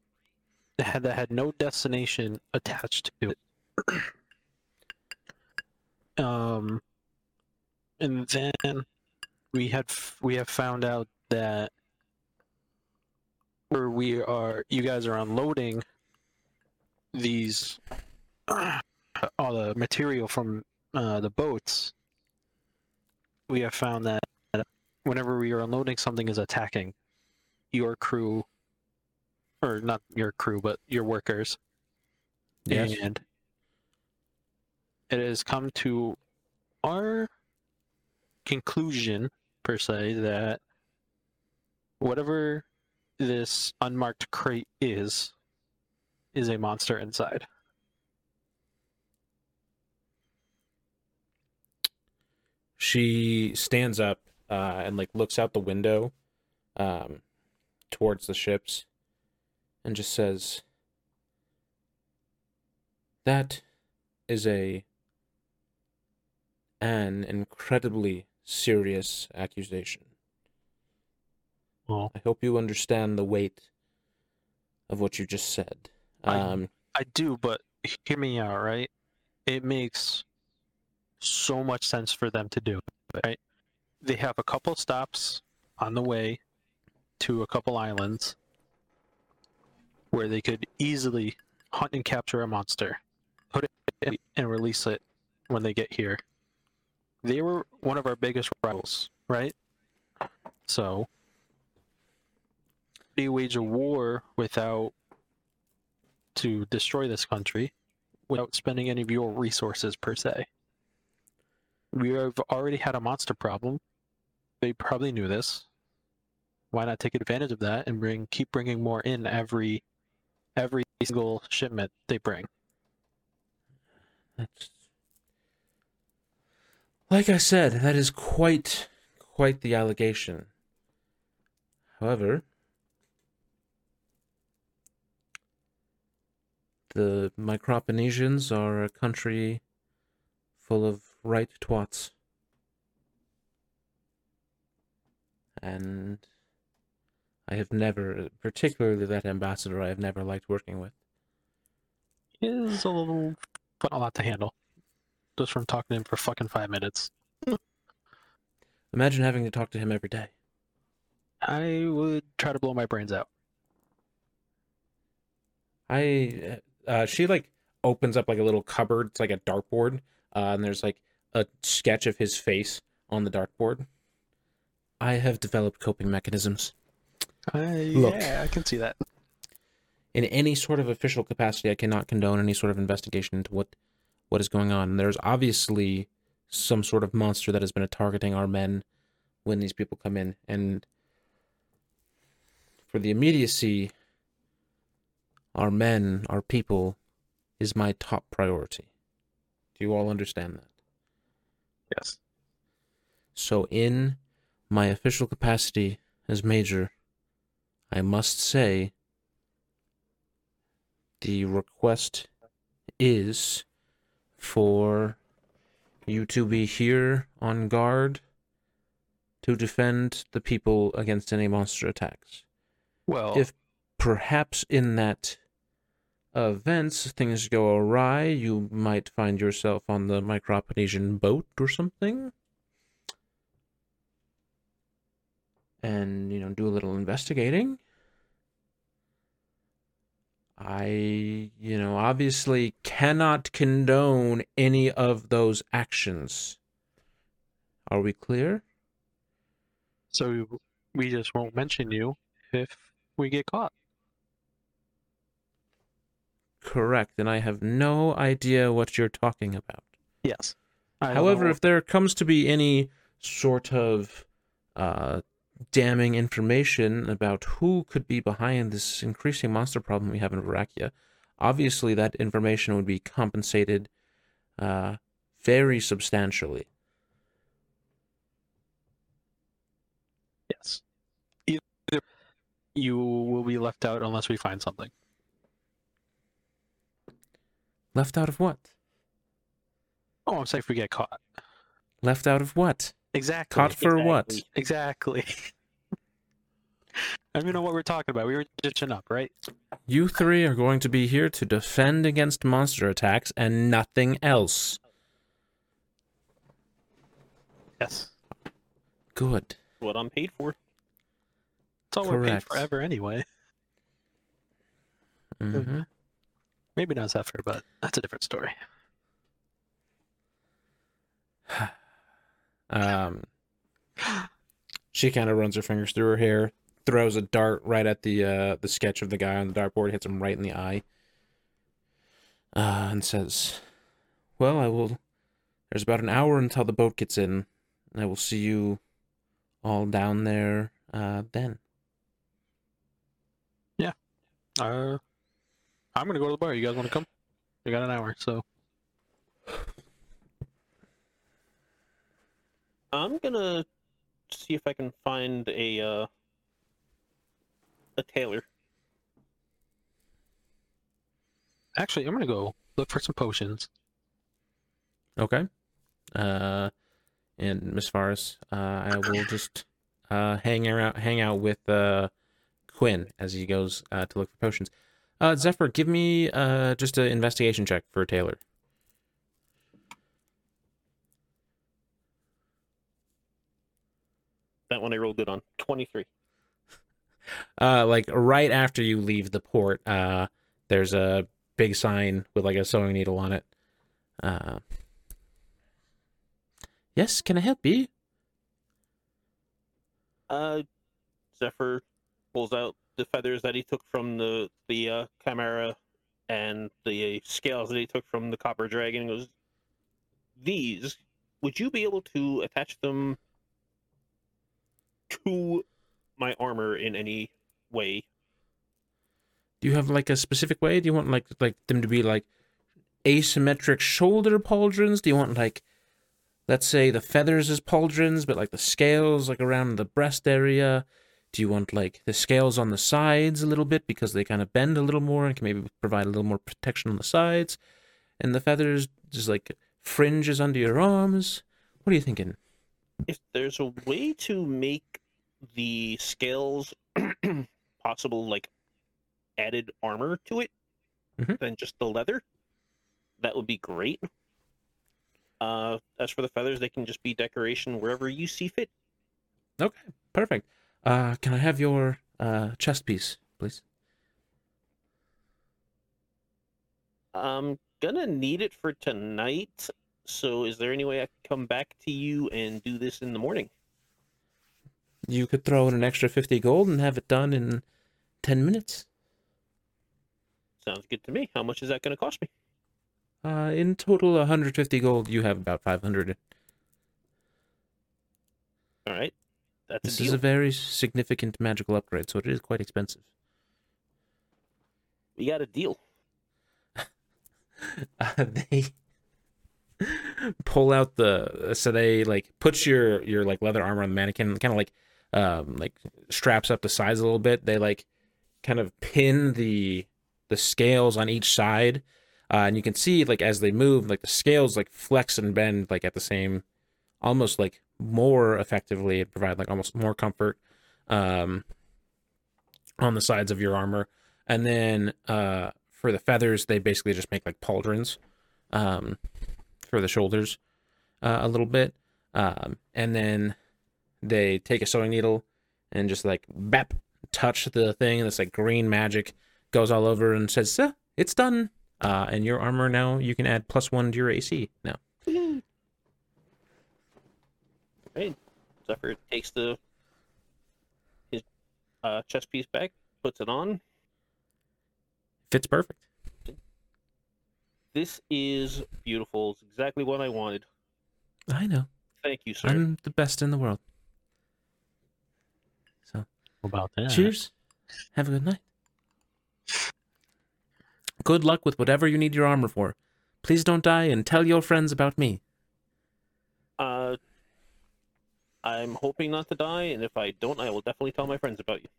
[SPEAKER 4] that had, that had no destination attached to it. um, and then we had we have found out that where we are, you guys are unloading these all the material from uh, the boats. We have found that whenever we are unloading, something is attacking your crew, or not your crew, but your workers.
[SPEAKER 1] Yes.
[SPEAKER 4] And it has come to our conclusion, per se, that whatever this unmarked crate is, is a monster inside.
[SPEAKER 1] she stands up uh, and like looks out the window um, towards the ships and just says that is a an incredibly serious accusation
[SPEAKER 4] Well,
[SPEAKER 1] i hope you understand the weight of what you just said
[SPEAKER 4] I-
[SPEAKER 1] um,
[SPEAKER 4] I do, but hear me out, right? It makes so much sense for them to do, it, right? They have a couple stops on the way to a couple islands where they could easily hunt and capture a monster, put it and release it when they get here. They were one of our biggest rivals, right? So, they wage a war without to destroy this country without spending any of your resources per se. We have already had a monster problem. They probably knew this. Why not take advantage of that and bring keep bringing more in every every single shipment they bring?
[SPEAKER 1] That's like I said, that is quite quite the allegation. However, the Microponesians are a country full of right twats. And I have never, particularly that ambassador, I have never liked working with.
[SPEAKER 4] He is a little, but a lot to handle. Just from talking to him for fucking five minutes.
[SPEAKER 1] Imagine having to talk to him every day.
[SPEAKER 4] I would try to blow my brains out.
[SPEAKER 1] I uh, she like opens up like a little cupboard. It's like a dartboard, uh, and there's like a sketch of his face on the dartboard. I have developed coping mechanisms.
[SPEAKER 4] I,
[SPEAKER 1] Look.
[SPEAKER 4] Yeah, I can see that.
[SPEAKER 1] In any sort of official capacity, I cannot condone any sort of investigation into what what is going on. There's obviously some sort of monster that has been targeting our men when these people come in, and for the immediacy, our men, our people, is my top priority. Do you all understand that?
[SPEAKER 4] Yes.
[SPEAKER 1] So, in my official capacity as major, I must say the request is for you to be here on guard to defend the people against any monster attacks.
[SPEAKER 4] Well,
[SPEAKER 1] If perhaps in that event things go awry, you might find yourself on the Microponesian boat or something. And, you know, do a little investigating. I, you know, obviously cannot condone any of those actions. Are we clear?
[SPEAKER 4] so we just won't mention you if we get caught.
[SPEAKER 1] Correct. And I have no idea what you're talking about.
[SPEAKER 4] Yes. I
[SPEAKER 1] However, if there comes to be any sort of uh, damning information about who could be behind this increasing monster problem we have in Varakia, obviously that information would be compensated uh, very substantially.
[SPEAKER 4] yes, either you will be left out unless we find something.
[SPEAKER 1] Left out of what?
[SPEAKER 4] Oh, I'm saying if we get caught.
[SPEAKER 1] Left out of what?
[SPEAKER 4] Exactly.
[SPEAKER 1] Caught for what?
[SPEAKER 2] Exactly.
[SPEAKER 4] I mean, know what we're talking about. We were ditching up, right?
[SPEAKER 1] You three are going to be here to defend against monster attacks and nothing else.
[SPEAKER 4] Yes.
[SPEAKER 1] Good.
[SPEAKER 2] What I'm paid for.
[SPEAKER 4] It's all we're paid
[SPEAKER 1] Correct.
[SPEAKER 4] forever anyway.
[SPEAKER 1] hmm
[SPEAKER 4] Maybe not Zephyr, but that's a different story.
[SPEAKER 1] Um, she kind of runs her fingers through her hair, throws a dart right at the uh, the sketch of the guy on the dartboard, hits him right in the eye, uh, and says, "Well, I will. There's about an hour until the boat gets in. and I will see you all down there uh, then." Yeah.
[SPEAKER 4] Uh, I'm gonna go to the bar. You guys want to come? We got an hour, so
[SPEAKER 2] I'm gonna see if I can find a uh, a tailor.
[SPEAKER 4] actually, I'm gonna go look for some potions.
[SPEAKER 1] Okay. Uh, and Miss Faris, uh, I will just uh hang around, hang out with uh Quinn as he goes uh, to look for potions. Uh, Zephyr, give me uh just an investigation check for tailor.
[SPEAKER 2] That one I rolled good on. Twenty three.
[SPEAKER 1] Uh, like right after you leave the port, uh, there's a big sign with like a sewing needle on it. Uh, yes, can I help you?
[SPEAKER 2] Uh, Zephyr pulls out the feathers that he took from the the uh, chimera and the scales that he took from the copper dragon. And goes, these would you be able to attach them to my armor in any way?
[SPEAKER 1] Do you have like a specific way? Do you want like like them to be like asymmetric shoulder pauldrons? Do you want like let's say the feathers as pauldrons, but like the scales like around the breast area? Do you want like the scales on the sides a little bit because they kind of bend a little more and can maybe provide a little more protection on the sides? And the feathers just like fringes under your arms? What are you thinking?
[SPEAKER 2] If there's a way to make the scales possible like added armor to it
[SPEAKER 1] Mhm.
[SPEAKER 2] than just the leather, that would be great. Uh, as for the feathers, they can just be decoration wherever you see fit.
[SPEAKER 1] Okay, perfect. Uh, can I have your uh chest piece, please?
[SPEAKER 2] I'm gonna need it for tonight. So, is there any way I can come back to you and do this in the morning?
[SPEAKER 1] You could throw in an extra 50 gold and have it done in 10 minutes.
[SPEAKER 2] Sounds good to me. How much is that gonna cost me?
[SPEAKER 1] Uh, in total, 150 gold. You have about 500.
[SPEAKER 2] All right, that's
[SPEAKER 1] This
[SPEAKER 2] a
[SPEAKER 1] is a very significant magical upgrade, so it is quite expensive.
[SPEAKER 2] We got a deal.
[SPEAKER 1] Uh, they pull out the so they like puts your your like leather armor on the mannequin, kind of like um like straps up the sides a little bit. They like kind of pin the the scales on each side, uh, and you can see like as they move, like the scales like flex and bend like at the same, almost like more effectively provide like almost more comfort, um, on the sides of your armor, and then uh for the feathers they basically just make like pauldrons, um, for the shoulders, uh, a little bit, um, and then they take a sewing needle and just like bap touch the thing and this like green magic goes all over and says "Ah, it's done uh and your armor now you can add plus one to your ac now
[SPEAKER 2] Zephyr takes the his uh, chest piece back, puts it on.
[SPEAKER 1] fits perfect
[SPEAKER 2] This is beautiful. It's exactly what I wanted.
[SPEAKER 1] i know
[SPEAKER 2] Thank you, sir.
[SPEAKER 1] i'm the best in the world
[SPEAKER 4] About that.
[SPEAKER 1] cheers have a good night good luck with whatever you need your armor for please don't die and tell your friends about me
[SPEAKER 2] Uh, I'm hoping not to die, and if I don't, I will definitely tell my friends about you.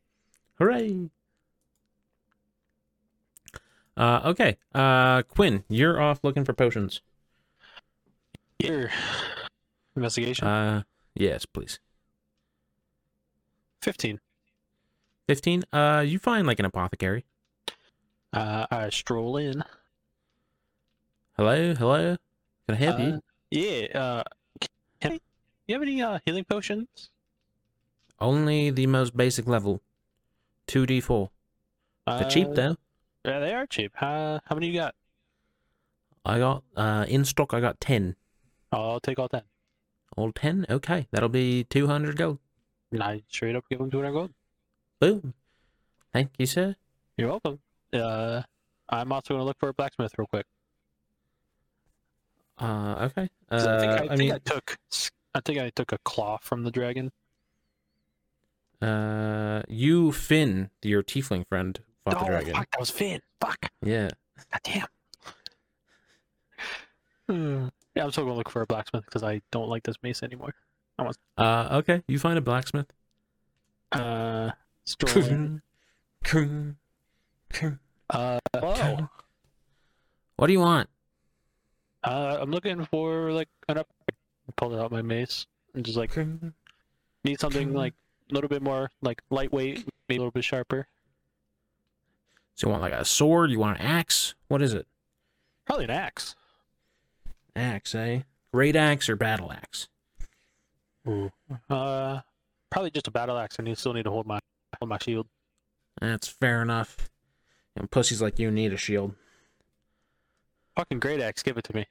[SPEAKER 1] Hooray! Uh, okay. Uh, Quinn, you're off looking for potions.
[SPEAKER 4] Here. Investigation.
[SPEAKER 1] Uh, yes, please.
[SPEAKER 4] 15.
[SPEAKER 1] Fifteen. Uh, you find like an apothecary.
[SPEAKER 4] Uh, I stroll in.
[SPEAKER 1] Hello, hello. Can I help
[SPEAKER 4] Uh,
[SPEAKER 1] you?
[SPEAKER 4] Yeah. Uh, can I, you have any uh, healing potions?
[SPEAKER 1] Only the most basic level. Two D four. They're cheap
[SPEAKER 4] Uh,
[SPEAKER 1] though.
[SPEAKER 4] Yeah, they are cheap. Uh, how many you got?
[SPEAKER 1] I got uh in stock. I got ten.
[SPEAKER 4] I'll take all 10.
[SPEAKER 1] All ten. Okay, that'll be two hundred gold.
[SPEAKER 4] And I straight up give them 200 gold.
[SPEAKER 1] Boom. Thank you, sir.
[SPEAKER 4] You're welcome. Uh, I'm also going to look for a blacksmith real quick.
[SPEAKER 1] Uh, okay. Uh,
[SPEAKER 4] 'Cause I think, I,
[SPEAKER 1] I
[SPEAKER 4] think
[SPEAKER 1] mean,
[SPEAKER 4] I took I think I took a claw from the dragon.
[SPEAKER 1] uh, you Finn, your tiefling friend, fought the
[SPEAKER 4] oh,
[SPEAKER 1] dragon.
[SPEAKER 4] fuck, that was Finn. Fuck.
[SPEAKER 1] Yeah.
[SPEAKER 4] God damn. Hmm. yeah, I'm still going to look for a blacksmith because I don't like this mace anymore.
[SPEAKER 1] Uh, okay. You find a blacksmith.
[SPEAKER 4] Uh, strolling. uh, hello.
[SPEAKER 1] What do you want?
[SPEAKER 4] Uh, I'm looking for like an up. I pulled out my mace and just like need something like a little bit more like lightweight, maybe a little bit sharper.
[SPEAKER 1] So you want like a sword? You want an axe? What is it?
[SPEAKER 4] Probably an axe.
[SPEAKER 1] Axe, eh? Great axe or battle axe?
[SPEAKER 4] Ooh. Uh, probably just a battle axe. I need still need to hold my hold my shield.
[SPEAKER 1] That's fair enough. And pussies like you need a shield.
[SPEAKER 4] Fucking great axe, give it to me.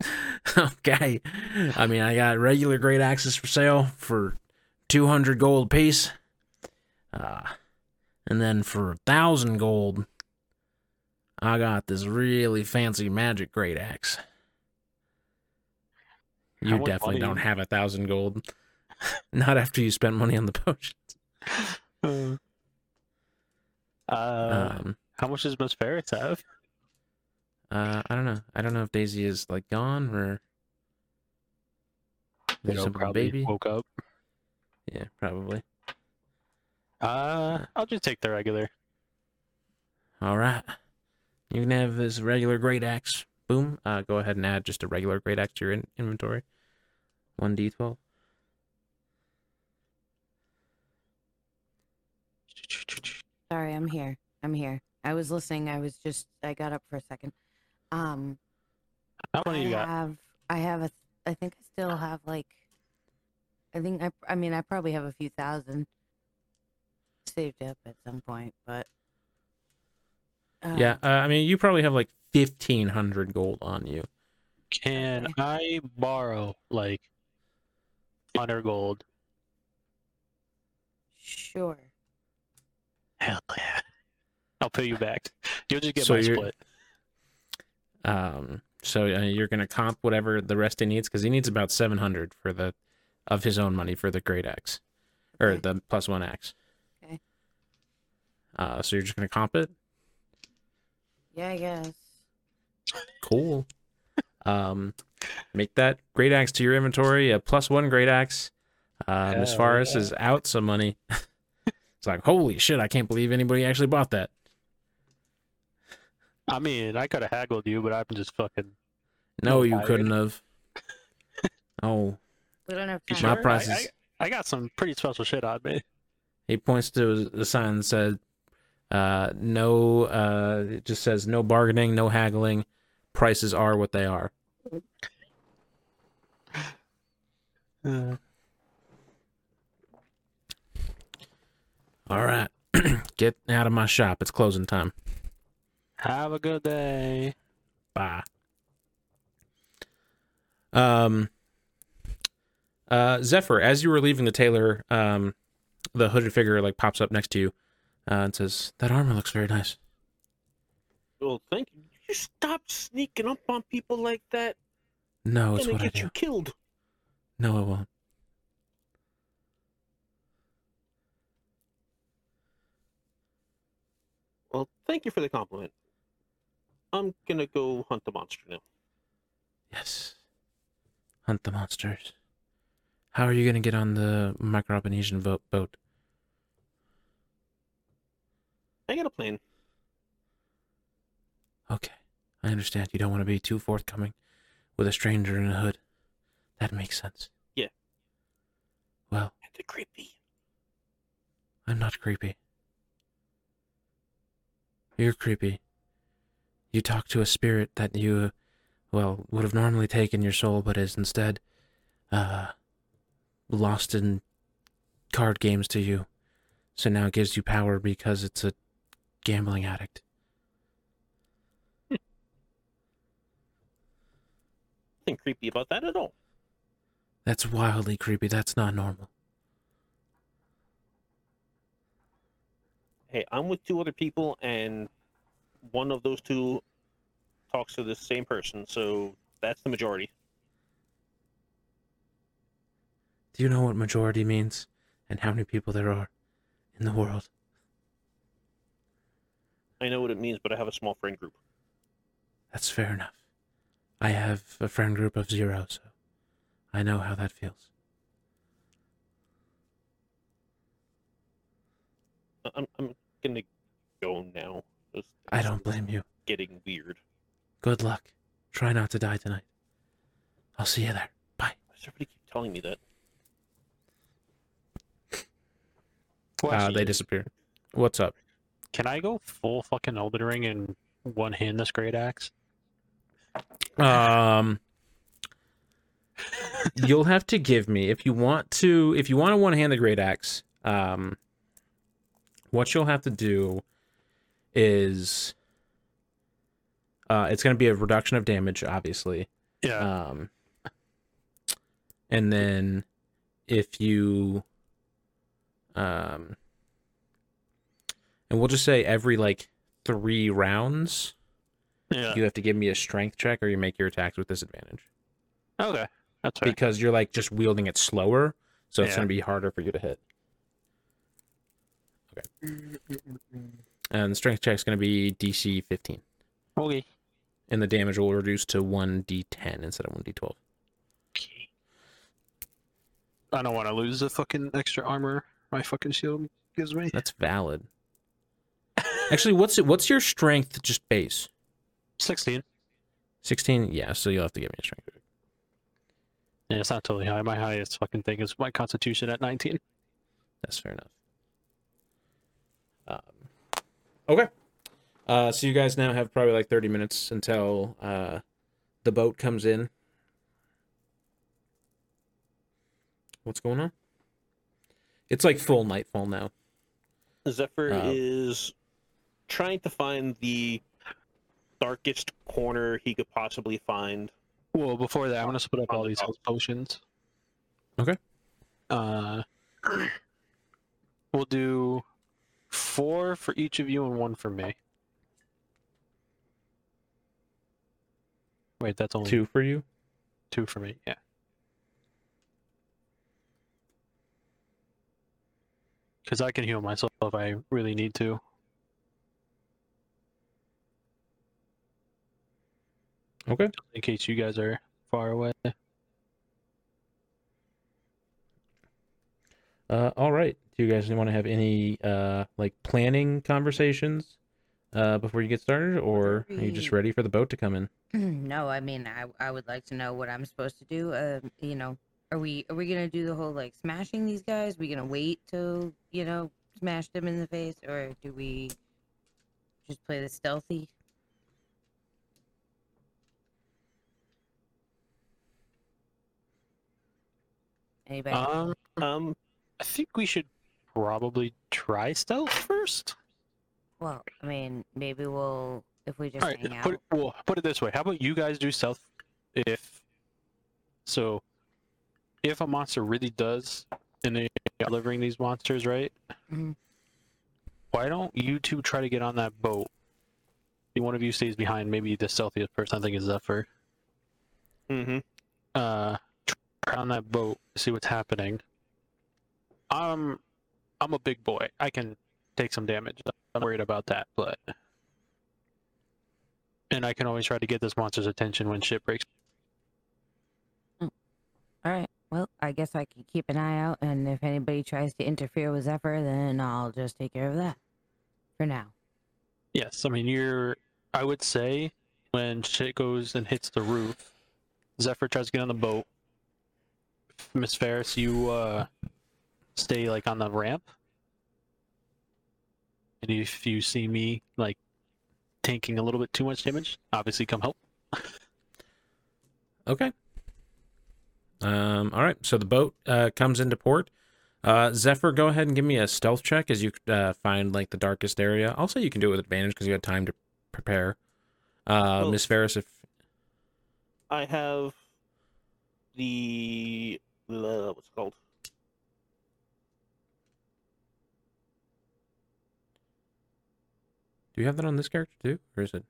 [SPEAKER 1] okay. I mean, I got regular great axes for sale for 200 gold piece. Uh, and then for a thousand gold, I got this really fancy magic great axe. You definitely don't have a thousand gold. Not after you spend money on the potions.
[SPEAKER 4] Uh,
[SPEAKER 1] Um,
[SPEAKER 4] how much does Miss Ferris have?
[SPEAKER 1] uh, I don't know. I don't know if Daisy is like gone or there's
[SPEAKER 4] You know,
[SPEAKER 1] some baby.
[SPEAKER 4] woke up.
[SPEAKER 1] Yeah, probably.
[SPEAKER 4] Uh, I'll just take the regular.
[SPEAKER 1] All right. You can have this regular great axe. Boom. Uh, go ahead and add just a regular great axe to your in- inventory. One d12.
[SPEAKER 3] Sorry, I'm here. I'm here. I was listening. I was just. I got up for a second. Um.
[SPEAKER 4] How many
[SPEAKER 3] I
[SPEAKER 4] you got?
[SPEAKER 3] have. I have a. I think I still have like. I think I. I mean, I probably have a few thousand saved up at some point, but. uh,
[SPEAKER 1] Yeah, uh, I mean, you probably have like fifteen hundred gold on you.
[SPEAKER 4] Can I borrow like hundred gold?
[SPEAKER 3] Sure.
[SPEAKER 4] Hell yeah! I'll pay you back. You'll just get
[SPEAKER 1] So
[SPEAKER 4] my split.
[SPEAKER 1] Um, so uh, you're gonna comp whatever the rest he needs because he needs about seven hundred for the of his own money for the great axe or
[SPEAKER 3] Okay.
[SPEAKER 1] the plus one axe.
[SPEAKER 3] Okay.
[SPEAKER 1] Uh, so you're just gonna comp it.
[SPEAKER 3] Yeah, I guess.
[SPEAKER 1] Cool. um, make that great axe to your inventory a plus one great axe. Uh, Miss
[SPEAKER 4] Hell
[SPEAKER 1] Faris
[SPEAKER 4] yeah.
[SPEAKER 1] is out some money. it's like holy shit! I can't believe anybody actually bought that.
[SPEAKER 4] I mean, I could have haggled you, but I'm just fucking.
[SPEAKER 1] No,
[SPEAKER 4] No,
[SPEAKER 1] you
[SPEAKER 4] I-
[SPEAKER 1] couldn't have. Oh,
[SPEAKER 3] We don't have time.
[SPEAKER 1] My
[SPEAKER 4] sure?
[SPEAKER 1] price
[SPEAKER 4] I, I, I got some pretty special shit on me.
[SPEAKER 1] He points to the sign that said, uh, no, uh, it just says no bargaining, no haggling. Prices are what they are.
[SPEAKER 4] Uh,
[SPEAKER 1] All right. Get out of my shop. It's closing time.
[SPEAKER 4] have a good day.
[SPEAKER 1] Bye. Um, uh, Zephyr, as you were leaving the tailor, um, the hooded figure like pops up next to you, uh, and says, "That armor looks very nice."
[SPEAKER 2] Well, thank you. You stop sneaking up on people like that.
[SPEAKER 1] No, it's what I
[SPEAKER 2] get
[SPEAKER 1] do.
[SPEAKER 2] you killed.
[SPEAKER 1] No, it won't.
[SPEAKER 2] Well, thank you for the compliment. I'm gonna go hunt the monster now.
[SPEAKER 1] Yes. Hunt the monsters. How are you to get on the Micronesian vo- boat?
[SPEAKER 2] I got a plan.
[SPEAKER 1] Okay. I understand you don't want to be too forthcoming with a stranger in a hood. That makes sense.
[SPEAKER 2] Yeah.
[SPEAKER 1] Well,
[SPEAKER 2] And the creepy.
[SPEAKER 1] I'm not creepy. You're creepy. You talk to a spirit that you, well, would have normally taken your soul, but is instead, uh, lost in card games to you. So now it gives you power because it's a gambling addict.
[SPEAKER 2] Nothing creepy about that at all.
[SPEAKER 1] That's wildly creepy. That's not normal.
[SPEAKER 2] Hey, I'm with two other people, and one of those two talks to the same person, so that's the majority.
[SPEAKER 1] Do you know what majority means and how many people there are in the world?
[SPEAKER 2] I know what it means, but I have a small friend group.
[SPEAKER 1] That's fair enough. I have a friend group of zero, so I know how that feels.
[SPEAKER 2] I'm, I'm gonna go now. This
[SPEAKER 1] I don't blame you.
[SPEAKER 2] Getting weird.
[SPEAKER 1] Good luck. Try not to die tonight. I'll see you there. Bye.
[SPEAKER 2] Why does everybody keep telling me that?
[SPEAKER 4] Well,
[SPEAKER 1] Uh, they disappear. What's up?
[SPEAKER 4] Can I go full fucking Elden Ring and one hand this great axe?
[SPEAKER 1] Um, you'll have to give me if you want to. If you want to one hand the great axe, um, what you'll have to do is, uh, it's going to be a reduction of damage, obviously.
[SPEAKER 4] Yeah.
[SPEAKER 1] Um, and then if you, um, and we'll just say every like three rounds,
[SPEAKER 4] yeah.
[SPEAKER 1] you have to give me a strength check or you make your attacks with disadvantage
[SPEAKER 4] Okay. That's fair.
[SPEAKER 1] because you're like just wielding it slower, so it's
[SPEAKER 4] Yeah.
[SPEAKER 1] going to be harder for you to hit. And the strength check is going to be DC 15,
[SPEAKER 4] Okay.
[SPEAKER 1] and the damage will reduce to 1d10 instead of 1d12.
[SPEAKER 4] Okay. I don't want to lose the fucking extra armor my fucking shield gives me.
[SPEAKER 1] That's valid. Actually, what's it? What's your strength just base?
[SPEAKER 4] 16.
[SPEAKER 1] 16? Yeah, so you'll have to give me a strength. check.
[SPEAKER 4] Yeah, it's not totally high. My highest fucking thing is my constitution at 19.
[SPEAKER 1] That's fair enough. Um, Okay. Uh, so you guys now have probably like 30 minutes until uh, the boat comes in. What's going on? It's like full nightfall now.
[SPEAKER 2] Zephyr
[SPEAKER 1] Uh,
[SPEAKER 2] is trying to find the darkest corner he could possibly find.
[SPEAKER 4] Well, before that, I'm gonna split up all
[SPEAKER 2] the
[SPEAKER 4] these
[SPEAKER 2] top.
[SPEAKER 4] health potions.
[SPEAKER 1] Okay.
[SPEAKER 4] Uh, we'll do four for each of you and one for me. Wait, that's only
[SPEAKER 1] Two for you.
[SPEAKER 4] two for me. Yeah. Because I can heal myself if I really need to.
[SPEAKER 1] Okay.
[SPEAKER 4] In case you guys are far away.
[SPEAKER 1] Uh, all right. Do you guys want to have any uh, like planning conversations uh, before you get started, or are you just ready for the boat to come in?
[SPEAKER 3] no, I mean, I I would like to know what I'm supposed to do. Uh, you know, are we are we gonna do the whole like smashing these guys? we gonna wait till you know smash them in the face, or do we just play the stealthy? Anybody?
[SPEAKER 4] Um,
[SPEAKER 2] Um,
[SPEAKER 4] I think we should probably try stealth first.
[SPEAKER 3] well, I mean, maybe we'll if we just
[SPEAKER 4] All right,
[SPEAKER 3] hang out.
[SPEAKER 4] put it, well, put it this way. How about you guys do stealth if so if a monster really does and they are delivering these monsters, right?
[SPEAKER 3] Mhm.
[SPEAKER 4] Why don't you two try to get on that boat? One of you stays behind, maybe the stealthiest person I think is Zephyr.
[SPEAKER 2] Mm-hmm.
[SPEAKER 4] Uh try on that boat, see what's happening. I'm I'm a big boy. I can take some damage. I'm worried about that, but and I can always try to get this monster's attention when shit breaks.
[SPEAKER 3] All right. Well, I guess I can keep an eye out, and if anybody tries to interfere with Zephyr, then I'll just take care of that. For now.
[SPEAKER 4] Yes, I mean you're. I would say when shit goes and hits the roof, Zephyr tries to get on the boat. Miss Ferris, you uh, stay like on the ramp, and if you see me like tanking a little bit too much damage, obviously come help.
[SPEAKER 1] Okay. Um, all right. So the boat uh, comes into port. Uh, Zephyr, go ahead and give me a stealth check as you uh, find like the darkest area. I'll say you can do it with advantage because you had time to prepare. Uh,
[SPEAKER 2] Well-
[SPEAKER 1] Miss Ferris, if
[SPEAKER 2] I have the uh, what's it called?
[SPEAKER 1] Do you have that on this character too, or is it?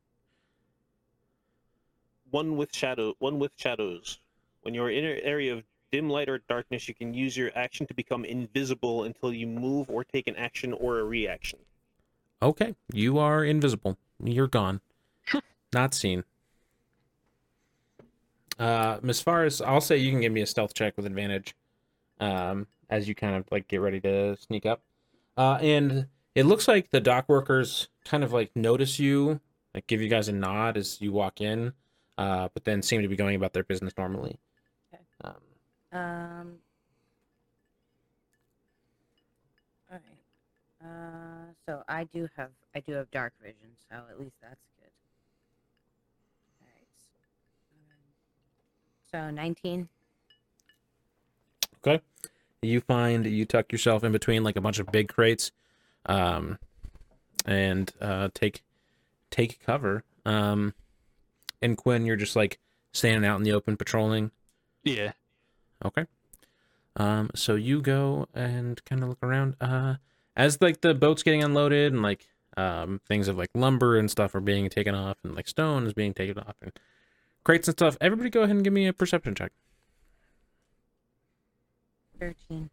[SPEAKER 2] One with shadow. One with shadows. When you're in an area of dim light or darkness, you can use your action to become invisible until you move or take an action or a reaction.
[SPEAKER 1] Okay, you are invisible. You're gone. Not seen. Uh, Miss Faris, I'll say you can give me a stealth check with advantage, um, as you kind of like get ready to sneak up. Uh, and it looks like the dock workers kind of like notice you, like give you guys a nod as you walk in, uh, but then seem to be going about their business normally.
[SPEAKER 3] Okay.
[SPEAKER 1] Um,
[SPEAKER 3] Um. All right. Uh, so I do have I do have dark vision, so at least that's good. All right. So nineteen.
[SPEAKER 1] Okay. You find you tuck yourself in between like a bunch of big crates, um, and uh, take take cover. Um, and Quinn, you're just like standing out in the open patrolling.
[SPEAKER 4] Yeah.
[SPEAKER 1] Okay. Um, so you go and kind of look around. Uh, as like the boat's getting unloaded and like um things of like lumber and stuff are being taken off and like stone is being taken off and crates and stuff. Everybody, go ahead and give me a perception check.
[SPEAKER 3] Thirteen.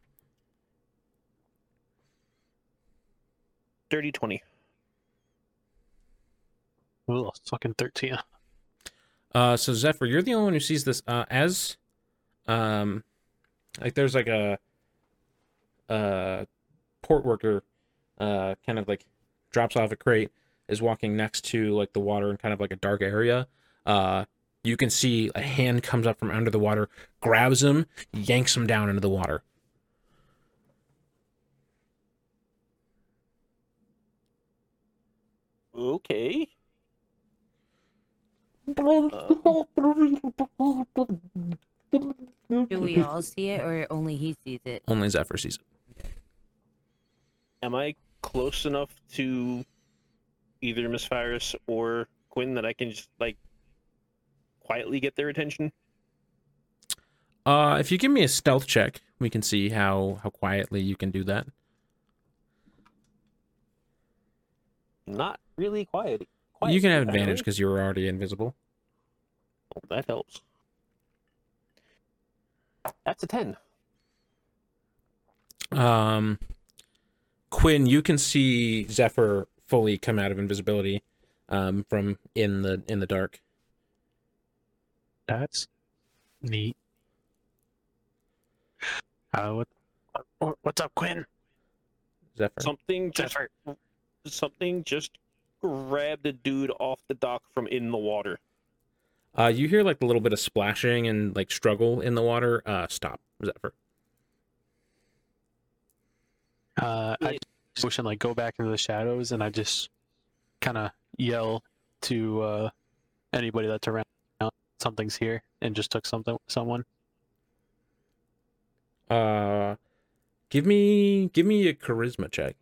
[SPEAKER 2] Dirty twenty.
[SPEAKER 4] Ooh, fucking thirteen.
[SPEAKER 1] Uh, so Zephyr, you're the only one who sees this. Uh, as, um, like there's like a, uh, port worker, uh, kind of like drops off a crate, is walking next to like the water in kind of like a dark area. Uh, you can see a hand comes up from under the water, grabs him, yanks him down into the water.
[SPEAKER 2] Okay.
[SPEAKER 3] Do we all see it or only he sees it?
[SPEAKER 1] Only Zephyr sees it.
[SPEAKER 2] am I close enough to either Miss Faris or Quinn that I can just like quietly get their attention?
[SPEAKER 1] Uh, if you give me a stealth check, we can see how how quietly you can do that.
[SPEAKER 2] Not really quiet.
[SPEAKER 1] you can have advantage because you're already invisible.
[SPEAKER 2] Oh, that helps. That's a ten.
[SPEAKER 1] Um, Quinn, you can see Zephyr fully come out of invisibility, um, from in the in the dark.
[SPEAKER 4] That's neat. Uh, what, what, what's up, Quinn?
[SPEAKER 1] Zephyr.
[SPEAKER 2] Something just
[SPEAKER 4] Zephyr.
[SPEAKER 2] Something just grabbed a dude off the dock from in the water.
[SPEAKER 1] Uh, you hear like a little bit of splashing and like struggle in the water. Uh, stop, Zephyr.
[SPEAKER 4] Uh, I
[SPEAKER 2] Wait.
[SPEAKER 4] just motion like go back into the shadows, and I just kind of yell to uh, anybody that's around. Something's here, and just took something. Someone.
[SPEAKER 1] Uh, give me give me a charisma check.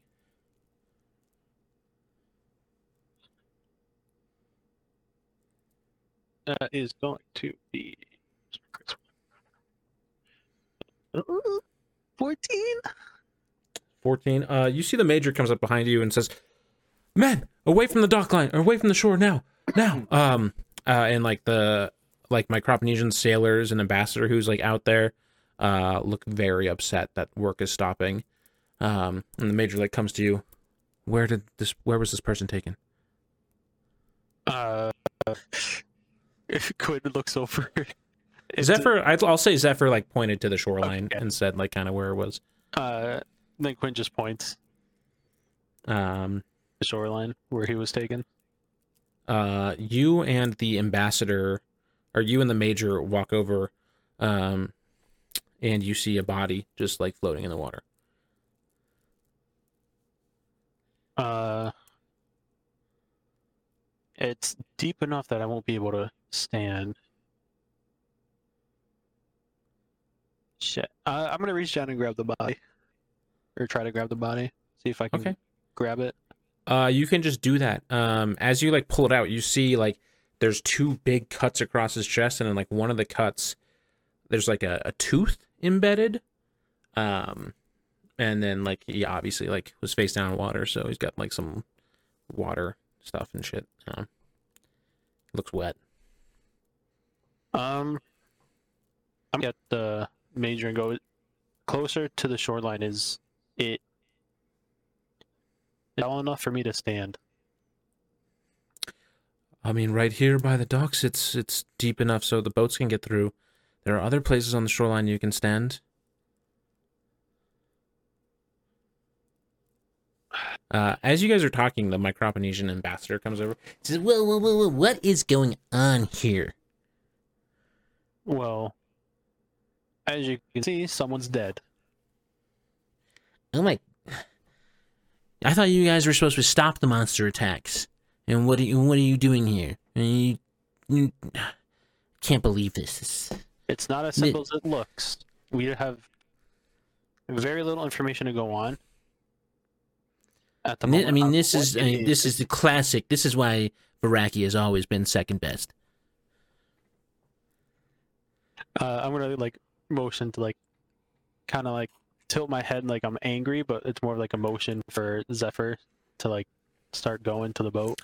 [SPEAKER 4] Uh, is going to be fourteen.
[SPEAKER 1] 14. Uh, you see the major comes up behind you and says, "Men, away from the dock line, or away from the shore now, now." Um, uh, and like the like Microponesian sailors and ambassador who's like out there, uh, look very upset that work is stopping. Um, and the major like comes to you. Where did this? Where was this person taken?
[SPEAKER 4] Uh, Quinn looks over.
[SPEAKER 1] Zephyr. I'll say Zephyr like pointed to the shoreline
[SPEAKER 4] Okay.
[SPEAKER 1] and said like kind of where it was.
[SPEAKER 4] Uh, then Quinn just points
[SPEAKER 1] Um,
[SPEAKER 4] the shoreline where he was taken.
[SPEAKER 1] uh, you and the ambassador, or you and the major walk over, um, and you see a body just like floating in the water.
[SPEAKER 4] Uh, it's deep enough that I won't be able to stand. Shit. Uh, I'm gonna reach down and grab the body, or try to grab the body. See if I can
[SPEAKER 1] Okay.
[SPEAKER 4] grab it.
[SPEAKER 1] Uh, you can just do that. Um, as you like pull it out, you see like there's two big cuts across his chest, and in like one of the cuts, there's like a, a tooth embedded. Um, and then like he obviously like was face down in water, so he's got like some water stuff and shit. Looks wet.
[SPEAKER 4] Um, I'm gonna get the major and go closer to the shoreline. Is it tall enough for me to stand?
[SPEAKER 1] I mean, right here by the docks, it's it's deep enough so the boats can get through. There are other places on the shoreline you can stand. Uh, as you guys are talking, the Microponesian ambassador comes over. Says, "Whoa, whoa, whoa, whoa! What is going on here?"
[SPEAKER 4] Well, as you can see, someone's dead.
[SPEAKER 1] Oh my! I thought you guys were supposed to stop the monster attacks. And what are you? What are you doing here? And you, you can't believe this. This-
[SPEAKER 4] It's not as simple as it looks. We have very little information to go on. At the
[SPEAKER 1] Ni-
[SPEAKER 4] moment,
[SPEAKER 1] I mean, this
[SPEAKER 4] what
[SPEAKER 1] is
[SPEAKER 4] it
[SPEAKER 1] I mean, this is the classic. This is why Varaki has always been second best.
[SPEAKER 4] Uh, I'm gonna like motion to like, kind of like tilt my head like I'm angry, but it's more of like a motion for Zephyr to like start going to the boat.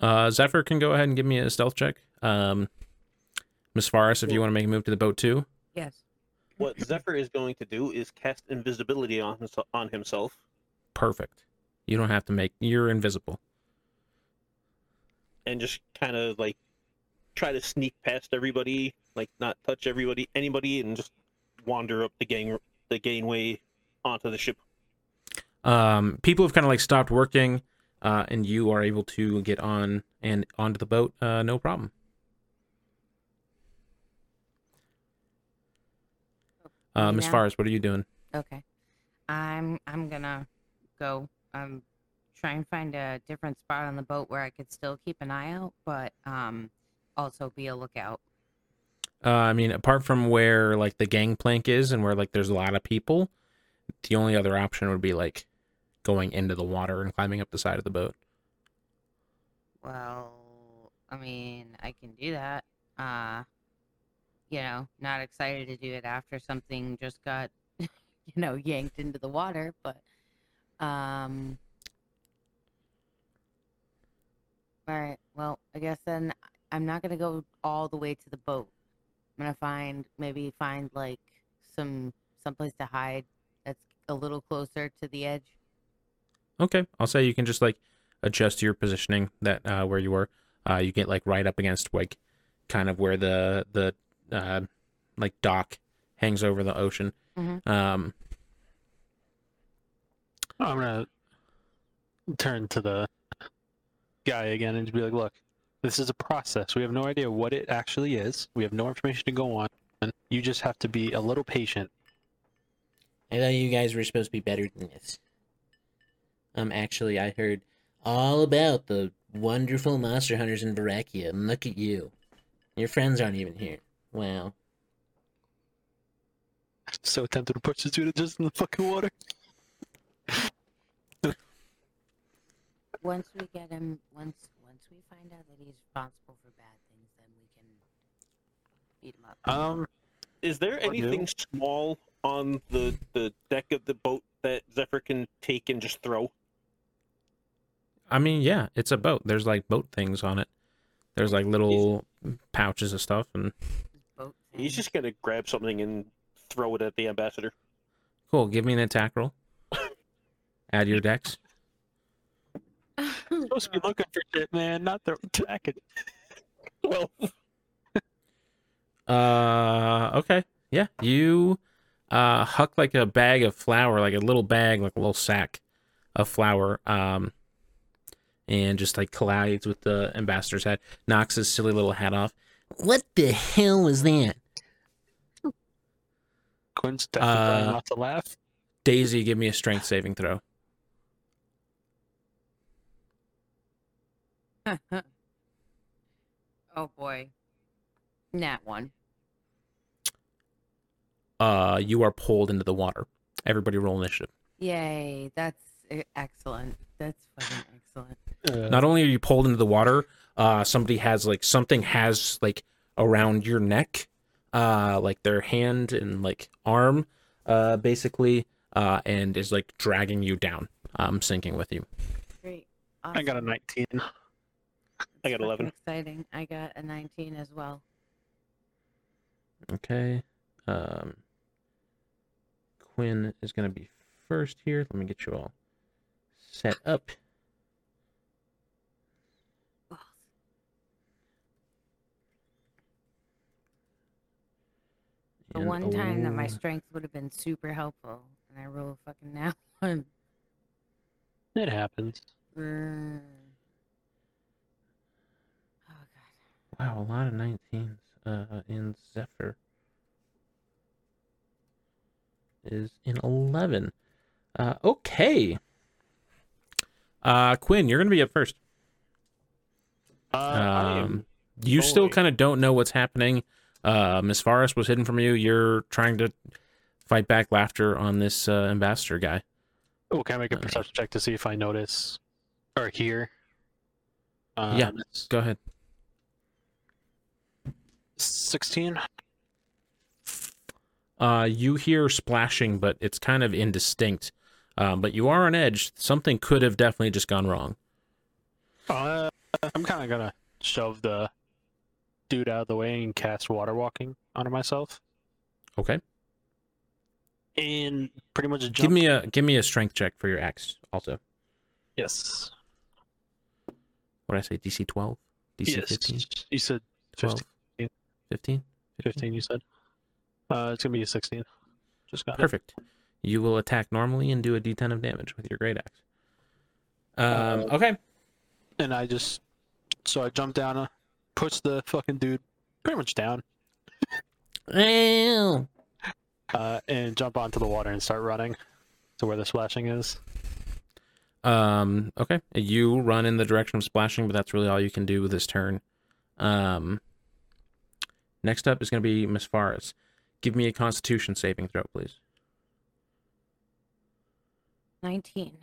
[SPEAKER 1] Uh, Zephyr can go ahead and give me a stealth check. Um, Miss Faris, if you want to make a move to the boat too.
[SPEAKER 3] Yes.
[SPEAKER 2] What Zephyr is going to do is cast invisibility on his, on himself.
[SPEAKER 1] Perfect. You don't have to make. You're invisible.
[SPEAKER 2] and just kind of like try to sneak past everybody, like not touch everybody, anybody, and just wander up the gang the gangway onto the ship.
[SPEAKER 1] Um, people have kind of like stopped working, uh, and you are able to get on and onto the boat. Uh, no problem. Uh,
[SPEAKER 3] Me
[SPEAKER 1] Miss
[SPEAKER 3] now?
[SPEAKER 1] Faris, what are you doing?
[SPEAKER 3] Okay. I'm I'm gonna go um try and find a different spot on the boat where I could still keep an eye out, but um, also be a lookout.
[SPEAKER 1] Uh, I mean, apart from where like the gangplank is and where like there's a lot of people, the only other option would be like going into the water and climbing up the side of the boat.
[SPEAKER 3] Well, I mean, I can do that. Uh, you know, not excited to do it after something just got, you know, yanked into the water, but um. All right. Well, I guess then I'm not gonna go all the way to the boat. I'm gonna find maybe find like some someplace to hide that's a little closer to the edge.
[SPEAKER 1] Okay, I'll say you can just like adjust your positioning that uh, where you were. Uh, you get like right up against like kind of where the the uh, like dock hangs over the ocean.
[SPEAKER 3] Mhm.
[SPEAKER 1] Um,
[SPEAKER 4] I'm gonna turn to the guy again and just be like, "Look, this is a process. We have no idea what it actually is. We have no information to go on. And you just have to be a little patient."
[SPEAKER 5] I thought you guys were supposed to be better than this. Um, actually, I heard all about the wonderful monster hunters in Varakia, and look at you. Your friends aren't even here. Wow.
[SPEAKER 4] So tempted to push this dude just in the fucking water.
[SPEAKER 3] Once we get him, once once we find out that he's responsible for bad things, then we can beat him up.
[SPEAKER 4] Um,
[SPEAKER 2] Is there
[SPEAKER 4] Or do.
[SPEAKER 2] anything small on the the deck of the boat that Zephyr can take and just throw?
[SPEAKER 1] I mean, yeah, it's a boat. There's like boat things on it. There's like little pouches of stuff, and
[SPEAKER 2] He's just gonna grab something and throw it at the ambassador.
[SPEAKER 1] cool. Give me an attack roll. Add your dex.
[SPEAKER 4] Supposed to be looking for shit, man, not the attacking.
[SPEAKER 2] Well,
[SPEAKER 1] Uh, okay, yeah. You uh huck like a bag of flour, like a little bag, like a little sack of flour. Um, and just like collides with the ambassador's head, knocks his silly little hat off.
[SPEAKER 5] What the hell was that?
[SPEAKER 4] Quinn's definitely
[SPEAKER 1] Uh,
[SPEAKER 4] not to laugh.
[SPEAKER 1] Daisy, give me a strength saving throw.
[SPEAKER 3] oh boy, nat one.
[SPEAKER 1] Uh, you are pulled into the water. Everybody roll initiative.
[SPEAKER 3] Yay! That's excellent. That's fucking excellent.
[SPEAKER 4] Uh,
[SPEAKER 1] Not only are you pulled into the water, uh, somebody has like something has like around your neck, uh, like their hand and like arm, uh, basically, uh, and is like dragging you down, um, sinking with you.
[SPEAKER 3] Great.
[SPEAKER 4] I got a 19.
[SPEAKER 2] I got
[SPEAKER 3] That's
[SPEAKER 2] 11.
[SPEAKER 3] Exciting. I got a 19 as well.
[SPEAKER 1] Okay. Um, Quinn is gonna be first here. Let me get you all set up.
[SPEAKER 3] The
[SPEAKER 1] And
[SPEAKER 3] one time that my
[SPEAKER 1] oh,
[SPEAKER 3] strength would have been super helpful, and I roll a fucking now one.
[SPEAKER 4] It happens.
[SPEAKER 3] Mm. Oh god.
[SPEAKER 1] Wow, a lot of 19s uh, in Zephyr is in 11. Uh, okay. Uh, Quinn, you're going to be up first.
[SPEAKER 2] Uh,
[SPEAKER 1] Um, you still kind of don't know what's happening. Uh, Miss Forrest was hidden from you. You're trying to fight back laughter on this uh, ambassador guy.
[SPEAKER 4] Oh, can I make a
[SPEAKER 1] Uh,
[SPEAKER 4] perception check to see if I notice or hear? Uh,
[SPEAKER 1] Yeah. Go ahead.
[SPEAKER 4] 16.
[SPEAKER 1] Uh, you hear splashing, but it's kind of indistinct. Um, but you are on edge. Something could have definitely just gone wrong.
[SPEAKER 4] Uh, I'm kind of gonna shove the dude out of the way and cast water walking onto myself,
[SPEAKER 1] Okay.
[SPEAKER 4] and pretty much jump.
[SPEAKER 1] Give me a give me a strength check for your axe. Also,
[SPEAKER 4] yes.
[SPEAKER 1] what did I say? DC twelve, DC
[SPEAKER 4] yes.
[SPEAKER 1] 15,
[SPEAKER 4] You said
[SPEAKER 1] 12,
[SPEAKER 4] 15.
[SPEAKER 1] 15?
[SPEAKER 4] 15. You said. Uh, it's gonna be a 16. Just got it.
[SPEAKER 1] Perfect. You will attack normally and do a D10 of damage with your great axe. Um.
[SPEAKER 4] Uh,
[SPEAKER 1] Okay.
[SPEAKER 4] And I just so I jump down, uh, push the fucking dude pretty much down,
[SPEAKER 5] Ow!
[SPEAKER 4] uh, and jump onto the water and start running to where the splashing is.
[SPEAKER 1] Um, okay. You run in the direction of splashing, but that's really all you can do with this turn. Um, next up is going to be Miss Faris. Give me a Constitution saving throw, please.
[SPEAKER 3] 19.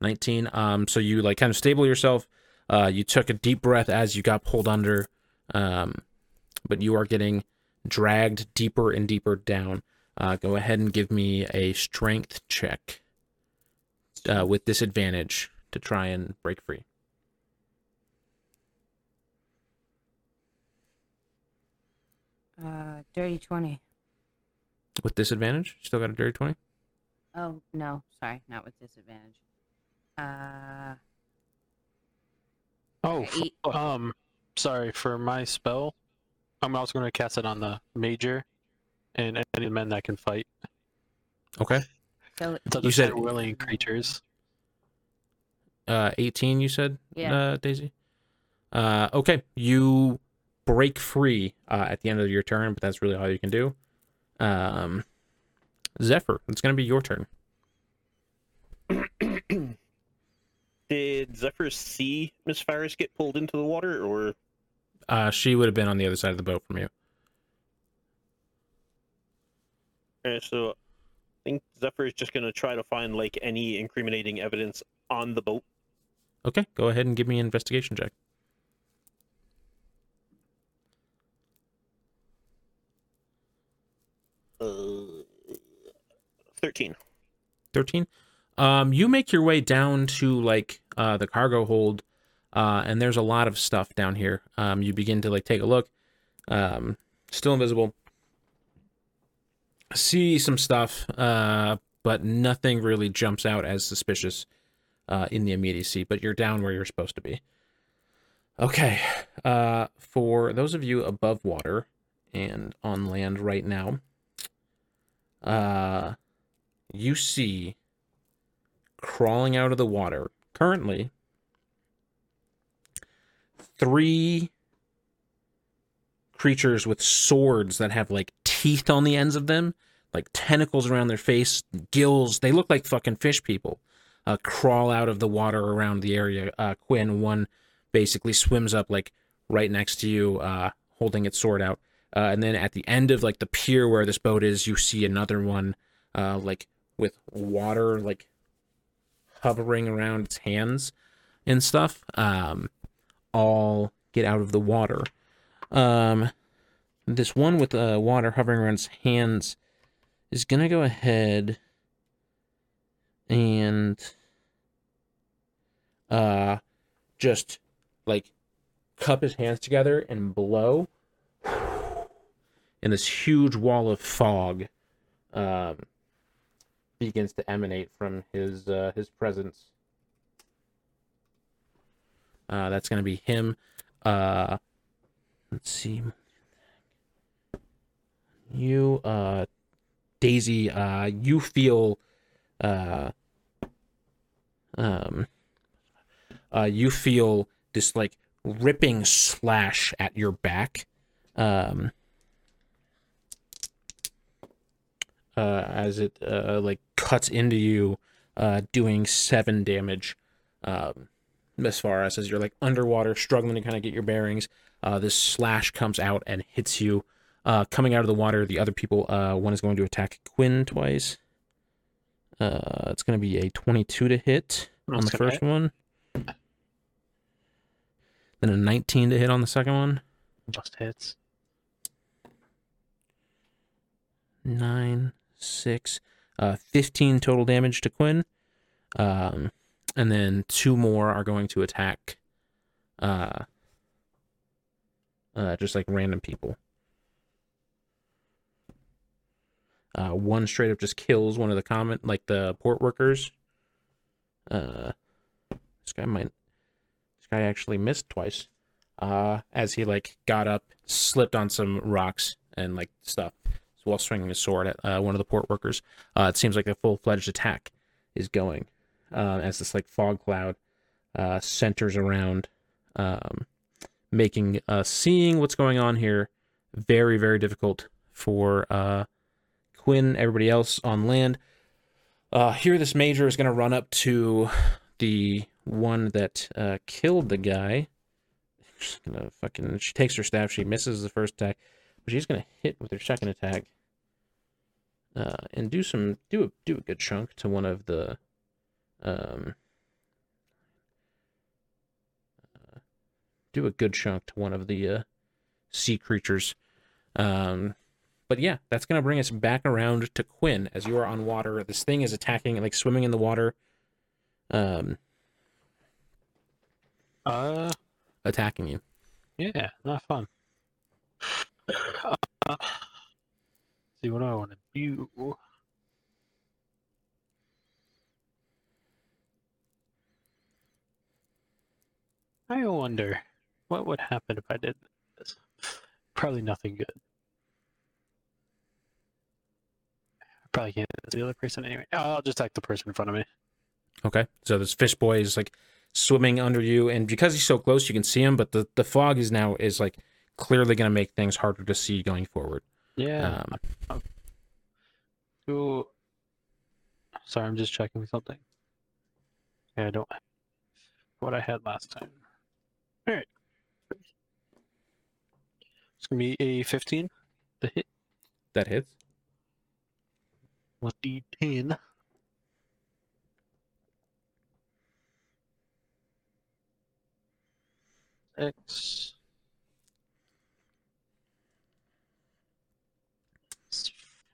[SPEAKER 1] 19. Um, so you like kind of stable yourself. Uh, you took a deep breath as you got pulled under. Um, but you are getting dragged deeper and deeper down. Uh, go ahead and give me a strength check uh, with disadvantage to try and break free.
[SPEAKER 3] Uh, dirty 20.
[SPEAKER 1] With disadvantage, still got a dirty twenty.
[SPEAKER 3] Oh, no. Sorry. Not with disadvantage. Uh,
[SPEAKER 4] Oh,
[SPEAKER 3] Okay,
[SPEAKER 4] f-
[SPEAKER 3] eight.
[SPEAKER 4] um, sorry for my spell. I'm also going to cast it on the major and any men that can fight.
[SPEAKER 1] Okay.
[SPEAKER 3] so
[SPEAKER 4] It's
[SPEAKER 1] You said-
[SPEAKER 4] willing creatures.
[SPEAKER 1] Uh, eighteen. You said,
[SPEAKER 3] Yeah.
[SPEAKER 1] uh, Daisy. Uh, okay. You break free uh, at the end of your turn, but that's really all you can do. Um, Zephyr, it's going to be your turn.
[SPEAKER 2] Did Zephyr see Miss Faris get pulled into the water, or
[SPEAKER 1] Uh, she would have been on the other side of the boat from you.
[SPEAKER 2] uh, so? I think Zephyr is just gonna try to find like any incriminating evidence on the boat.
[SPEAKER 1] Okay, go ahead and give me an investigation check.
[SPEAKER 2] 13.
[SPEAKER 1] 13? Um, you make your way down to like uh, the cargo hold, uh, and there's a lot of stuff down here. Um, you begin to like take a look. Um, still invisible. See some stuff, uh, but nothing really jumps out as suspicious uh, in the immediacy. But you're down where you're supposed to be. Okay, uh, for those of you above water and on land right now, uh, you see crawling out of the water currently three creatures with swords that have like teeth on the ends of them, like tentacles around their face, gills. They look like fucking fish people. Uh, crawl out of the water around the area. Uh, Quinn, one basically swims up like right next to you, uh, holding its sword out. Uh, and then at the end of like the pier where this boat is, you see another one, uh, like with water like hovering around its hands and stuff um all get out of the water. Um this one with uh, water hovering around its hands is gonna go ahead and uh just like cup his hands together and blow. And this huge wall of fog um begins to emanate from his uh, his presence. Uh, that's gonna be him. Uh, let's see. You, uh, Daisy, uh, you feel, uh, um, uh, you feel this like ripping slash at your back. Um, uh, as it uh, like cuts into you, uh, doing seven damage. Um, as far as as you're like underwater, struggling to kind of get your bearings, uh, this slash comes out and hits you. Uh, coming out of the water, the other people, uh, one is going to attack Quinn twice. Uh, it's going to be a 22 to hit on the first one. Then a 19 to hit on the second one.
[SPEAKER 4] Just hits.
[SPEAKER 1] nine, six, uh, 15 total damage to Quinn. Um, and then two more are going to attack, uh, uh, just like random people. Uh, one straight up just kills one of the comment, like the port workers. Uh, this guy might, this guy actually missed twice. Uh, as he like got up, slipped on some rocks and like stuff while swinging his sword at uh, one of the port workers. Uh, it seems like a full fledged attack is going uh, as this like fog cloud uh, centers around, um, making uh, seeing what's going on here very very difficult for uh, Quinn, everybody else on land. Here, this major is going to run up to the one that killed the guy. She's gonna fucking. She takes her staff. She misses the first attack, but she's gonna hit with her second attack. Uh, and do some do a do a good chunk to one of the, um. uh, do a good chunk to one of the uh, sea creatures. Um, but yeah, that's gonna bring us back around to Quinn as you are on water. This thing is attacking, like swimming in the water, um,
[SPEAKER 4] Uh,
[SPEAKER 1] attacking you.
[SPEAKER 4] yeah, not fun. Uh, see what I want to do. I wonder what would happen if I did this. Probably nothing good. I probably can't see the other person anyway. I'll just attack the person in front of me.
[SPEAKER 1] Okay, so this fish boy is like swimming under you, and because he's so close, you can see him. But the the fog is now is like clearly gonna make things harder to see going forward.
[SPEAKER 4] Yeah.
[SPEAKER 1] Um.
[SPEAKER 4] Sorry, I'm just checking something. Yeah, I don't have what I had last time. Alright. It's gonna be a 15. The hit.
[SPEAKER 1] that hits.
[SPEAKER 4] 1d10. X.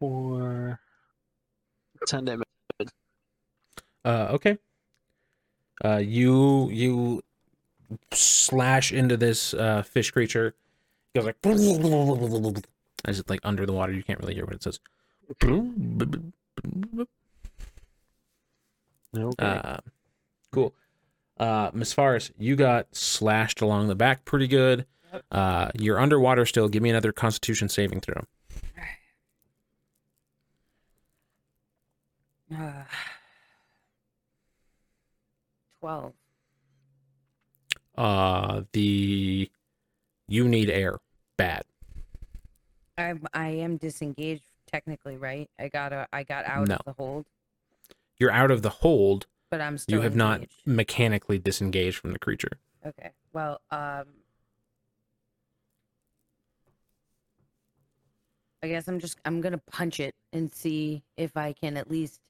[SPEAKER 4] For 10 damage.
[SPEAKER 1] Uh, okay. Uh, you you slash into this uh fish creature. It goes like as it like under the water. You can't really hear what it says.
[SPEAKER 4] Okay.
[SPEAKER 1] Uh, cool. Uh, Miss Faris, you got slashed along the back pretty good. Uh, you're underwater still. Give me another Constitution saving throw.
[SPEAKER 3] Uh, Twelve.
[SPEAKER 1] Uh, the you need air bad.
[SPEAKER 3] I'm I am disengaged technically, right? I got a I got out
[SPEAKER 1] No.
[SPEAKER 3] of the hold,
[SPEAKER 1] You're out of the hold.
[SPEAKER 3] but I'm still
[SPEAKER 1] You have not mechanically disengaged from the creature.
[SPEAKER 3] Okay. Well, um I guess I'm just I'm going to punch it and see if I can at least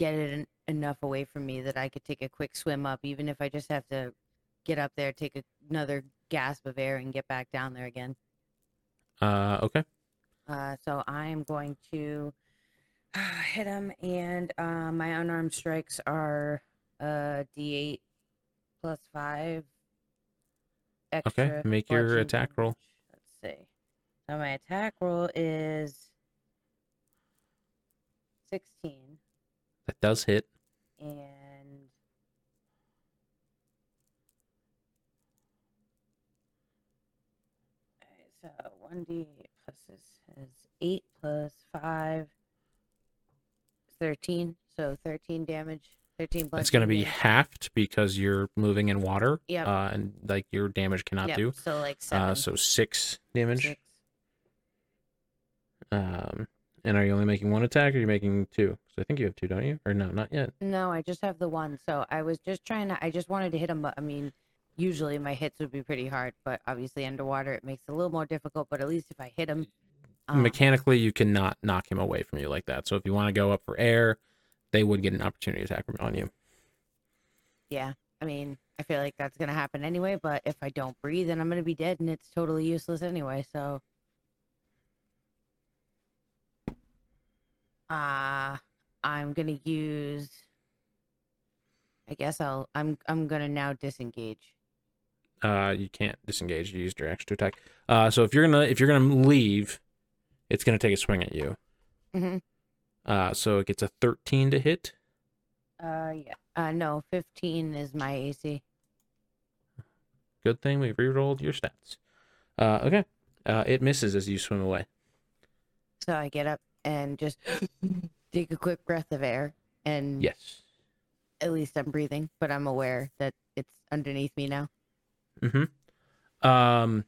[SPEAKER 3] get it en- enough away from me that I could take a quick swim up even if I just have to get up there, take a, another gasp of air and get back down there again.
[SPEAKER 1] Uh, okay.
[SPEAKER 3] Uh, so I'm going to hit him, and uh, my unarmed strikes are uh, D8 plus five.
[SPEAKER 1] Okay, make your attack roll.
[SPEAKER 3] damage. Let's see. So my attack roll is 16,
[SPEAKER 1] That does hit.
[SPEAKER 3] and so 1d8 plus this is 8 plus 5 13. So 13 damage. 13 plus
[SPEAKER 1] It's going to be halved because you're moving in water.
[SPEAKER 3] Yep.
[SPEAKER 1] Uh, and like your damage cannot
[SPEAKER 3] yep,
[SPEAKER 1] do.
[SPEAKER 3] So like 7.
[SPEAKER 1] Uh, so six damage.
[SPEAKER 3] six.
[SPEAKER 1] Um, and are you only making one attack, or are you making two? So I think you have two, don't you? Or no, not yet.
[SPEAKER 3] No, I just have the one. So I was just trying to. I just wanted to hit him. But I mean, usually my hits would be pretty hard, but obviously underwater it makes it a little more difficult. But at least if I hit him, um,
[SPEAKER 1] Mechanically, you cannot knock him away from you like that. So if you want to go up for air, they would get an opportunity to attack on you.
[SPEAKER 3] yeah. I mean, I feel like that's gonna happen anyway. But if I don't breathe, then I'm gonna be dead, and it's totally useless anyway. So. Uh I'm gonna use. I guess I'll. I'm. I'm gonna now disengage.
[SPEAKER 1] Uh, you can't disengage. You used your extra attack. Uh, so if you're gonna if you're gonna leave, it's gonna take a swing at you.
[SPEAKER 3] Mm-hmm.
[SPEAKER 1] Uh, so it gets a 13 to hit.
[SPEAKER 3] Uh, yeah. Uh, no, 15 is my AC.
[SPEAKER 1] Good thing we rerolled your stats. Uh, okay. Uh, it misses as you swim away.
[SPEAKER 3] So I get up and just take a quick breath of air, and
[SPEAKER 1] Yes.
[SPEAKER 3] at least I'm breathing, but I'm aware that it's underneath me now.
[SPEAKER 1] Mm-hmm. Um.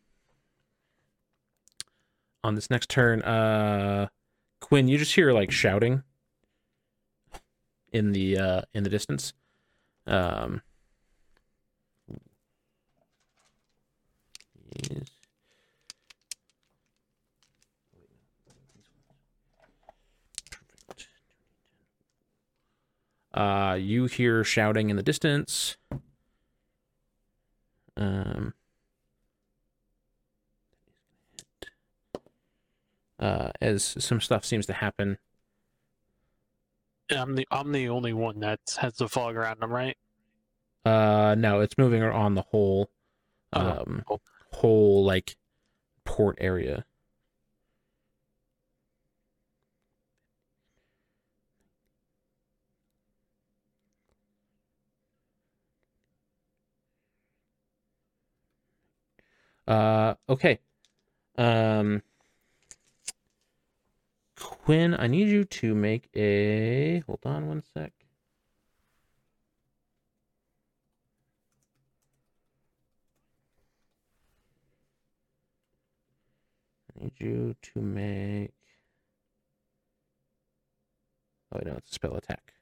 [SPEAKER 1] On this next turn, uh, Quinn, you just hear like shouting in the uh in the distance. Um, yes. Uh, you hear shouting in the distance. Um, uh, as some stuff seems to happen.
[SPEAKER 4] I'm the I'm the only one that has the fog around them, right?
[SPEAKER 1] Uh, no, it's moving on the whole,
[SPEAKER 4] Oh,
[SPEAKER 1] um,
[SPEAKER 4] cool.
[SPEAKER 1] whole like port area. Uh, okay. Um, Quinn, I need you to make a. Hold on one sec. I need you to make. Oh, no, it's a spell attack.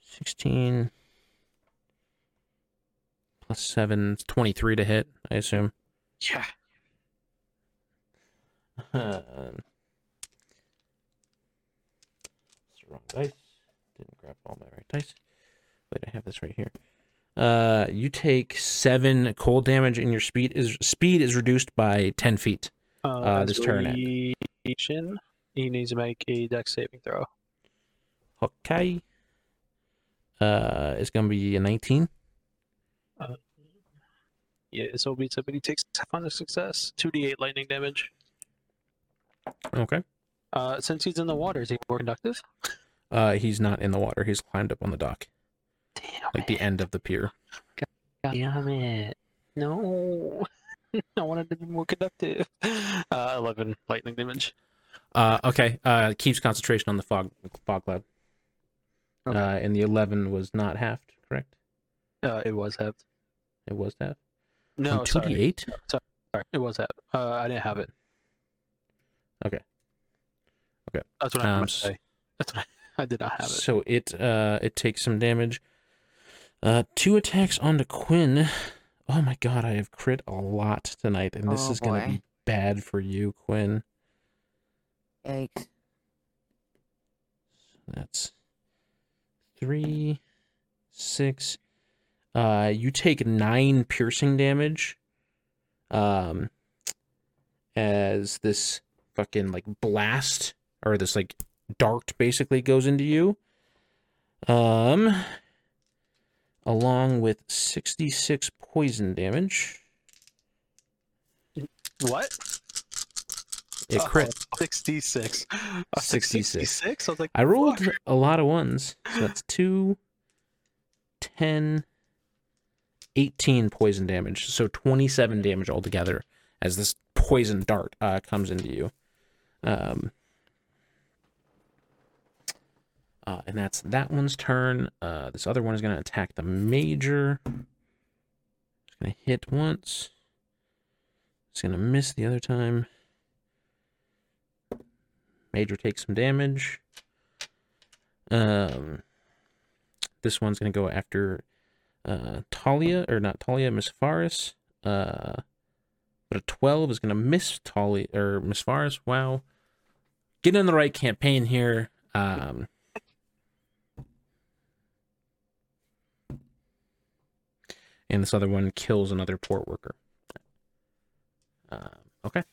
[SPEAKER 1] 16 plus 7 23 to hit, I assume.
[SPEAKER 4] Yeah.
[SPEAKER 1] It's the wrong dice. Didn't grab all my right dice. Wait, I have this right here. Uh, you take seven cold damage, and your speed is speed is reduced by ten feet.
[SPEAKER 4] Uh,
[SPEAKER 1] Uh, this turn.
[SPEAKER 4] He needs to make a dex saving throw.
[SPEAKER 1] Okay. Uh, it's gonna be a nineteen.
[SPEAKER 4] Yeah, it, but he takes half on the success. Two d eight lightning damage.
[SPEAKER 1] Okay.
[SPEAKER 4] Uh, since he's in the water, is he more conductive?
[SPEAKER 1] Uh, he's not in the water. He's climbed up on the dock,
[SPEAKER 4] Damn
[SPEAKER 1] like the end of the pier.
[SPEAKER 4] Damn it. No. I wanted to be more conductive. Uh, 11 lightning damage.
[SPEAKER 1] Uh, okay. Uh, keeps concentration on the fog fog cloud.
[SPEAKER 4] Okay.
[SPEAKER 1] Uh, and the eleven was not halved, correct?
[SPEAKER 4] Uh, it was halved.
[SPEAKER 1] It was halved.
[SPEAKER 4] No,
[SPEAKER 1] two
[SPEAKER 4] sorry.
[SPEAKER 1] d eight.
[SPEAKER 4] sorry. It was that. Uh, I didn't have it.
[SPEAKER 1] Okay. Okay.
[SPEAKER 4] That's what I
[SPEAKER 1] Um,
[SPEAKER 4] meant to say. That's what I, I did not have it.
[SPEAKER 1] So it uh it takes some damage. Uh, two attacks onto Quinn. Oh my god, I have crit a lot tonight, and this
[SPEAKER 3] Oh,
[SPEAKER 1] is gonna be bad for you, Quinn.
[SPEAKER 3] Yikes.
[SPEAKER 1] That's three, six. Uh, you take nine piercing damage. Um, as this fucking like blast or this like dart basically goes into you. Um, along with sixty-six poison damage.
[SPEAKER 4] What?
[SPEAKER 1] It crit.
[SPEAKER 4] Oh, 66. I
[SPEAKER 1] 66.
[SPEAKER 4] 66? I was like,
[SPEAKER 1] I rolled
[SPEAKER 4] fuck.
[SPEAKER 1] a lot of ones. So that's 2, 10, 18 poison damage. So 27 damage altogether as this poison dart uh, comes into you. Um, uh, and that's that one's turn. Uh, this other one is going to attack the major. It's going to hit once. It's going to miss the other time. Major takes some damage. Um, this one's gonna go after uh Talia or not Talia, Miss Faris. Uh, but a twelve is gonna miss Talia or Miss Faris. Wow, getting in the right campaign here. Um. And this other one kills another port worker. Uh, okay.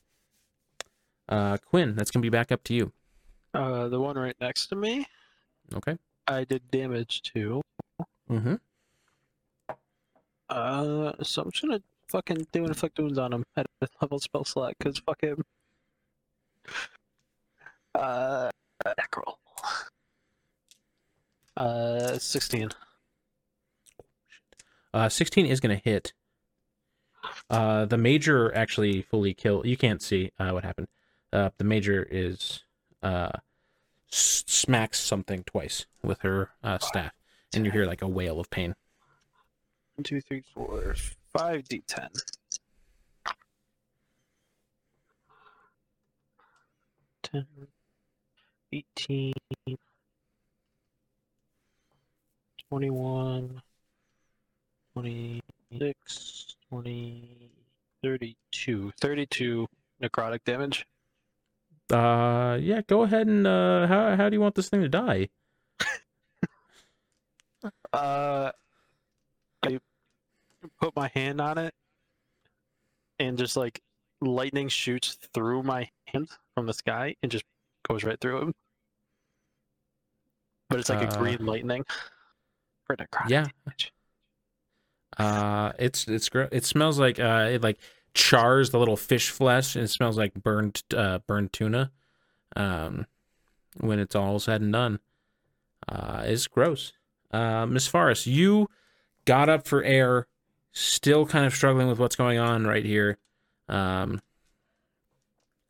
[SPEAKER 1] Uh, Quinn, that's gonna be back up to you.
[SPEAKER 4] Uh, the one right next to me,
[SPEAKER 1] Okay.
[SPEAKER 4] I did damage to.
[SPEAKER 1] Mm-hmm.
[SPEAKER 4] Uh, so I'm just gonna fucking do an inflict wounds on him at a level spell slot, cause fuck him. Uh, necroll. Uh, 16.
[SPEAKER 1] Uh, 16 is to hit. Uh, the major actually fully kill. You can't see uh, what happened. Uh, the major is uh, s- smacks something twice with her uh, staff, and you hear like a wail of pain.
[SPEAKER 4] One, two, three, four, five d10. Ten, eighteen, 21, 26, 20, 32. 32 necrotic damage.
[SPEAKER 1] Uh, yeah. Go ahead and uh, how how do you want this thing to die?
[SPEAKER 4] Uh, put my hand on it, and just like lightning shoots through my hand from the sky and just goes right through him. But it's like
[SPEAKER 1] Uh,
[SPEAKER 4] a green lightning.
[SPEAKER 1] Yeah.
[SPEAKER 4] damage.
[SPEAKER 1] Uh, it's it's gr- it smells like uh, it like chars the little fish flesh, and it smells like burned uh burned tuna. Um, when it's all said and done, uh, it's gross. Uh, Miss Faris, you got up for air, still kind of struggling with what's going on right here. Um,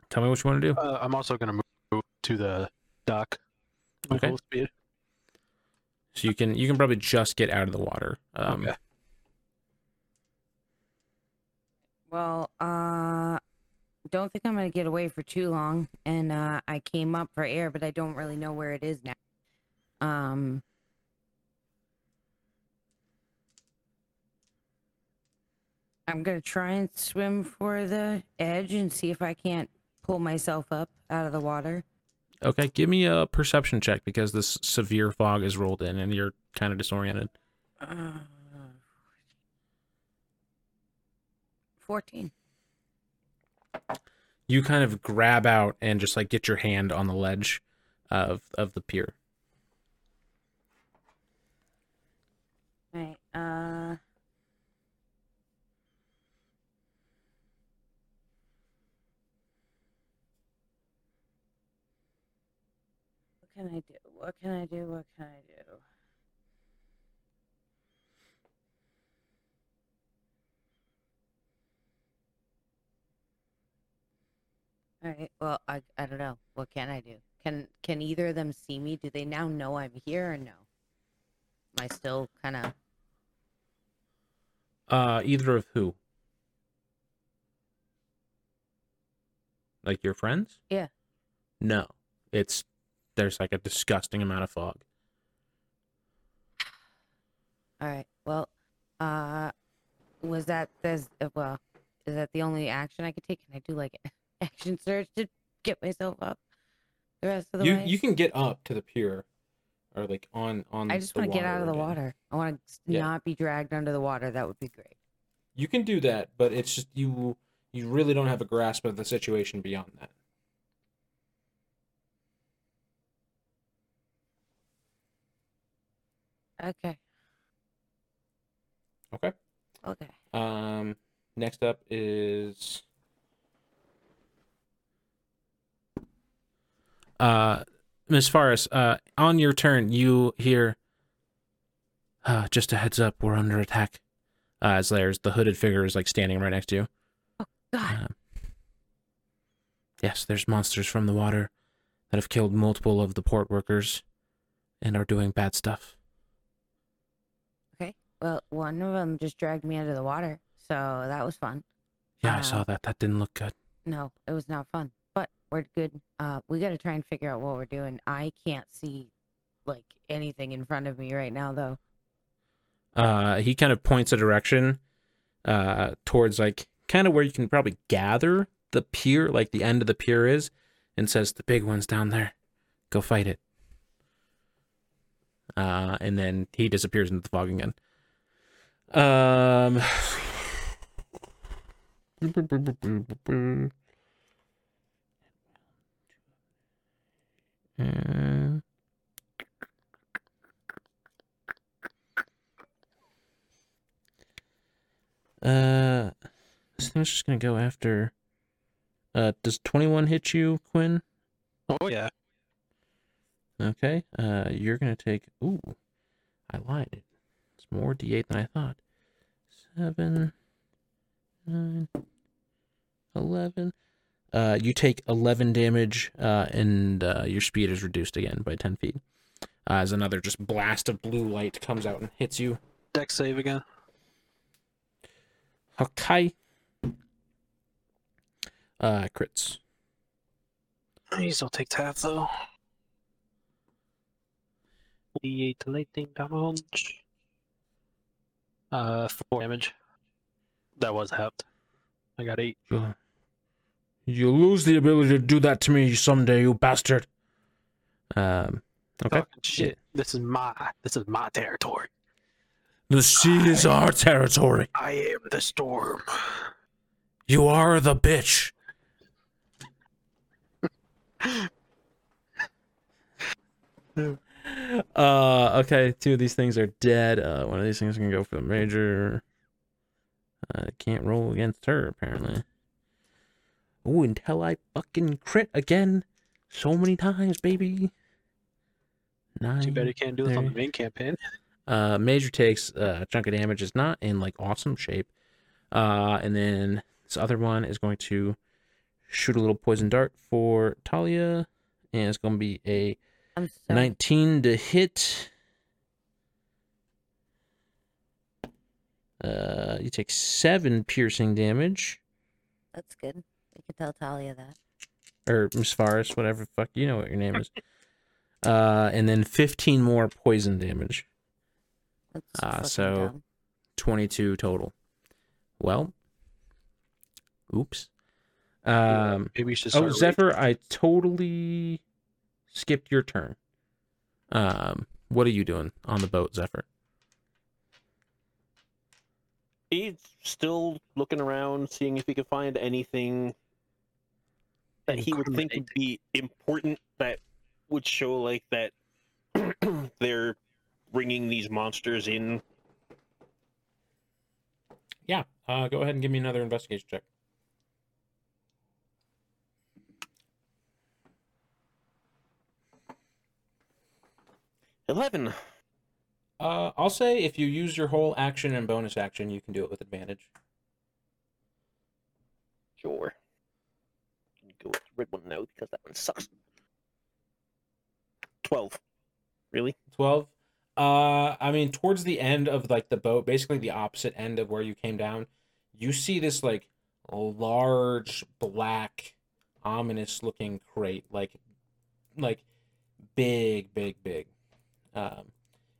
[SPEAKER 1] tell me what you want to do.
[SPEAKER 4] Uh, I'm also gonna move to the dock.
[SPEAKER 1] Okay.
[SPEAKER 4] full speed.
[SPEAKER 1] So you can you can probably just get out of the water. Um,
[SPEAKER 4] Okay.
[SPEAKER 3] Well, uh, don't think I'm gonna get away for too long. And uh, I came up for air, but I don't really know where it is now. Um. I'm gonna try and swim for the edge and see if I can't pull myself up out of the water.
[SPEAKER 1] Okay, give me a perception check because this severe fog is rolled in and you're kind of disoriented.
[SPEAKER 3] Uh, 14.
[SPEAKER 1] you kind of grab out and just like get your hand on the ledge of of the pier.
[SPEAKER 3] Right. Uh. Can I do? What can I do? What can I do? All right. Well, I I don't know. What can I do? Can can either of them see me? Do they now know I'm here or no? Am I still kind of
[SPEAKER 1] Uh, either of who? Like your friends?
[SPEAKER 3] Yeah.
[SPEAKER 1] No, it's there's like a disgusting amount of fog.
[SPEAKER 3] All right. Well, uh, was that there's uh, well, is that the only action I could take? Can I do like action search to get myself up the rest of the
[SPEAKER 1] You
[SPEAKER 3] way?
[SPEAKER 1] you can get up to the pier, or like on on.
[SPEAKER 3] I just want to get out of the
[SPEAKER 1] again.
[SPEAKER 3] water. I want to
[SPEAKER 1] Yeah.
[SPEAKER 3] not be dragged under the water. That would be great.
[SPEAKER 1] You can do that, but it's just you you really don't have a grasp of the situation beyond that.
[SPEAKER 3] Okay.
[SPEAKER 1] Okay.
[SPEAKER 3] Okay.
[SPEAKER 1] Um, next up is uh, Miss Faris. Uh, on your turn, you hear. Uh, just a heads up, we're under attack. Uh, as there's the hooded figure is like standing right next to you.
[SPEAKER 3] Oh god.
[SPEAKER 1] Um, yes, there's monsters from the water that have killed multiple of the port workers and are doing bad stuff.
[SPEAKER 3] Well, one of them just dragged me under the water, so that was fun.
[SPEAKER 1] Yeah, I
[SPEAKER 3] Uh,
[SPEAKER 1] saw that. That didn't look good.
[SPEAKER 3] No, it was not fun. But we're good. Uh, we got to try and figure out what we're doing. I can't see like anything in front of me right now, though.
[SPEAKER 1] uh he kind of points a direction uh towards like kind of where you can probably gather the pier like the end of the pier is and says the big one's down there go fight it uh and then he disappears into the fog again um Uh, Uh, this thing's just gonna go after. Uh, does twenty one hit you, Quinn?
[SPEAKER 4] Oh yeah.
[SPEAKER 1] Okay. Uh, you're gonna take. Ooh, I lied. It's more D eight than I thought. Seven, nine, eleven. Uh, you take eleven damage. Uh, and uh, your speed is reduced again by ten feet. Uh, as another just blast of blue light comes out and hits you.
[SPEAKER 4] Dex save again.
[SPEAKER 1] Okay. Uh, crits.
[SPEAKER 4] He still take half though. 28 lightning damage. Uh, 4 damage. That was halved. I got 8.
[SPEAKER 1] You lose the ability to do that to me someday, you bastard. Um, okay.
[SPEAKER 4] Talking shit. This is my this is my territory.
[SPEAKER 1] The sea is our territory.
[SPEAKER 4] I am the storm.
[SPEAKER 1] You are the bitch. uh, okay, two of these things are dead. Uh, one of these things can go for the major. Uh, can't roll against her apparently. Oh, until I fucking crit again, so many times, baby. Nine.
[SPEAKER 4] Too bad you can't do this on the main campaign.
[SPEAKER 1] Uh, Major takes uh, a chunk of damage. Is not in like awesome shape. Uh, and then this other one is going to shoot a little poison dart for Talia, and it's going to be a
[SPEAKER 3] I'm so
[SPEAKER 1] 19 to hit. Uh, you take seven piercing damage,
[SPEAKER 3] that's good. You can tell Talia that.
[SPEAKER 1] or Miss Faris, whatever. Fuck, you know what your name is. Uh, and then 15 more poison damage.
[SPEAKER 3] That's fucking
[SPEAKER 1] so-
[SPEAKER 3] dumb.
[SPEAKER 1] 22 total. Well, oops. Um,
[SPEAKER 4] Maybe we should
[SPEAKER 1] oh. Zephyr, I totally skipped your turn. Um, what are you doing on the boat, Zephyr?
[SPEAKER 2] He's still looking around, seeing if he can find anything that he would think would be important that would show like that they're bringing these monsters in.
[SPEAKER 1] Yeah, uh, go ahead and give me another investigation check.
[SPEAKER 2] Eleven.
[SPEAKER 1] Uh, I'll say if you use your whole action and bonus action, you can do it with advantage.
[SPEAKER 2] Sure. Go with the red one now because that one sucks. Twelve. Really?
[SPEAKER 1] 12 uh i mean towards the end of like the boat basically the opposite end of where you came down you see this like large black ominous looking crate like like big big big um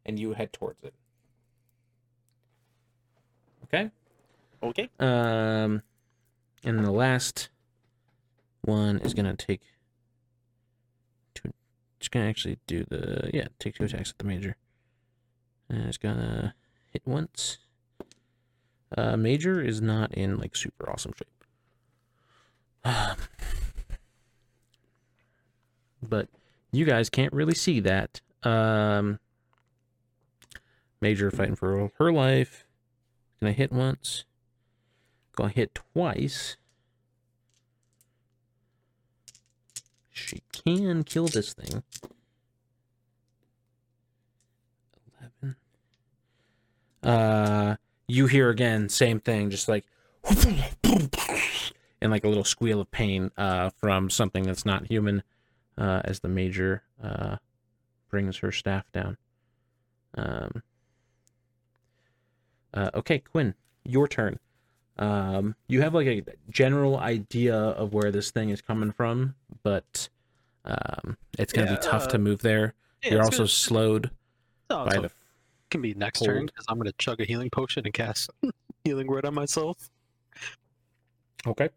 [SPEAKER 1] and you head towards it okay
[SPEAKER 2] Okay.
[SPEAKER 1] um and the last one is gonna take two it's gonna actually do the yeah, take two attacks at the major. And it's gonna hit once. Uh major is not in like super awesome shape. Um, but you guys can't really see that. Um Major fighting for her life. Gonna hit once. Gonna hit twice. She can kill this thing. 11. Uh, you hear again, same thing, just like, and like a little squeal of pain uh, from something that's not human uh, as the major uh, brings her staff down. Um, uh, okay, Quinn, your turn. Um, you have like a general idea of where this thing is coming from, but um, it's gonna
[SPEAKER 4] Yeah,
[SPEAKER 1] be tough
[SPEAKER 4] uh,
[SPEAKER 1] to move there.
[SPEAKER 4] Yeah,
[SPEAKER 1] You're also
[SPEAKER 4] gonna-
[SPEAKER 1] slowed
[SPEAKER 4] Oh,
[SPEAKER 1] by
[SPEAKER 4] so
[SPEAKER 1] the.
[SPEAKER 4] it can be next turn because I'm gonna chug a healing potion and cast healing word on myself.
[SPEAKER 1] Okay.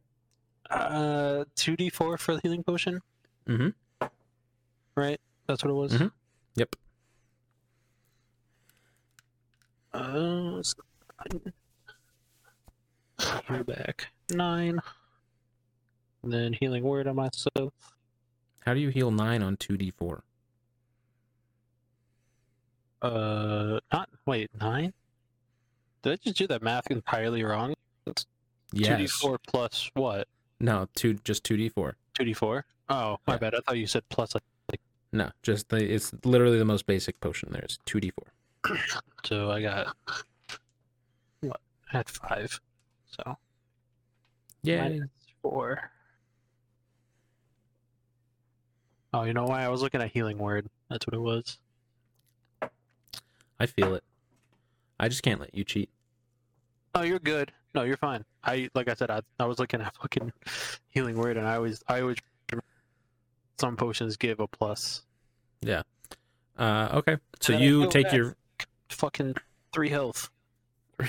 [SPEAKER 4] Uh, two d four for the healing potion.
[SPEAKER 1] Mhm.
[SPEAKER 4] Right, that's what it was.
[SPEAKER 1] Mhm. Yep.
[SPEAKER 4] Uh. Heal back nine. And then healing word on myself.
[SPEAKER 1] How do you heal nine on two d four?
[SPEAKER 4] Uh, not wait nine. Did I just do that math entirely wrong? Yes. Two d four plus what?
[SPEAKER 1] No, two just two d four.
[SPEAKER 4] Two d four. Oh, my
[SPEAKER 1] Yeah.
[SPEAKER 4] bad. I thought you said plus.
[SPEAKER 1] No, just the it's literally the most basic potion there is two d four.
[SPEAKER 4] So I got what? I had five. So
[SPEAKER 1] Yeah.
[SPEAKER 4] minus four. Oh, you know why? I was looking at healing word. That's what it was.
[SPEAKER 1] I feel it. I just can't let you cheat.
[SPEAKER 4] Oh, you're good. No, you're fine. I like I said, I, I was looking at fucking healing word, and I always I always some potions give a plus.
[SPEAKER 1] Uh, okay. So
[SPEAKER 4] And
[SPEAKER 1] you take your
[SPEAKER 4] Fucking three health.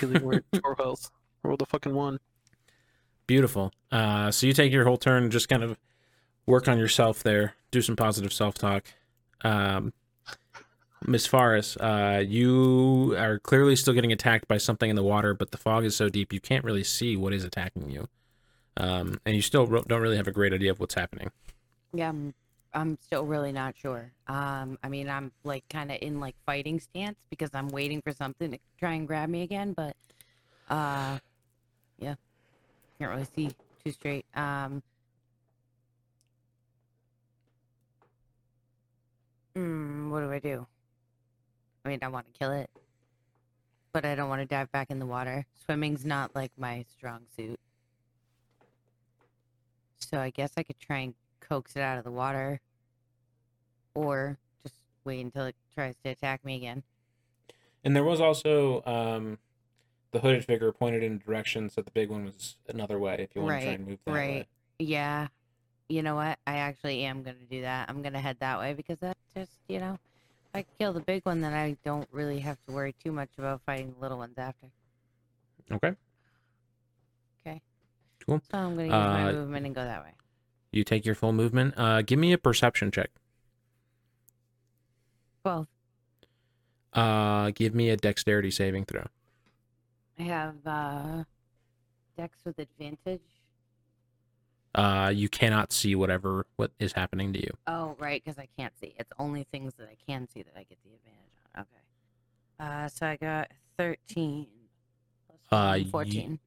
[SPEAKER 4] Really weird. Four health. Roll the fucking one.
[SPEAKER 1] beautiful. Uh, so you take your whole turn, just kind of work on yourself there, do some positive self talk. Um, Miss Faris, uh, you are clearly still getting attacked by something in the water, but the fog is so deep you can't really see what is attacking you. Um, and you still don't really have a great idea of what's happening.
[SPEAKER 3] Yeah, I'm, still really not sure. Um, I mean, I'm like kind of in like fighting stance because I'm waiting for something to try and grab me again, but uh, yeah, can't really see too straight. Um, hmm, what do I do? I mean, I want to kill it, but I don't want to dive back in the water. Swimming's not like my strong suit. So I guess I could try and coax it out of the water, or just wait until it tries to attack me again.
[SPEAKER 1] And there was also um, the hooded figure pointed in a direction, so the big one was another way if you want to try
[SPEAKER 3] Right,
[SPEAKER 1] and move that
[SPEAKER 3] right.
[SPEAKER 1] way.
[SPEAKER 3] Yeah, you know what? I actually am gonna do that. I'm gonna head that way because that just, you know, if I kill the big one, then I don't really have to worry too much about fighting the little ones after.
[SPEAKER 1] Okay.
[SPEAKER 3] Okay.
[SPEAKER 1] Cool.
[SPEAKER 3] So I'm gonna use my
[SPEAKER 1] Uh,
[SPEAKER 3] movement and go that way.
[SPEAKER 1] You take your full movement. Uh, give me a perception check.
[SPEAKER 3] Well,
[SPEAKER 1] Uh, give me a dexterity saving throw.
[SPEAKER 3] I have uh, Dex with advantage.
[SPEAKER 1] Uh, you cannot see whatever what is happening to you.
[SPEAKER 3] Oh, right, because I can't see. It's only things that I can see that I get the advantage on. Okay. Uh, so I got 13 plus
[SPEAKER 1] Uh,
[SPEAKER 3] one,
[SPEAKER 1] ye-
[SPEAKER 3] 14.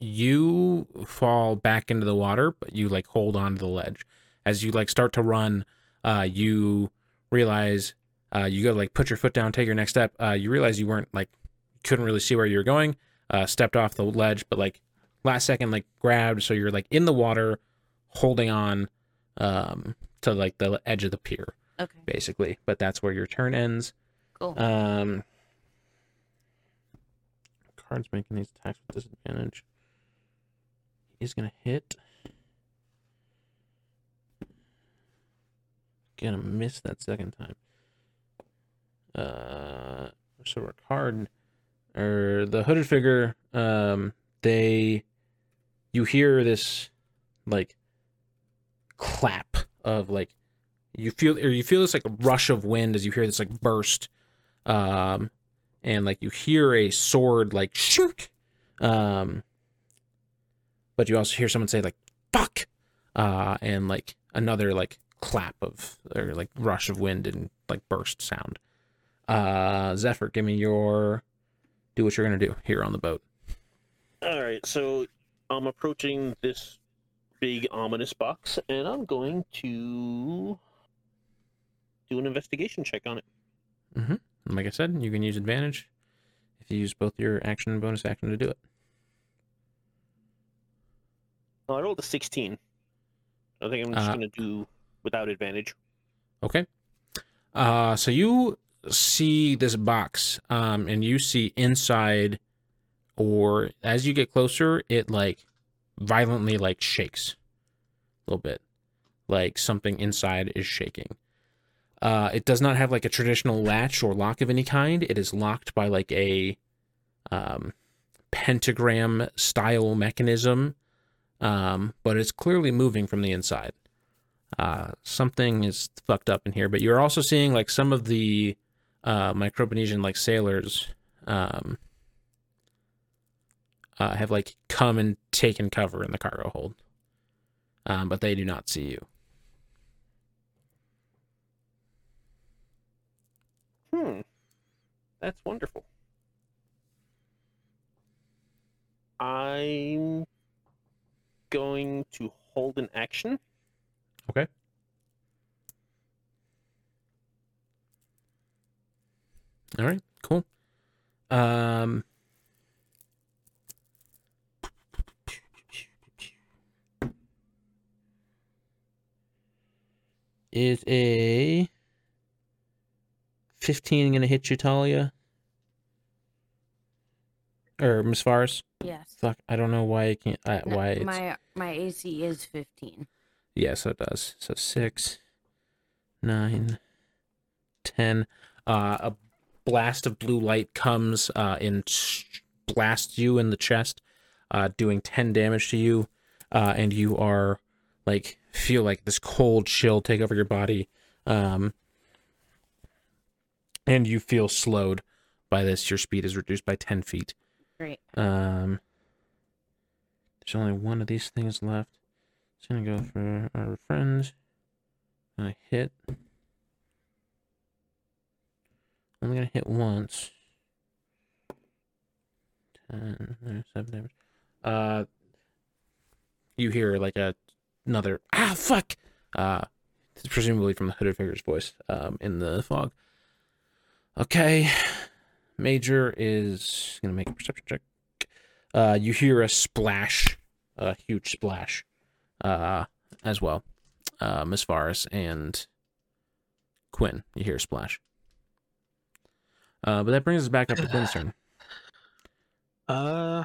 [SPEAKER 1] You fall back into the water, but you like hold on to the ledge. As you like start to run, uh, you realize uh, you go to like put your foot down, take your next step. Uh, you realize you weren't like couldn't really see where you were going. Uh, stepped off the ledge, but like last second like grabbed, so you're like in the water, holding on um, to like the edge of the pier,
[SPEAKER 3] Okay,
[SPEAKER 1] basically. But that's where your turn ends.
[SPEAKER 3] cool.
[SPEAKER 1] Um, cards making these attacks with disadvantage. He's gonna hit. Gonna miss that second time. Uh, so our card, or the hooded figure. Um, they, you hear this, like, clap of like, you feel or you feel this like rush of wind as you hear this like burst um and like you hear a sword like shoot um but you also hear someone say like fuck uh and like another like clap of or like rush of wind and like burst sound. Uh zephyr give me your do what you're gonna do here on the boat.
[SPEAKER 2] All right, so I'm approaching this big ominous box, and I'm going to do an investigation check on it.
[SPEAKER 1] and like i said you can use advantage if you use both your action and bonus action to do it
[SPEAKER 2] Oh, I rolled a 16. I think I'm just
[SPEAKER 1] Uh,
[SPEAKER 2] gonna do without advantage.
[SPEAKER 1] Okay. Uh, so you see this box, um, and you see inside, or as you get closer, it like violently like shakes a little bit, like something inside is shaking. Uh, it does not have like a traditional latch or lock of any kind. It is locked by like a um, pentagram style mechanism, um, but it's clearly moving from the inside uh, something is fucked up in here. But you're also seeing like some of the uh, like sailors um, uh, have like come and taken cover in the cargo hold, um, but they do not see you.
[SPEAKER 2] Hmm. That's wonderful. I'm going to hold an action. Okay.
[SPEAKER 1] All right, cool. Um, is a fifteen going to hit you, Talia? Or Miss Faris?
[SPEAKER 3] yes.
[SPEAKER 1] Fuck, I don't know why I can't. Uh,
[SPEAKER 3] No,
[SPEAKER 1] why it's
[SPEAKER 3] my my AC is 15.
[SPEAKER 1] Yes, it does. So six, nine, ten. Uh, a blast of blue light comes uh, and sh- blasts you in the chest, uh, doing 10 damage to you. Uh, and you are like, feel like this cold chill take over your body. Um, and you feel slowed by this. Your speed is reduced by 10 feet.
[SPEAKER 3] Great.
[SPEAKER 1] Um, there's only one of these things left. It's gonna go for our friends. I hit. I'm gonna hit once. Ten, uh, seven damage. Uh, you hear like a another ah fuck. Uh, presumably from the hooded figure's voice. Um, in the fog. Okay, Major is gonna make a perception check. Uh, you hear a splash, a huge splash, uh, as well. Uh, Miss Faris and Quinn, you hear a splash. Uh, but that brings us back up to Quinn's turn.
[SPEAKER 4] Uh,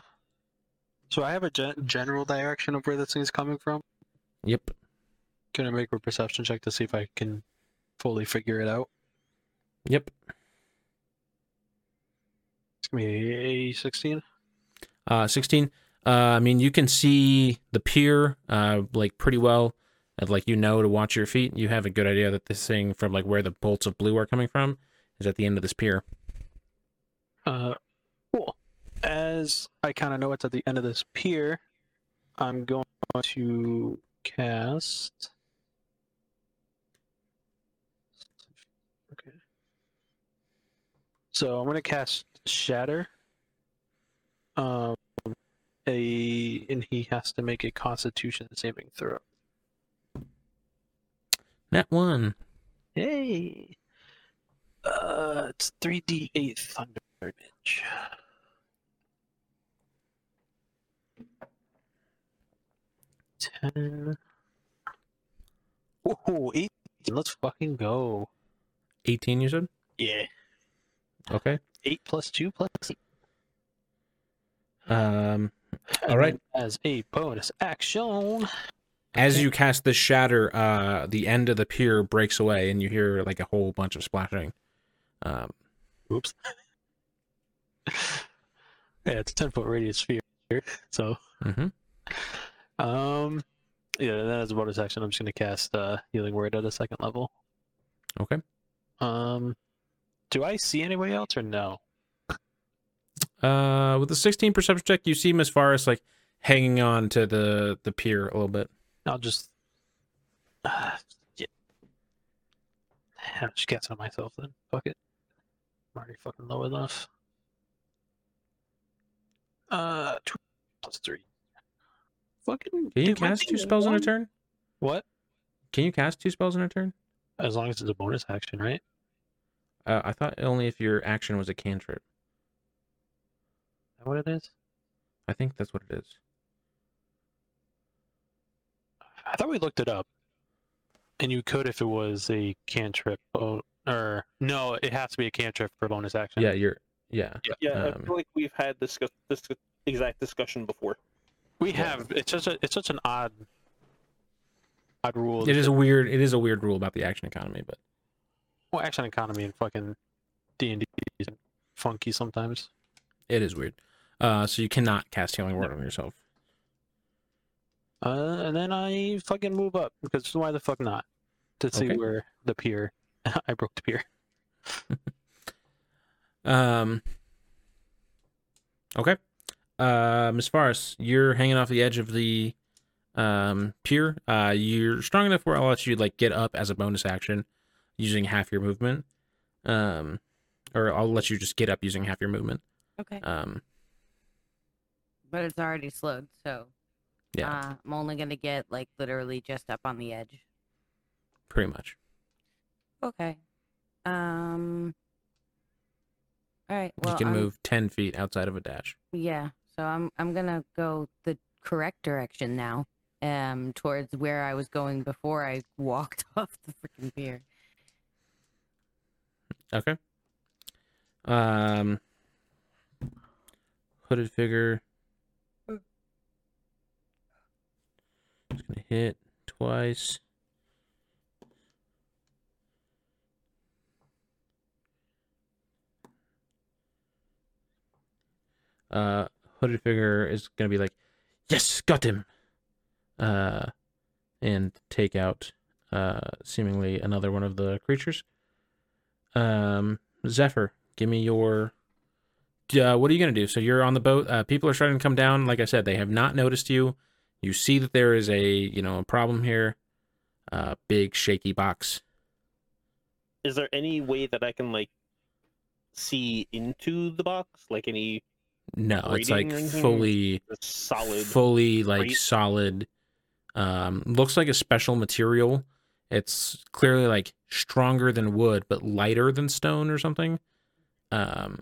[SPEAKER 4] so I have a gen- general direction of where this thing's coming from.
[SPEAKER 1] Yep.
[SPEAKER 4] Can I make a perception check to see if I can fully figure it out?
[SPEAKER 1] Yep.
[SPEAKER 4] It's gonna be a sixteen.
[SPEAKER 1] Uh, 16. Uh, I mean, you can see the pier, uh, like pretty well. And, like you know to watch your feet. You have a good idea that this thing from like where the bolts of blue are coming from is at the end of this pier.
[SPEAKER 4] Uh, cool. As I kind of know it's at the end of this pier, I'm going to cast. Okay. So I'm going to cast Shatter. Um, a and he has to make a Constitution saving throw.
[SPEAKER 1] That one.
[SPEAKER 4] Hey. Uh, it's three D eight thunder damage. Ten. Whoa, eight. Let's fucking go.
[SPEAKER 1] 18, you said?
[SPEAKER 4] Yeah.
[SPEAKER 1] Okay.
[SPEAKER 4] Eight plus two plus eight.
[SPEAKER 1] Um, All right.
[SPEAKER 4] As a bonus action.
[SPEAKER 1] as you cast this shatter, uh, the end of the pier breaks away, and you hear like a whole bunch of splashing. Um,
[SPEAKER 4] Oops. yeah, it's a ten foot radius sphere. So
[SPEAKER 1] Mm-hmm.
[SPEAKER 4] um yeah, that is a bonus action I'm just gonna cast uh healing word at a second level.
[SPEAKER 1] Okay.
[SPEAKER 4] Um do I see anybody else or no?
[SPEAKER 1] Uh, with the 16 perception check, you see Miss Faris like hanging on to the the pier a little bit.
[SPEAKER 4] I'll just uh, yeah. I'll just cast on myself then. Fuck it. I'm already fucking low enough. Uh two plus three. Fucking
[SPEAKER 1] Can you cast two spells in a turn?
[SPEAKER 4] What?
[SPEAKER 1] Can you cast two spells in a turn?
[SPEAKER 4] As long as it's a bonus action, right?
[SPEAKER 1] Uh, I thought only if your action was a cantrip.
[SPEAKER 4] Is that what it is?
[SPEAKER 1] I think that's what it is.
[SPEAKER 4] I thought we looked it up. And you could if it was a cantrip. Oh, or no, it has to be a cantrip for bonus action.
[SPEAKER 1] Yeah, you're. Yeah.
[SPEAKER 2] Yeah, I
[SPEAKER 1] Um,
[SPEAKER 2] feel like we've had this this exact discussion before.
[SPEAKER 4] we have. It's such a. It's such an odd, odd rule.
[SPEAKER 1] It is a weird. It is a weird rule about the action economy, but
[SPEAKER 4] well, action economy and fucking D and D is funky sometimes.
[SPEAKER 1] it is weird. Uh, so you cannot cast healing word on yourself.
[SPEAKER 4] Uh, and then I fucking move up because why the fuck not? To see
[SPEAKER 1] Okay.
[SPEAKER 4] where the pier. I broke the pier.
[SPEAKER 1] Um. Okay. Um, as far as you're hanging off the edge of the um pier, uh, you're strong enough where I'll let you like get up as a bonus action, using half your movement. Um, or I'll let you just get up using half your movement.
[SPEAKER 3] Okay.
[SPEAKER 1] Um,
[SPEAKER 3] But it's already slowed, so
[SPEAKER 1] yeah,
[SPEAKER 3] uh, I'm only gonna get like literally just up on the edge.
[SPEAKER 1] pretty much.
[SPEAKER 3] Okay. Um. All right. Well,
[SPEAKER 1] you can
[SPEAKER 3] I'm-
[SPEAKER 1] move ten feet outside of a dash.
[SPEAKER 3] Yeah. So I'm I'm gonna go the correct direction now. Um, towards where I was going before I walked off the freaking pier.
[SPEAKER 1] Okay. Um, hooded figure. Just gonna hit twice. Uh, hooded figure is gonna be like, yes, got him. Uh, and take out uh seemingly another one of the creatures. Um, Zephyr, give me your. Uh, what are you gonna do? So you're on the boat. Uh, people are starting to come down. Like I said, they have not noticed you. You see that there is a you know a problem here. Uh, big shaky box.
[SPEAKER 2] Is there any way that I can like see into the box? Like any
[SPEAKER 1] No, it's like
[SPEAKER 2] Grating or anything?
[SPEAKER 1] fully
[SPEAKER 2] solid?
[SPEAKER 1] fully like solid um looks like a special material it's clearly like stronger than wood but lighter than stone or something. Um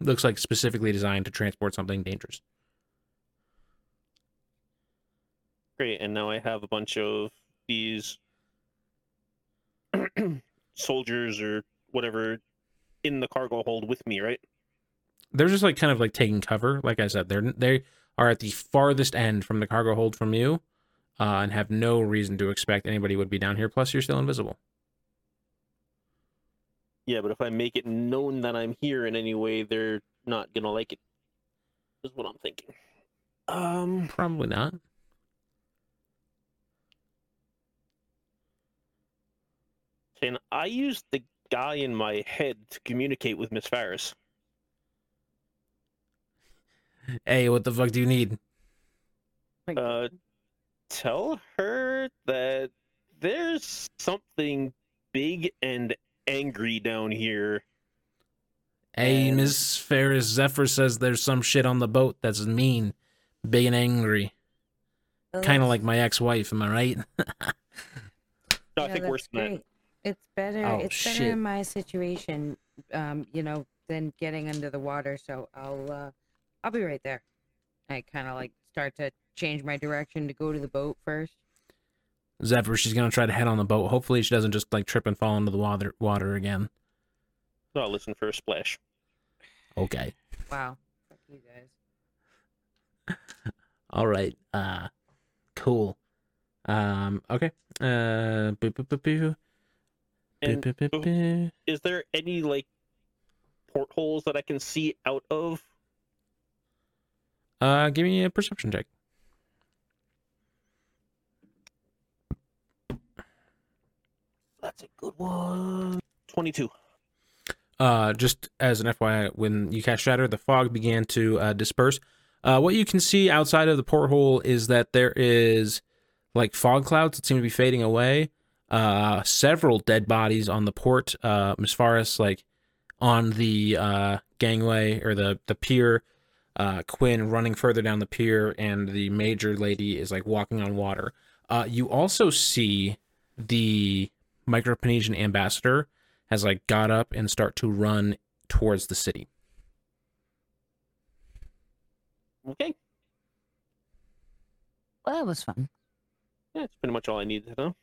[SPEAKER 1] looks like specifically designed to transport something dangerous.
[SPEAKER 2] Great, and now I have a bunch of these soldiers or whatever in the cargo hold with me, right?
[SPEAKER 1] they're just like kind of like taking cover. Like i said they're they are at the farthest end from the cargo hold from you uh, and have no reason to expect anybody would be down here plus you're still invisible
[SPEAKER 2] Yeah, but if I make it known that I'm here in any way, they're not gonna like it. Is what I'm thinking. Um,
[SPEAKER 1] probably not
[SPEAKER 2] can I use the guy in my head to communicate with Miss Faris.
[SPEAKER 1] hey what the fuck do you need
[SPEAKER 2] Uh, tell her that there's something big and angry down here.
[SPEAKER 1] Hey,
[SPEAKER 2] And-
[SPEAKER 1] Miss Faris, Zephyr says there's some shit on the boat that's mean, big and angry.
[SPEAKER 3] oh,
[SPEAKER 1] Kind of like my ex wife, am I right?
[SPEAKER 2] No, I
[SPEAKER 3] yeah,
[SPEAKER 2] think
[SPEAKER 3] that's
[SPEAKER 2] worse than that.
[SPEAKER 3] It's better.
[SPEAKER 1] Oh,
[SPEAKER 3] it's better
[SPEAKER 1] shit.
[SPEAKER 3] in my situation, um, you know, than getting under the water. So I'll, uh, I'll be right there. I kind of like start to change my direction to go to the boat first.
[SPEAKER 1] Zephyr, she's gonna try to head on the boat. Hopefully, she doesn't just like trip and fall into the water water again.
[SPEAKER 2] So I'll listen for a splash.
[SPEAKER 1] Okay.
[SPEAKER 3] Wow. Fuck you guys.
[SPEAKER 1] All right. Uh, cool. Um. Okay. Uh. boo, boo, boo, boo. Boo,
[SPEAKER 2] And
[SPEAKER 1] boo, boo,
[SPEAKER 2] boo-
[SPEAKER 1] boo.
[SPEAKER 2] is there any like portholes that I can see out of?
[SPEAKER 1] Uh, give me a perception check.
[SPEAKER 2] That's a good one. Twenty-two.
[SPEAKER 1] Uh, just as an FYI, when you cast Shatter, the fog began to uh, disperse. Uh, what you can see outside of the porthole is that there is like fog clouds that seem to be fading away. Uh, several dead bodies on the port. Uh, Miss Faris, like on the uh, gangway or the the pier. Uh, Quinn running further down the pier, and the major lady is like walking on water. Uh, you also see the Microponesian ambassador has like got up and start to run towards the city.
[SPEAKER 2] Okay,
[SPEAKER 3] Well, that was fun.
[SPEAKER 2] yeah, that's pretty much all I needed to know.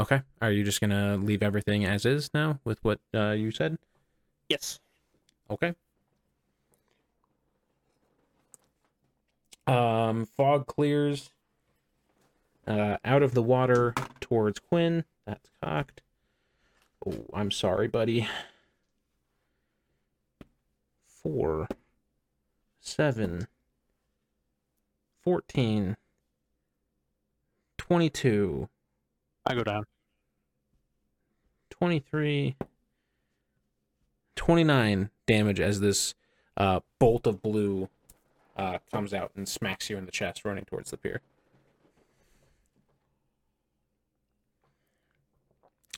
[SPEAKER 1] Okay. Are you just gonna leave everything as is now with what uh, you said?
[SPEAKER 2] Yes.
[SPEAKER 1] Okay. Um, fog clears. Uh, out of the water towards Quinn. That's cocked. Oh, I'm sorry, buddy. Four, seven, fourteen, twenty-two.
[SPEAKER 4] I go down.
[SPEAKER 1] 23 29 damage as this uh, bolt of blue uh, comes out and smacks you in the chest running towards the pier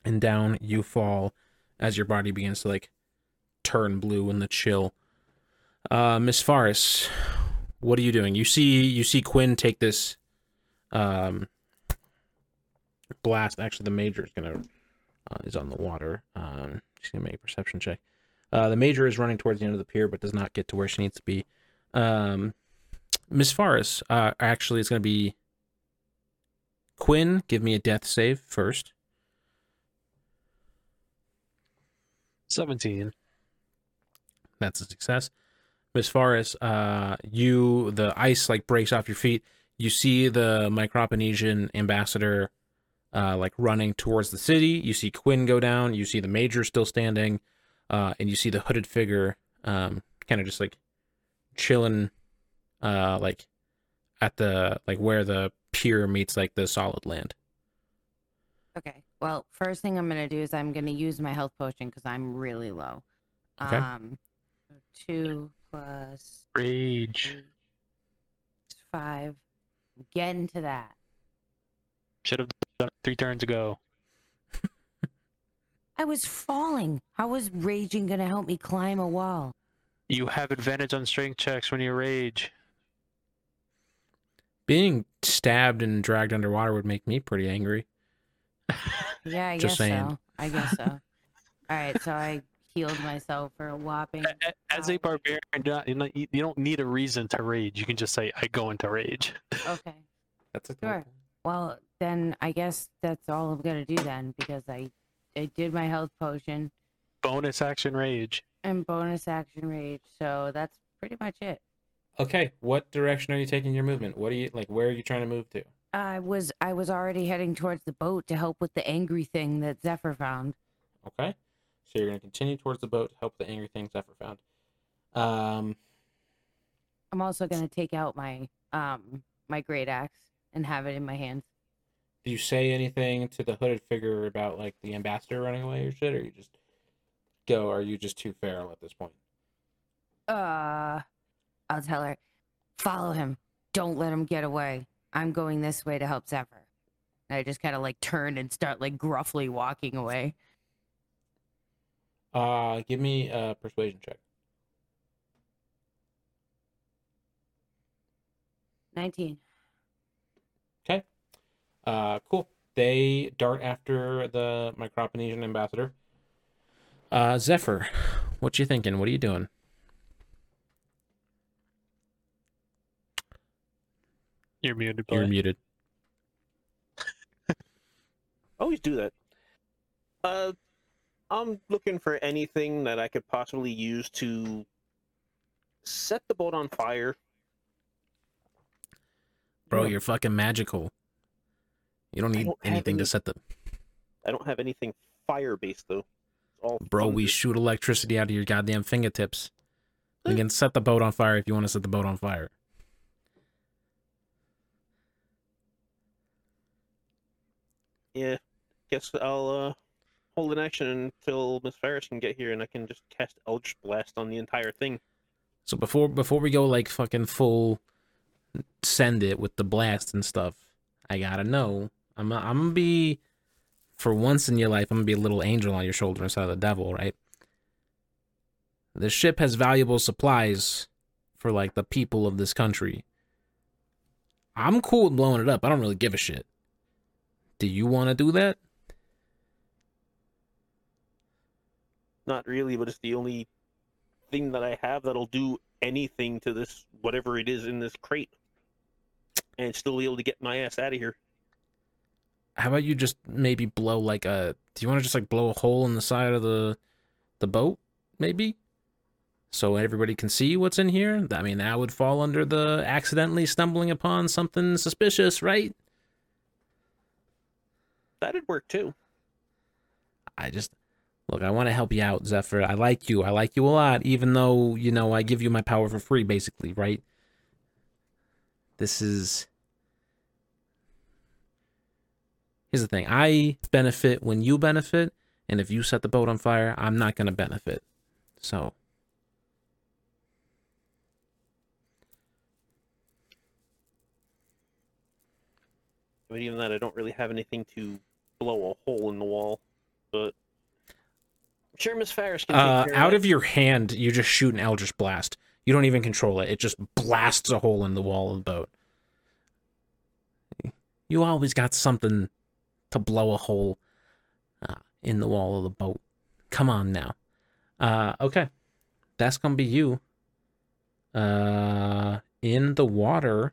[SPEAKER 1] and down you fall as your body begins to like turn blue in the chill uh miss faris what are you doing you see you see quinn take this um blast actually the major is gonna uh, is on the water. Um, she's gonna make a perception check. Uh, the major is running towards the end of the pier, but does not get to where she needs to be. Um, Miss Faris, uh, actually, is gonna be Quinn. Give me a death save first.
[SPEAKER 4] 17.
[SPEAKER 1] That's a success. Miss Faris, uh, you the ice like breaks off your feet. You see the Microponesian ambassador uh, like running towards the city. You see Quinn go down. You see the major still standing. Uh, and you see the hooded figure, um, kind of just like chilling, uh, like at the like where the pier meets like the solid land.
[SPEAKER 3] Okay. Well, first thing I'm gonna do is I'm gonna use my health potion because I'm really low.
[SPEAKER 1] Okay.
[SPEAKER 3] Um, two plus
[SPEAKER 4] Rage.
[SPEAKER 3] five. Get into that.
[SPEAKER 4] Should have done it three turns ago.
[SPEAKER 3] I was falling. How was raging gonna help me climb a wall?
[SPEAKER 4] You have advantage on strength checks when you rage.
[SPEAKER 1] Being stabbed and dragged underwater would make me pretty angry.
[SPEAKER 3] Yeah, I
[SPEAKER 1] Just
[SPEAKER 3] guess
[SPEAKER 1] saying.
[SPEAKER 3] so. I guess so. All right, so I healed myself for a whopping.
[SPEAKER 4] A- a- As a barbarian, you're not- you're not- you you don't need a reason to rage. You can just say, "I go into rage."
[SPEAKER 3] Okay.
[SPEAKER 1] That's a
[SPEAKER 3] Sure. Well, then I guess that's all I'm gonna do then because I, I did my health potion
[SPEAKER 4] Bonus action rage.
[SPEAKER 3] and bonus action rage, so that's pretty much it.
[SPEAKER 1] Okay, what direction are you taking your movement? What are you like? Where are you trying to move to?
[SPEAKER 3] I was I was already heading towards the boat to help with the angry thing that Zephyr found.
[SPEAKER 1] Okay, so you're gonna continue towards the boat to help the angry thing Zephyr found. Um,
[SPEAKER 3] I'm also gonna take out my um my great axe and have it in my hands.
[SPEAKER 1] Do you say anything to the hooded figure about like the ambassador running away or shit, or you just go? Are you just too feral at this point?
[SPEAKER 3] Uh, I'll tell her, follow him. Don't let him get away. I'm going this way to help Zephyr. And I just kind of like turn and start like gruffly walking away.
[SPEAKER 1] Uh, give me a persuasion check.
[SPEAKER 3] 19.
[SPEAKER 1] Okay. Uh, cool. They dart after the Microponesian ambassador. Uh, Zephyr, what you thinking? What are you doing?
[SPEAKER 4] You're muted.
[SPEAKER 1] You're
[SPEAKER 4] boy.
[SPEAKER 1] muted.
[SPEAKER 2] always do that. Uh, I'm looking for anything that I could possibly use to set the boat on fire.
[SPEAKER 1] Bro, you're fucking magical. You don't need
[SPEAKER 2] don't
[SPEAKER 1] anything to set the.
[SPEAKER 2] I don't have anything fire based though. All
[SPEAKER 1] Bro, we shoot electricity out of your goddamn fingertips. You
[SPEAKER 2] Eh.
[SPEAKER 1] can set the boat on fire if you want to set the boat on fire.
[SPEAKER 2] yeah. Guess I'll uh hold an action until Miss Faris can get here, and I can just cast Eldritch Blast on the entire thing.
[SPEAKER 1] So before before we go like fucking full send it with the blast and stuff, I gotta know. I'm I'm gonna be for once in your life, I'm gonna be a little angel on your shoulder instead of the devil, right? The ship has valuable supplies for like the people of this country. I'm cool with blowing it up. I don't really give a shit. Do you want to do that?
[SPEAKER 2] Not really, but it's the only thing that I have that'll do anything to this whatever it is in this crate, and still be able to get my ass out of here.
[SPEAKER 1] How about you just maybe blow like a do you want to just like blow a hole in the side of the the boat maybe? So everybody can see what's in here? I mean that would fall under the accidentally stumbling upon something suspicious right?
[SPEAKER 2] That'd work too.
[SPEAKER 1] i just look i want to help you out zephyr. I like you. I like you a lot even though you know i give you my power for free basically right? This is here's the thing. I benefit when you benefit and if you set the boat on fire i'm not going to benefit. So.
[SPEAKER 2] But even that, I don't really have anything to blow a hole in the wall. But I'm sure Miss Faris can take
[SPEAKER 1] uh,
[SPEAKER 2] care
[SPEAKER 1] out
[SPEAKER 2] that.
[SPEAKER 1] of your hand you just shoot an eldritch blast. You don't even control it. It just blasts a hole in the wall of the boat. You always got something to blow a hole uh, in the wall of the boat come on now uh, okay that's gonna be you uh, in the water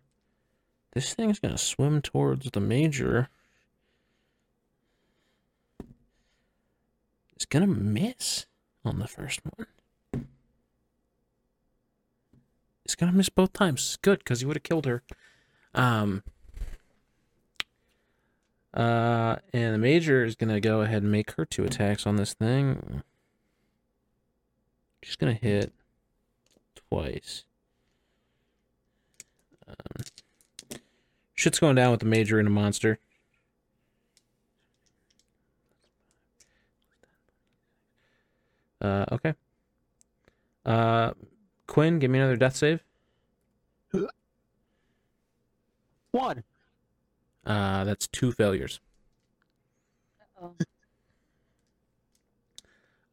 [SPEAKER 1] this thing's gonna swim towards the major it's gonna miss on the first one. It's gonna miss both times. Good, because he would have killed her. Um. Uh, and the major is gonna go ahead and make her two attacks on this thing. She's gonna hit twice. Um, shit's going down with the major and a monster. Uh, okay. Uh, Quinn, give me another death save.
[SPEAKER 4] One.
[SPEAKER 1] Uh, that's two failures.
[SPEAKER 3] Oh.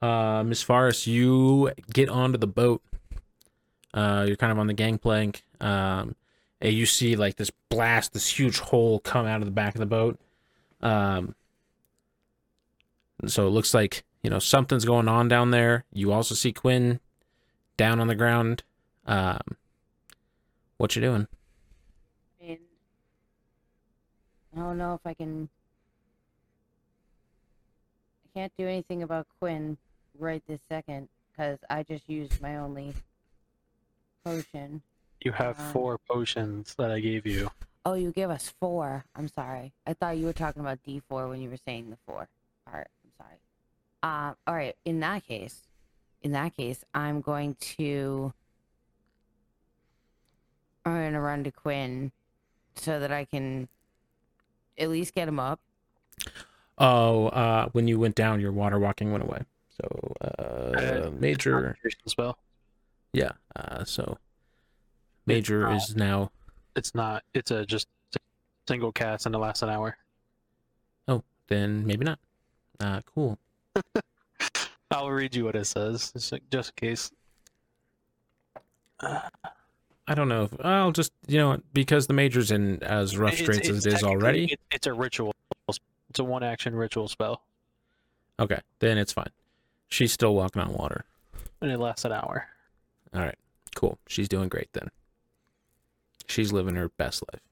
[SPEAKER 1] Uh, Miss Faris, you get onto the boat. Uh, you're kind of on the gangplank. Um, and you see like this blast, this huge hole come out of the back of the boat. Um, so it looks like you know something's going on down there. You also see Quinn down on the ground. Um, what you doing?
[SPEAKER 3] And I don't know if I can. I can't do anything about Quinn right this second because I just used my only potion.
[SPEAKER 4] You have
[SPEAKER 3] Um,
[SPEAKER 4] four potions that I gave you.
[SPEAKER 3] Oh, you give us four. I'm sorry. I thought you were talking about D4 when you were saying the four part. I'm sorry. Uh, all right. In that case, in that case, I'm going to. I'm going to run to Quinn so that I can at least get him up.
[SPEAKER 1] Oh, uh, when you went down, your water walking went away. So, uh,
[SPEAKER 4] Uh,
[SPEAKER 1] major,
[SPEAKER 4] Concentration spell.
[SPEAKER 1] yeah. Uh, so major
[SPEAKER 4] not-
[SPEAKER 1] is now.
[SPEAKER 4] It's not. It's a just single cast and it lasts an hour.
[SPEAKER 1] Oh, then maybe not. Uh, cool.
[SPEAKER 4] I'll read you what it says, just in- just in case.
[SPEAKER 1] I don't know. If, I'll just you know because the major's in as rough straits as it is already.
[SPEAKER 4] it- it's a ritual. It's a one action ritual spell,
[SPEAKER 1] Okay, then it's fine. She's still walking on water.
[SPEAKER 4] and it lasts an hour.
[SPEAKER 1] All right, cool. She's doing great then. She's living her best life.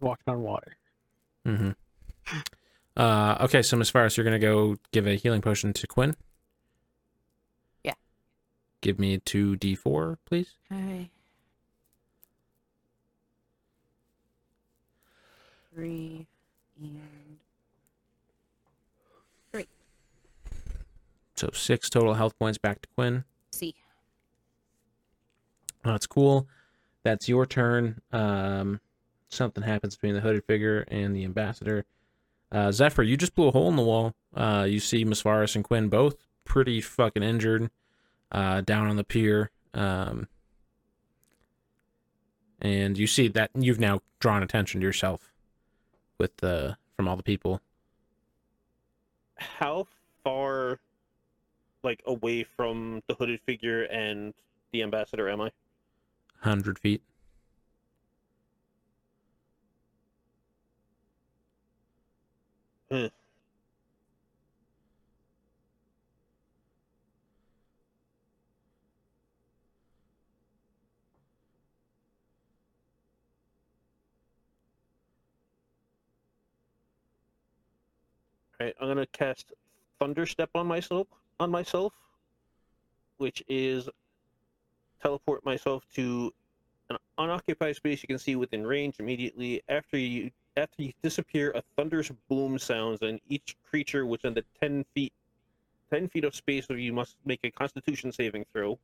[SPEAKER 4] Walking on water.
[SPEAKER 1] Mm-hmm. Uh, okay, so Miss Faris, you're gonna go give a healing potion to Quinn.
[SPEAKER 3] Yeah.
[SPEAKER 1] Give me two D4, please.
[SPEAKER 3] Okay. Three and three.
[SPEAKER 1] So six total health points back to Quinn.
[SPEAKER 3] see.
[SPEAKER 1] That's cool. That's your turn. Um, something happens between the hooded figure and the ambassador. Uh, Zephyr, you just blew a hole in the wall. Uh, you see Miss Faris and Quinn both pretty fucking injured, uh, down on the pier. Um, and you see that you've now drawn attention to yourself with the from all the people.
[SPEAKER 2] How far, like, away from the hooded figure and the ambassador am I?
[SPEAKER 1] Hundred feet.
[SPEAKER 2] Hmm. Alright, I'm gonna cast Thunderstep on myself on myself, which is teleport myself to an unoccupied space you can see within range immediately after you after you disappear a thunderous boom sounds and each creature within the 10 feet 10 feet of space of you must make a constitution saving throw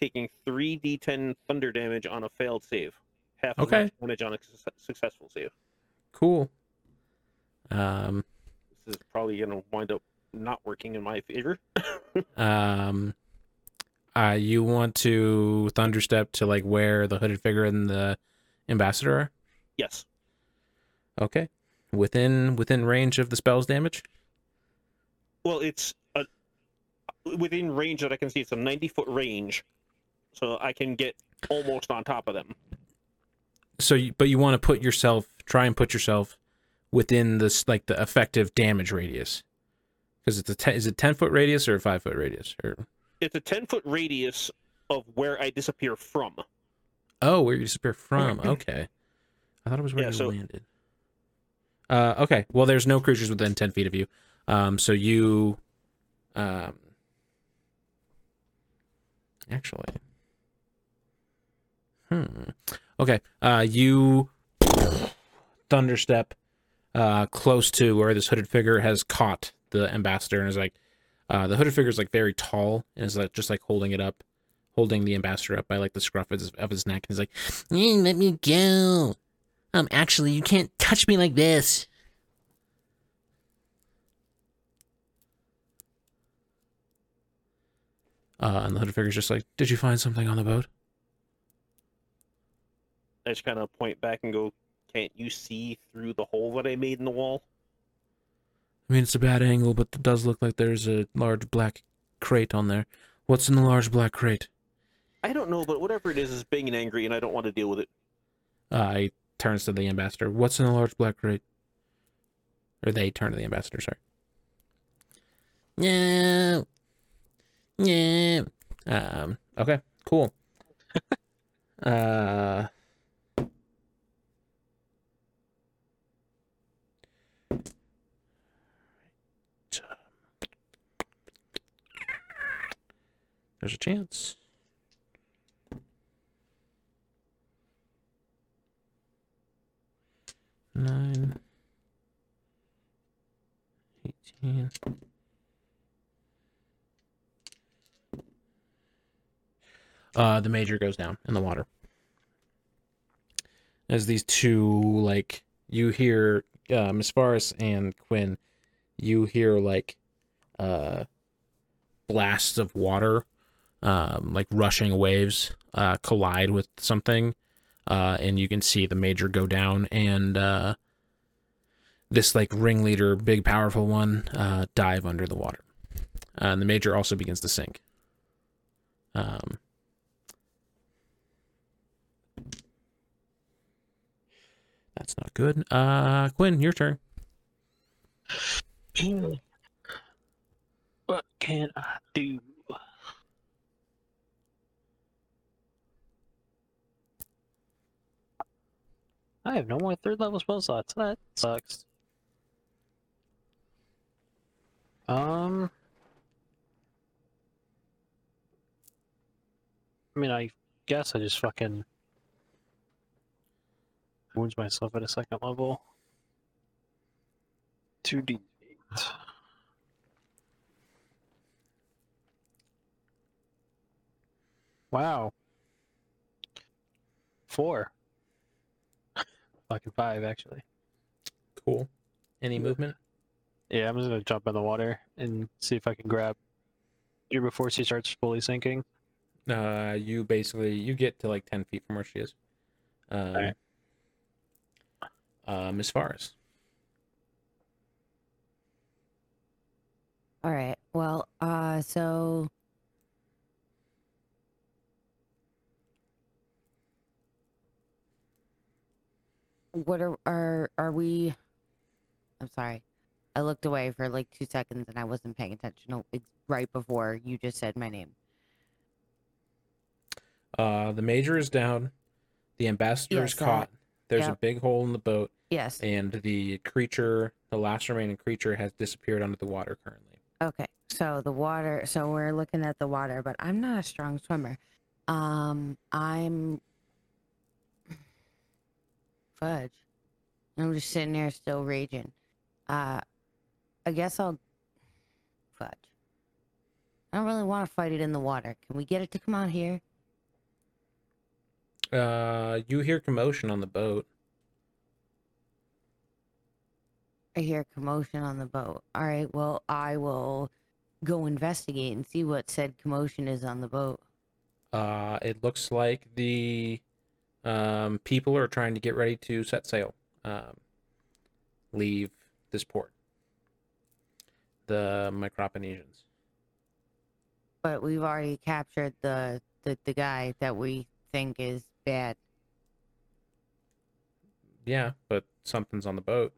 [SPEAKER 2] taking 3d10 thunder damage on a failed save half
[SPEAKER 1] Okay.
[SPEAKER 2] damage on a suc- successful save
[SPEAKER 1] Cool. Um,
[SPEAKER 2] is probably going to wind up not working in my favor
[SPEAKER 1] Um, uh, you want to thunderstep to like where the hooded figure and the ambassador are?
[SPEAKER 2] yes
[SPEAKER 1] Okay, within within range of the spell's damage.
[SPEAKER 2] well it's a, within range that i can see it's a 90 foot range so i can get almost on top of them
[SPEAKER 1] So, you, but you want to put yourself, try and put yourself within this like the effective damage radius, because it's a ten, is it ten foot radius or a five foot radius? Or
[SPEAKER 2] it's a 10 foot radius of where I disappear from.
[SPEAKER 1] oh, where you disappear from? Okay, I thought it was where
[SPEAKER 2] Yeah,
[SPEAKER 1] you
[SPEAKER 2] so-
[SPEAKER 1] landed. Uh, okay. Well, there's no creatures within ten feet of you. Um, so you, um, actually, hmm. Okay. Uh, you thunderstep, uh, close to where this hooded figure has caught the ambassador and is like, Uh, the hooded figure is like very tall and is like just like holding it up, holding the ambassador up by like the scruff of his, of his neck. And he's like,
[SPEAKER 5] let me go. Um, actually, you can't touch me like this.
[SPEAKER 1] uh, and the hooded figure's just like, "Did you find something on the boat?"
[SPEAKER 2] I just kind of point back and go, "Can't you see through the hole that I made in the wall?"
[SPEAKER 1] I mean, it's a bad angle, but it does look like there's a large black crate on there. What's in the large black crate?
[SPEAKER 2] I don't know, but whatever it is is big and angry, and I don't want to deal with it.
[SPEAKER 1] Uh, he turns to the ambassador. What's in the large black crate? Or they turn to the ambassador, sorry.
[SPEAKER 5] No. No.
[SPEAKER 1] Um, okay, cool. uh, there's a chance. Nine. Eighteen. uh, the major goes down in the water. As these two, like, you hear uh, Faris and Quinn, you hear like uh, blasts of water, um, like rushing waves, uh, collide with something, uh, and you can see the major go down, and uh, this like ringleader, big powerful one, uh, dive under the water. Uh, and the major also begins to sink. Um, That's not good. Uh, Quinn, your turn.
[SPEAKER 4] What can I do? I have no more third level spell slots. That sucks. Um. I mean, I guess I just fucking wounds myself at a second level. 2d8. Wow. Four. Fucking five, actually.
[SPEAKER 1] Cool. Any movement?
[SPEAKER 4] Yeah, I'm just gonna jump in the water and see if I can grab her before she starts fully sinking.
[SPEAKER 1] Uh, you basically you get to like ten feet from where she is. Um,
[SPEAKER 4] Alright.
[SPEAKER 1] uh, Miss Faris.
[SPEAKER 3] All right. Well, uh, so what are are are we? I'm sorry. I looked away for like two seconds and I wasn't paying attention. No, it's right before you just said my name.
[SPEAKER 1] Uh, the major is down. The ambassador is
[SPEAKER 3] Yes, uh,
[SPEAKER 1] caught. There's a big hole in the boat,
[SPEAKER 3] Yes.
[SPEAKER 1] and the creature, the last remaining creature, has disappeared under the water currently.
[SPEAKER 3] Okay. So the water. So we're looking at the water, but I'm not a strong swimmer. Um, I'm fudge. I'm just sitting there still raging. Uh, I guess I'll fudge. I don't really want to fight it in the water. Can we get it to come out here?
[SPEAKER 1] Uh, you hear commotion on the boat.
[SPEAKER 3] I hear commotion on the boat. All right. Well, I will go investigate and see what said commotion is on the boat.
[SPEAKER 1] Uh, it looks like the um, people are trying to get ready to set sail, um, leave this port. The Microponesians.
[SPEAKER 3] But we've already captured the, the, the guy that we think is bad.
[SPEAKER 1] Yeah, but something's on the boat.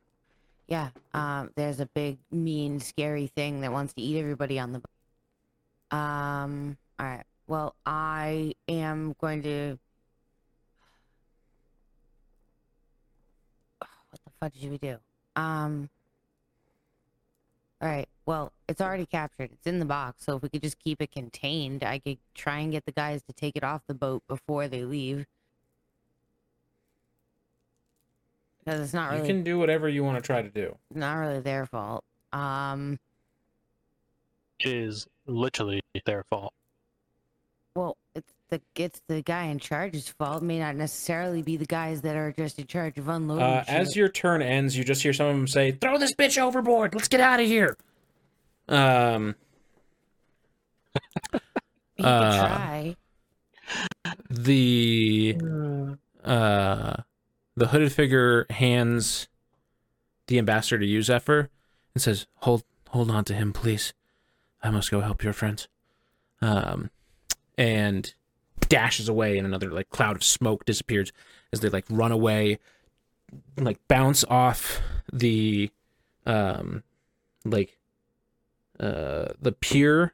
[SPEAKER 3] Yeah. Um, there's a big, mean, scary thing that wants to eat everybody on the boat. Um, all right. Well, I am going to. What the fuck should we do? Um. All right. Well, it's already captured. It's in the box. So if we could just keep it contained, I could try and get the guys to take it off the boat before they leave. Because it's not really.
[SPEAKER 1] You can do whatever you want to try to do.
[SPEAKER 3] not really their fault. Um,
[SPEAKER 4] is literally their fault.
[SPEAKER 3] The it's the guy in charge's fault. It may not necessarily be the guys that are just in charge of unloading.
[SPEAKER 1] Uh, as your turn ends, you just hear some of them say, "Throw this bitch overboard! Let's get out of here." Um,
[SPEAKER 3] he
[SPEAKER 1] uh,
[SPEAKER 3] try.
[SPEAKER 1] the uh, the hooded figure hands the ambassador to you, Zephyr, and says, "Hold, hold on to him, please. I must go help your friends." Um, and dashes away, and another like cloud of smoke disappears as they like run away, like bounce off the, um, like, uh, the pier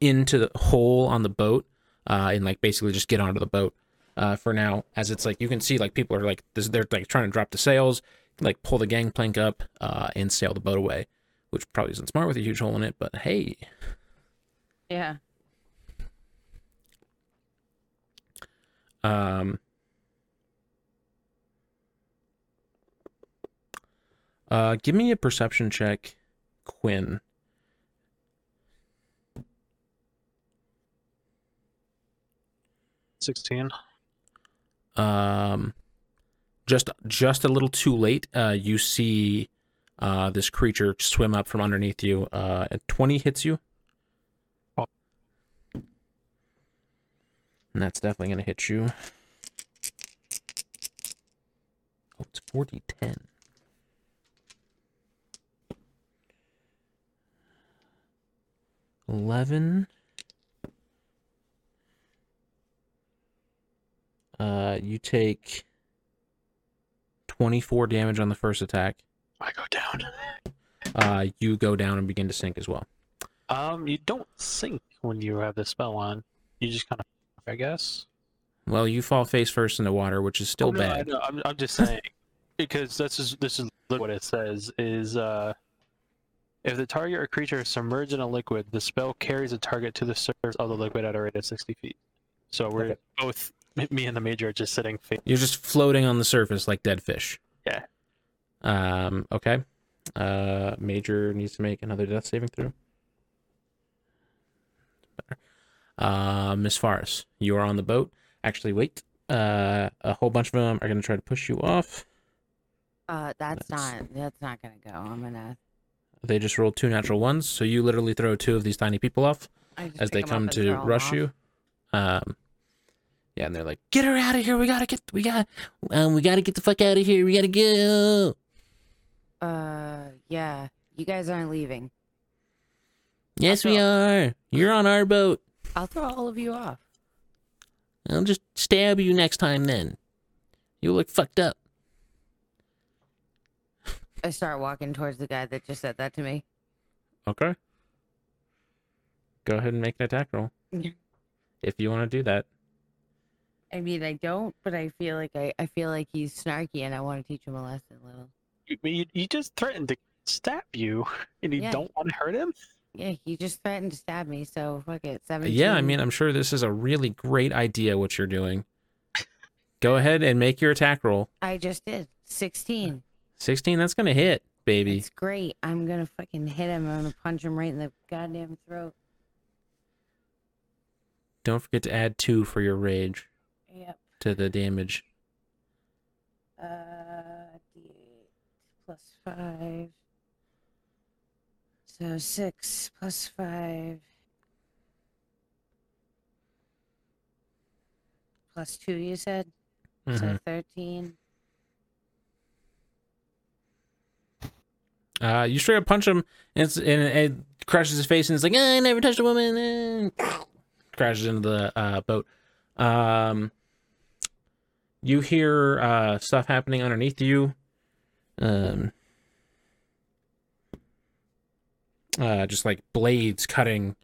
[SPEAKER 1] into the hole on the boat, uh, and like basically just get onto the boat uh, for now, as it's like you can see like people are like this, they're like trying to drop the sails, like pull the gangplank up, uh, and sail the boat away, which probably isn't smart with a huge hole in it, but hey,
[SPEAKER 3] Yeah.
[SPEAKER 1] Um, uh, give me a perception check, Quinn.
[SPEAKER 4] Sixteen.
[SPEAKER 1] um just just a little too late uh you see uh this creature swim up from underneath you uh 20 hits you and that's definitely gonna hit you oh it's 40 10 11 Uh, you take 24 damage on the first attack.
[SPEAKER 4] I go down.
[SPEAKER 1] Uh, you go down and begin to sink as well.
[SPEAKER 4] Um, you don't sink when you have the spell on. You just kind of, I guess.
[SPEAKER 1] Well, you fall face first in the water, which is still
[SPEAKER 4] Oh, no, I
[SPEAKER 1] bad.
[SPEAKER 4] know, I'm, I'm just saying because this is this is what it says is uh, if the target or creature is submerged in a liquid, the spell carries the target to the surface of the liquid at a rate of 60 feet. So we're
[SPEAKER 1] Okay.
[SPEAKER 4] both me and the major are just sitting face.
[SPEAKER 1] You're just floating on the surface like dead fish.
[SPEAKER 4] Yeah.
[SPEAKER 1] Um. Okay. Uh, Major needs to make another death saving throw. Better. Uh, Miss Faris, you are on the boat. Actually, wait. Uh, a whole bunch of them are gonna try to push you off.
[SPEAKER 3] Uh, that's
[SPEAKER 1] That's-
[SPEAKER 3] not that's not gonna go. I'm gonna.
[SPEAKER 1] They just rolled two natural ones, so you literally throw two of these tiny people off. As they
[SPEAKER 3] pick 'em up
[SPEAKER 1] come to rush
[SPEAKER 3] off.
[SPEAKER 1] you. Um, yeah, and they're like, "Get her out of here! We gotta get, we got, um, we gotta get the fuck out of here! We gotta go!"
[SPEAKER 3] Uh, yeah. You guys aren't leaving.
[SPEAKER 1] Yes, we are. You're on our boat.
[SPEAKER 3] I'll throw all of you off.
[SPEAKER 1] I'll just stab you next time. Then you look fucked up.
[SPEAKER 3] I start walking towards the guy that just said that to me.
[SPEAKER 1] Okay. Go ahead and make an attack roll if you want to do that.
[SPEAKER 3] I mean, I don't, but I feel like I, I feel like he's snarky, and I want to teach him a lesson. A little.
[SPEAKER 4] You, you, you just threatened to stab you, and you
[SPEAKER 3] Yeah.
[SPEAKER 4] don't want to hurt him.
[SPEAKER 3] Yeah, he just threatened to stab me, so fuck it. Seventeen.
[SPEAKER 1] Yeah, I mean, I'm sure this is a really great idea. What you're doing. Go ahead and make your attack roll.
[SPEAKER 3] I just did sixteen.
[SPEAKER 1] 16. That's gonna hit, baby.
[SPEAKER 3] It's great. I'm gonna fucking hit him. I'm gonna punch him right in the goddamn throat.
[SPEAKER 1] Don't forget to add two for your rage
[SPEAKER 3] Yep.
[SPEAKER 1] to the damage.
[SPEAKER 3] Uh, d8 plus five. So six plus five. Plus two, you said?
[SPEAKER 1] Mhm.
[SPEAKER 3] So 13.
[SPEAKER 1] Uh, you straight up punch him, and, it's, and it crashes his face, and it's like, "Ah, I never touched a woman. And crashes into the uh, boat. Um, you hear uh, stuff happening underneath you. Um, uh, just like blades cutting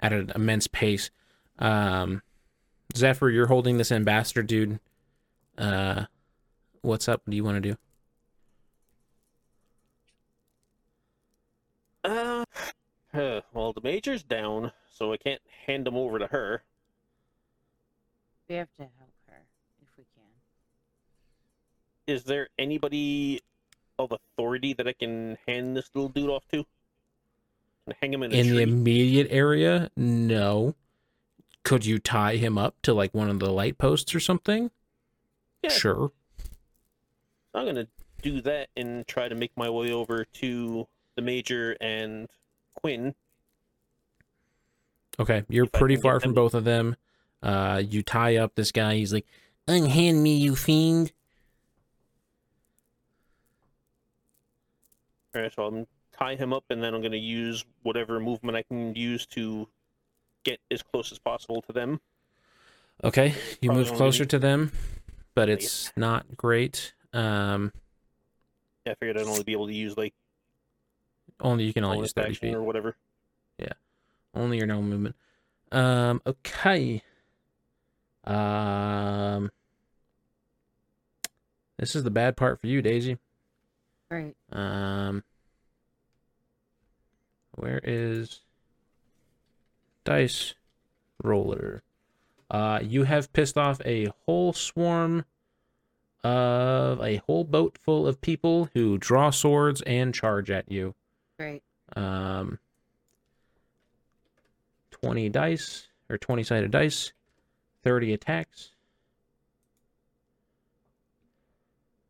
[SPEAKER 1] at an immense pace. Um, Zephyr, you're holding this ambassador dude. Uh, what's up? What do you want to do?
[SPEAKER 2] Uh, uh, well, the major's down, so I can't hand him over to her.
[SPEAKER 3] We have to help her if we can.
[SPEAKER 2] Is there anybody of authority that I can hand this little dude off to? Hang him in a
[SPEAKER 1] in the immediate area, no. Could you tie him up to like one of the light posts or something?
[SPEAKER 2] Yeah.
[SPEAKER 1] Sure.
[SPEAKER 2] I'm gonna do that and try to make my way over to the major and Quinn.
[SPEAKER 1] Okay, you're
[SPEAKER 2] If
[SPEAKER 1] pretty far from both of them. Uh, you tie up this guy. He's like, "Unhand me, you fiend!"
[SPEAKER 2] All right, so I'm tie him up, and then I'm gonna use whatever movement I can use to get as close as possible to them.
[SPEAKER 1] Okay, you
[SPEAKER 2] Probably
[SPEAKER 1] move
[SPEAKER 2] only-
[SPEAKER 1] closer to them, but
[SPEAKER 2] Yeah.
[SPEAKER 1] it's not great. Um,
[SPEAKER 2] Yeah, I figured I'd only be able to use like
[SPEAKER 1] only you can only use thirty
[SPEAKER 2] action
[SPEAKER 1] feet.
[SPEAKER 2] or whatever.
[SPEAKER 1] Yeah, only your normal movement. Um, okay. Um, this is the bad part for you, Daisy.
[SPEAKER 3] Right.
[SPEAKER 1] Um, where is dice roller? Uh, you have pissed off a whole swarm of a whole boat full of people who draw swords and charge at you.
[SPEAKER 3] Great.
[SPEAKER 1] Um, 20 dice or 20 sided dice, 30 attacks.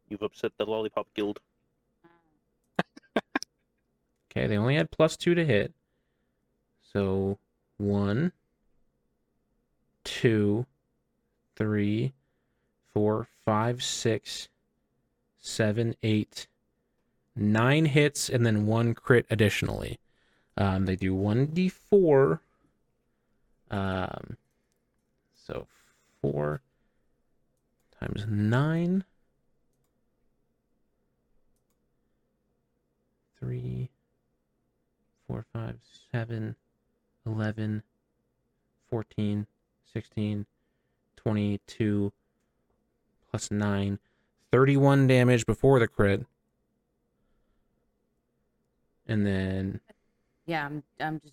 [SPEAKER 2] You've upset the Lollipop Guild.
[SPEAKER 1] Okay, they only had plus two to hit. So one, two, three, four, five, six, seven, eight, nine hits, and then one crit additionally. Um, they do one d4. Um, so four times nine. Three, four, five, seven, 11, 14, 16, 22, plus 9, 31 damage before the crit. And then
[SPEAKER 3] Yeah, I'm. I'm just.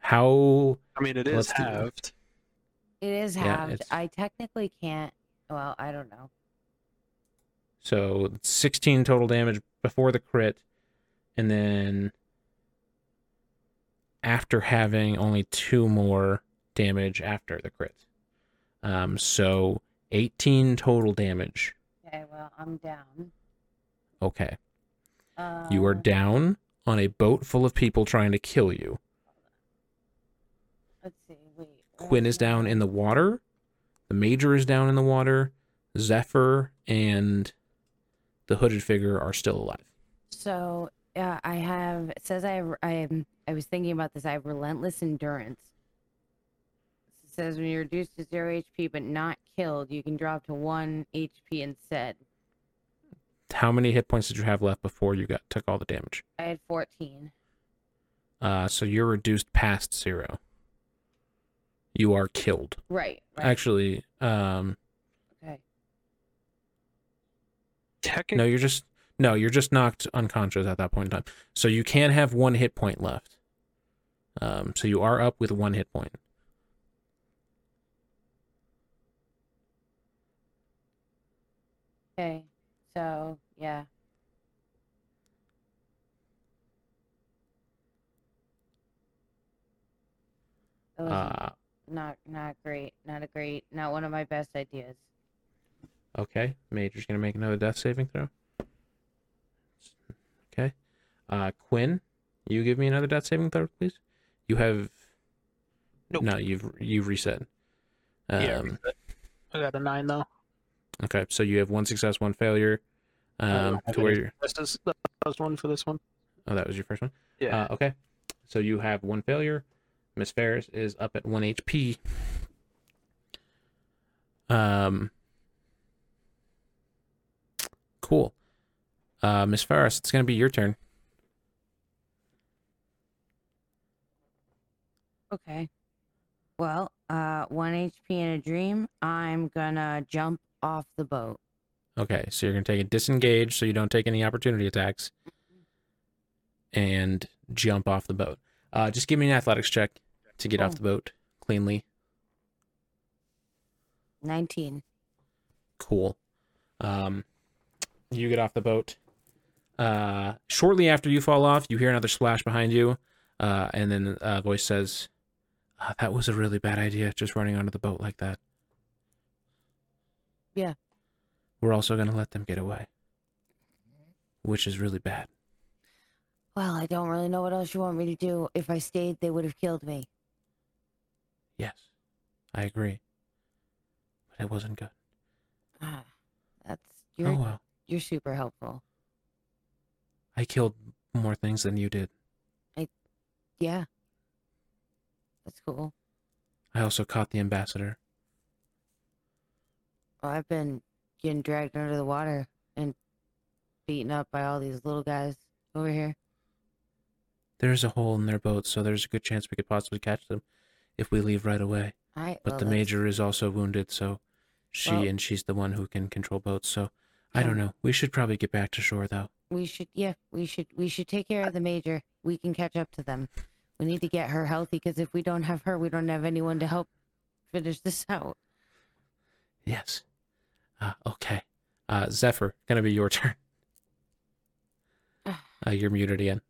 [SPEAKER 1] how
[SPEAKER 4] I mean, it is
[SPEAKER 1] Let's do it.
[SPEAKER 4] halved.
[SPEAKER 3] It is halved.
[SPEAKER 1] it's-
[SPEAKER 3] I technically can't. Well, I don't know.
[SPEAKER 1] so 16 total damage before the crit and then after having only two more damage after the crit. Um so 18 total damage.
[SPEAKER 3] Okay. Well, I'm down.
[SPEAKER 1] Okay.
[SPEAKER 3] Uh,
[SPEAKER 1] You are down on a boat full of people trying to kill you.
[SPEAKER 3] Let's see. Wait.
[SPEAKER 1] Quinn is down in the water. The major is down in the water. Zephyr and the hooded figure are still alive.
[SPEAKER 3] So uh, I have. It says I. have- I am. I was thinking about this. I have relentless endurance. It says when you're reduced to zero HP but not killed, you can drop to one HP instead.
[SPEAKER 1] How many hit points did you have left before you got took all the damage?
[SPEAKER 3] I had 14.
[SPEAKER 1] Uh, so you're reduced past zero. You are killed.
[SPEAKER 3] Right. right.
[SPEAKER 1] Actually, um,
[SPEAKER 3] Okay.
[SPEAKER 4] Technically,
[SPEAKER 1] no, you're just no, you're just knocked unconscious at that point in time. So you can have one hit point left. Um, so you are up with one hit point.
[SPEAKER 3] Okay. So yeah.
[SPEAKER 1] Uh,
[SPEAKER 3] not not great. Not a great. Not one of my best ideas.
[SPEAKER 1] okay, Major's gonna make another death saving throw. Okay, uh, Quinn, you give me another death saving throw, please. You have
[SPEAKER 2] Nope.
[SPEAKER 1] no, you've you've reset. Um,
[SPEAKER 4] yeah, I got a nine though.
[SPEAKER 1] Okay, so you have one success, one failure. Um, to where you're.
[SPEAKER 4] successes. That was one for this one.
[SPEAKER 1] Oh, that was your first one.
[SPEAKER 4] Yeah.
[SPEAKER 1] Uh, okay, so you have one failure. Miss Faris is up at one HP. Um. Cool. Uh, Miss Faris, it's gonna be your turn.
[SPEAKER 3] Okay. Well, uh, one HP in a dream. I'm gonna jump off the boat.
[SPEAKER 1] Okay, so you're gonna take a disengage, so you don't take any opportunity attacks, and jump off the boat. Uh, just give me an athletics check to get off
[SPEAKER 3] Oh.
[SPEAKER 1] the boat cleanly.
[SPEAKER 3] 19.
[SPEAKER 1] Cool. Um, you get off the boat. Uh, shortly after you fall off, you hear another splash behind you, uh, and then a voice says, uh, "That was a really bad idea, just running onto the boat like that."
[SPEAKER 3] Yeah.
[SPEAKER 1] We're also gonna let them get away, which is really bad.
[SPEAKER 3] Well, I don't really know what else you want me to do. If I stayed, they would have killed me.
[SPEAKER 1] Yes, I agree, but it wasn't good.
[SPEAKER 3] Ah, that's you're
[SPEAKER 1] oh well,
[SPEAKER 3] you're super helpful.
[SPEAKER 1] I killed more things than you did.
[SPEAKER 3] I, yeah. That's cool.
[SPEAKER 1] I also caught the ambassador.
[SPEAKER 3] Well, I've been getting dragged under the water and beaten up by all these little guys over here.
[SPEAKER 1] There's a hole in their boat, so there's a good chance we could possibly catch them if we leave right away.
[SPEAKER 3] All right.
[SPEAKER 1] But
[SPEAKER 3] well,
[SPEAKER 1] the
[SPEAKER 3] let's-
[SPEAKER 1] major is also wounded, so she
[SPEAKER 3] Well-
[SPEAKER 1] and she's the one who can control boats. So I don't
[SPEAKER 3] Um,
[SPEAKER 1] know. We should probably get back to shore, though.
[SPEAKER 3] We should. Yeah. We should. We should take care of the major. We can catch up to them. We need to get her healthy because if we don't have her, we don't have anyone to help finish this out.
[SPEAKER 1] Yes. Uh, okay. Uh, Zephyr, gonna be your turn. Uh, you're muted again.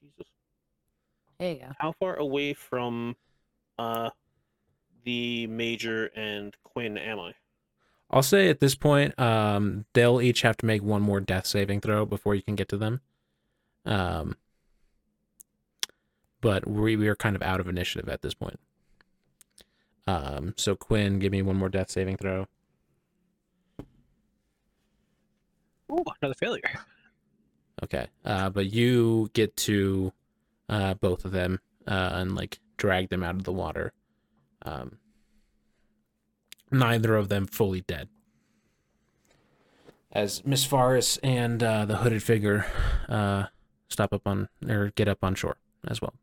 [SPEAKER 2] Jesus.
[SPEAKER 3] There you go.
[SPEAKER 2] How far away from uh the major and Quinn am I?
[SPEAKER 1] I'll say at this point, um, they'll each have to make one more death saving throw before you can get to them. Um, but we we are kind of out of initiative at this point. Um, so Quinn, give me one more death saving throw.
[SPEAKER 4] Ooh, another failure.
[SPEAKER 1] Okay. Uh, but you get to uh, both of them uh, and like drag them out of the water. Um, neither of them fully dead. As Miss Faris and uh, the hooded figure uh, stop up on or get up on shore as well.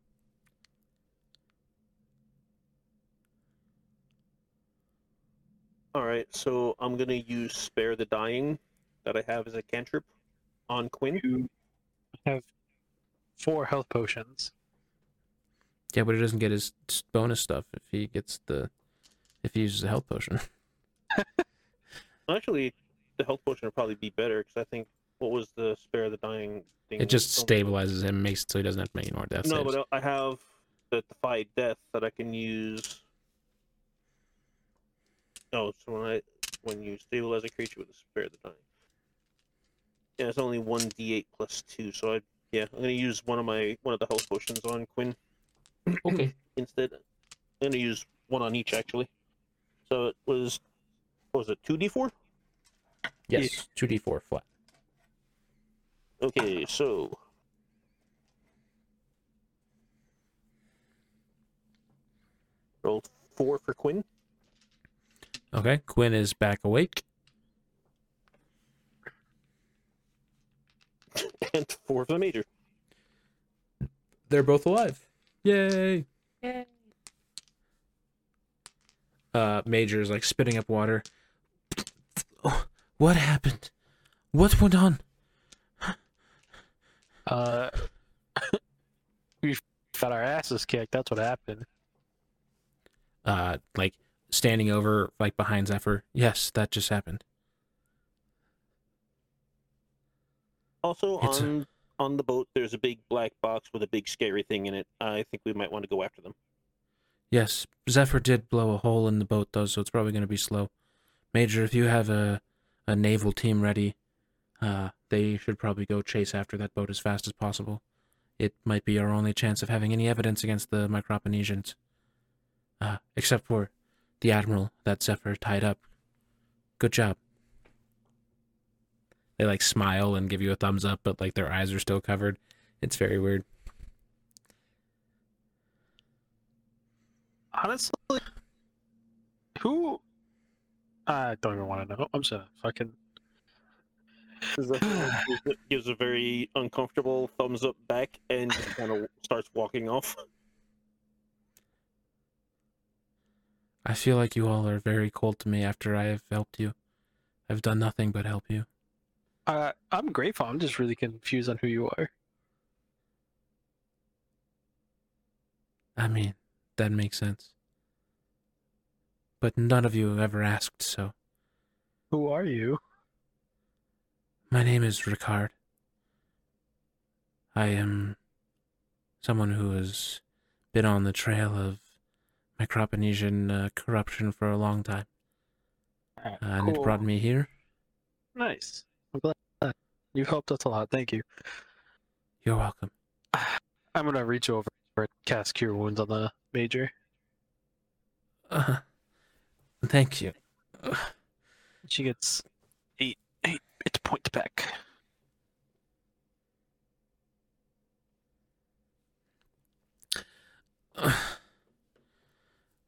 [SPEAKER 2] All right, so I'm gonna use spare the dying that I have as a cantrip on Quinn.
[SPEAKER 4] You have four health potions.
[SPEAKER 1] Yeah, but he doesn't get his bonus stuff if he gets the if he uses a health potion.
[SPEAKER 2] Actually, the health potion would probably be better because I think what was the spare the dying thing?
[SPEAKER 1] It just stabilizes him, makes it so he doesn't have to make any more death
[SPEAKER 2] No,
[SPEAKER 1] saves.
[SPEAKER 2] but I have the defy death that I can use. Oh, so when I when you stabilize a creature with a spare the dying. Yeah, it's only one d8 plus two, so I yeah I'm gonna use one of my one of the health potions on Quinn
[SPEAKER 1] okay.
[SPEAKER 2] instead. I'm gonna use one on each actually. So it was what was it two d4?
[SPEAKER 1] Yes, two D four flat.
[SPEAKER 2] Okay, so roll four for Quinn.
[SPEAKER 1] Okay, Quinn is back awake.
[SPEAKER 2] and four for the major.
[SPEAKER 1] They're both alive. Yay!
[SPEAKER 3] Yay.
[SPEAKER 1] Uh, Major is like spitting up water. Oh, what happened? What went on?
[SPEAKER 4] Uh, we got our asses kicked. That's what happened.
[SPEAKER 1] Uh, like standing over, like behind Zephyr. Yes, that just happened.
[SPEAKER 2] Also
[SPEAKER 1] It's a-
[SPEAKER 2] on on the boat, there's a big black box with a big scary thing in it. I think we might want to go after them.
[SPEAKER 1] Yes, Zephyr did blow a hole in the boat though, so it's probably going to be slow. Major, if you have a a naval team ready, uh, they should probably go chase after that boat as fast as possible. It might be our only chance of having any evidence against the Microponesians. Uh, except for the admiral that Zephyr tied up. Good job. They like smile and give you a thumbs up, but like their eyes are still covered. It's very weird.
[SPEAKER 4] Honestly, who? I don't even want to know. I'm just fucking.
[SPEAKER 2] Gives- gives a very uncomfortable thumbs up back and kind of starts walking off.
[SPEAKER 1] I feel like you all are very cold to me after I have helped you. I've done nothing but help you.
[SPEAKER 4] Uh, I'm grateful. I'm just really confused on who you are.
[SPEAKER 1] I mean, that makes sense. but none of you have ever asked, so
[SPEAKER 4] Who are you?
[SPEAKER 1] my name is Ricard. I am someone who has been on the trail of Microponesian uh, corruption for a long time,
[SPEAKER 4] Alright,
[SPEAKER 1] uh, and it brought me here.
[SPEAKER 4] Nice. I'm glad. You've helped us a lot. Thank you.
[SPEAKER 1] You're welcome.
[SPEAKER 4] I'm gonna reach over and cast Cure Wounds on the Major.
[SPEAKER 1] Uh, thank you.
[SPEAKER 4] She gets eight eight It's points back.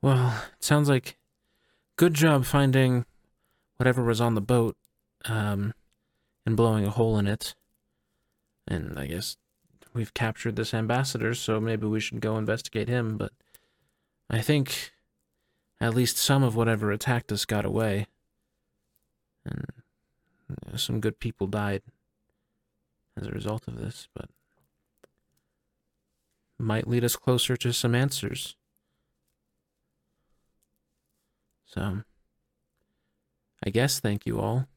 [SPEAKER 1] Well, it sounds like good job finding whatever was on the boat, um, and blowing a hole in it. And I guess we've captured this ambassador, so maybe we should go investigate him. But I think at least some of whatever attacked us got away, and uh, some good people died as a result of this. But might lead us closer to some answers. So, I guess thank you all.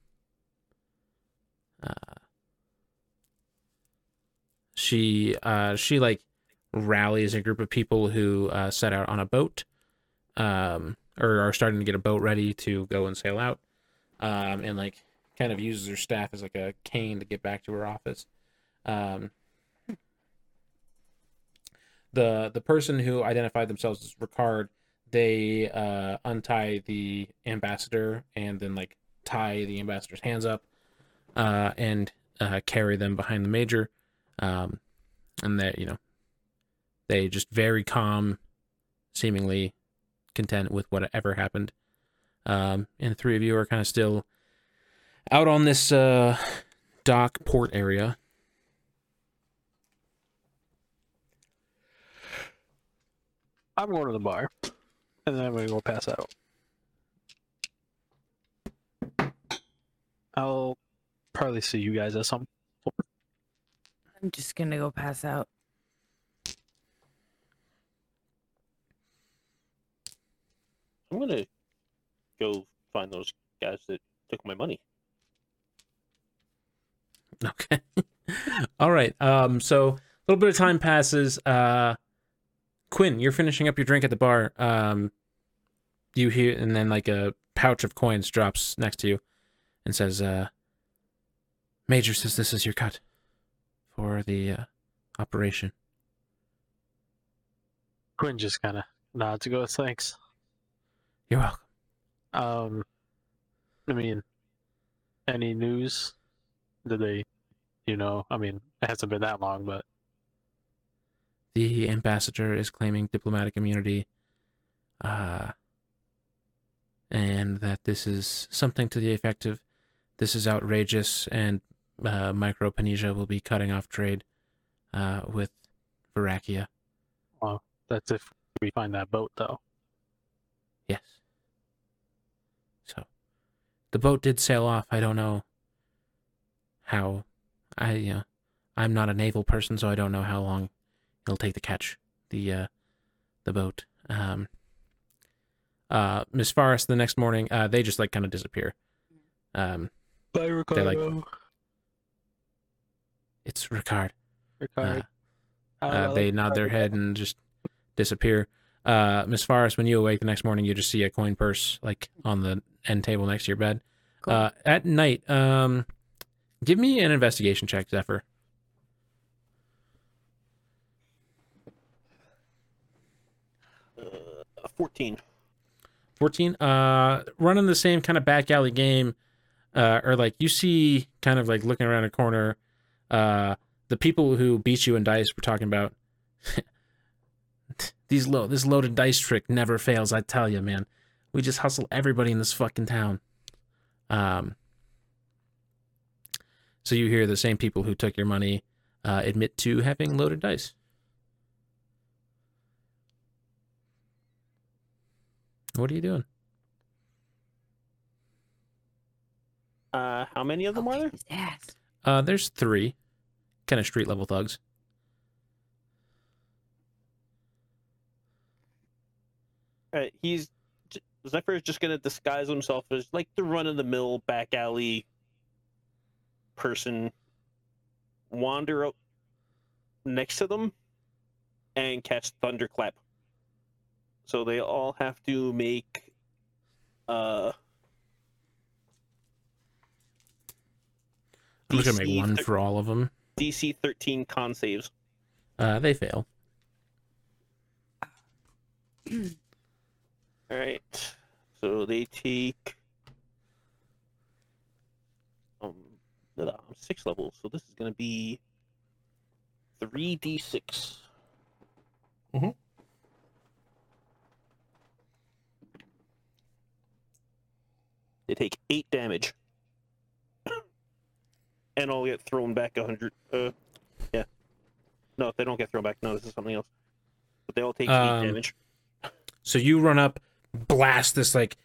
[SPEAKER 1] She uh, she like rallies a group of people who uh, set out on a boat, um, or are starting to get a boat ready to go and sail out, um, and like kind of uses her staff as like a cane to get back to her office. Um, the the person who identified themselves as Ricard they uh, untie the ambassador and then like tie the ambassador's hands up uh, and uh, carry them behind the major. Um, and that you know they just very calm seemingly content with whatever happened. Um, and the three of you are kind of still out on this uh, dock port area.
[SPEAKER 4] I'm going to the bar, and then I'm gonna go pass out. I'll probably see you guys at some.
[SPEAKER 3] I'm just gonna go pass out.
[SPEAKER 2] I'm gonna go find those guys that took my money.
[SPEAKER 1] Okay. All right. Um. So a little bit of time passes. Uh, Quinn, you're finishing up your drink at the bar. Um, you hear, and then like a pouch of coins drops next to you, and says, "Uh, Major says this is your cut for the uh, operation."
[SPEAKER 4] Quinn just kind of nods to go. Thanks.
[SPEAKER 1] You're welcome.
[SPEAKER 4] Um, I mean, any news? Did they, you know? I mean, it hasn't been that long, but
[SPEAKER 1] The ambassador is claiming diplomatic immunity, uh, and that this is something to the effect of, "This is outrageous," and uh, Microponesia will be cutting off trade uh, with Varakia.
[SPEAKER 4] that's if we find that boat, though.
[SPEAKER 1] Yes. So, the boat did sail off. I don't know how. I you know, I'm not a naval person, so I don't know how long it'll take to catch the uh, the boat. Um. Uh, Miss Faris, the next morning, uh, they just like kind of disappear. Um,
[SPEAKER 4] Bye,
[SPEAKER 1] They're like-
[SPEAKER 4] Ricardo.
[SPEAKER 1] It's Ricard. Uh, uh, they nod their head and just disappear. Uh, Miss Faris, when you awake the next morning, you just see a coin purse like on the end table next to your bed.
[SPEAKER 3] Cool.
[SPEAKER 1] Uh, at night, um, give me an investigation check, Zephyr.
[SPEAKER 2] Uh, 14.
[SPEAKER 1] 14 uh running the same kind of back alley game uh or like you see kind of like looking around a corner uh the people who beat you in dice were talking about these low this loaded dice trick never fails i tell you man. We just hustle everybody in this fucking town. Um so you hear the same people who took your money uh admit to having loaded dice. What are you doing?
[SPEAKER 2] Uh, how many of them are there?
[SPEAKER 1] Uh, there's three, kind of street level thugs.
[SPEAKER 2] Uh, he's Zephyr is just gonna disguise himself as like the run of the mill back alley person, wander up next to them, and cast Thunderclap. So they all have to make uh
[SPEAKER 1] I'm just gonna make one
[SPEAKER 2] thir-
[SPEAKER 1] for all of them.
[SPEAKER 2] DC 13 con saves.
[SPEAKER 1] Uh, they fail.
[SPEAKER 2] All right. So they take um no, no, I'm six levels, so this is gonna be three d six.
[SPEAKER 1] Mhm.
[SPEAKER 2] They take eight damage, and I'll get thrown back a hundred. Uh, yeah. No, they don't get thrown back. No, this is something else. But they all take
[SPEAKER 1] Um,
[SPEAKER 2] eight damage.
[SPEAKER 1] So you run up, blast this like,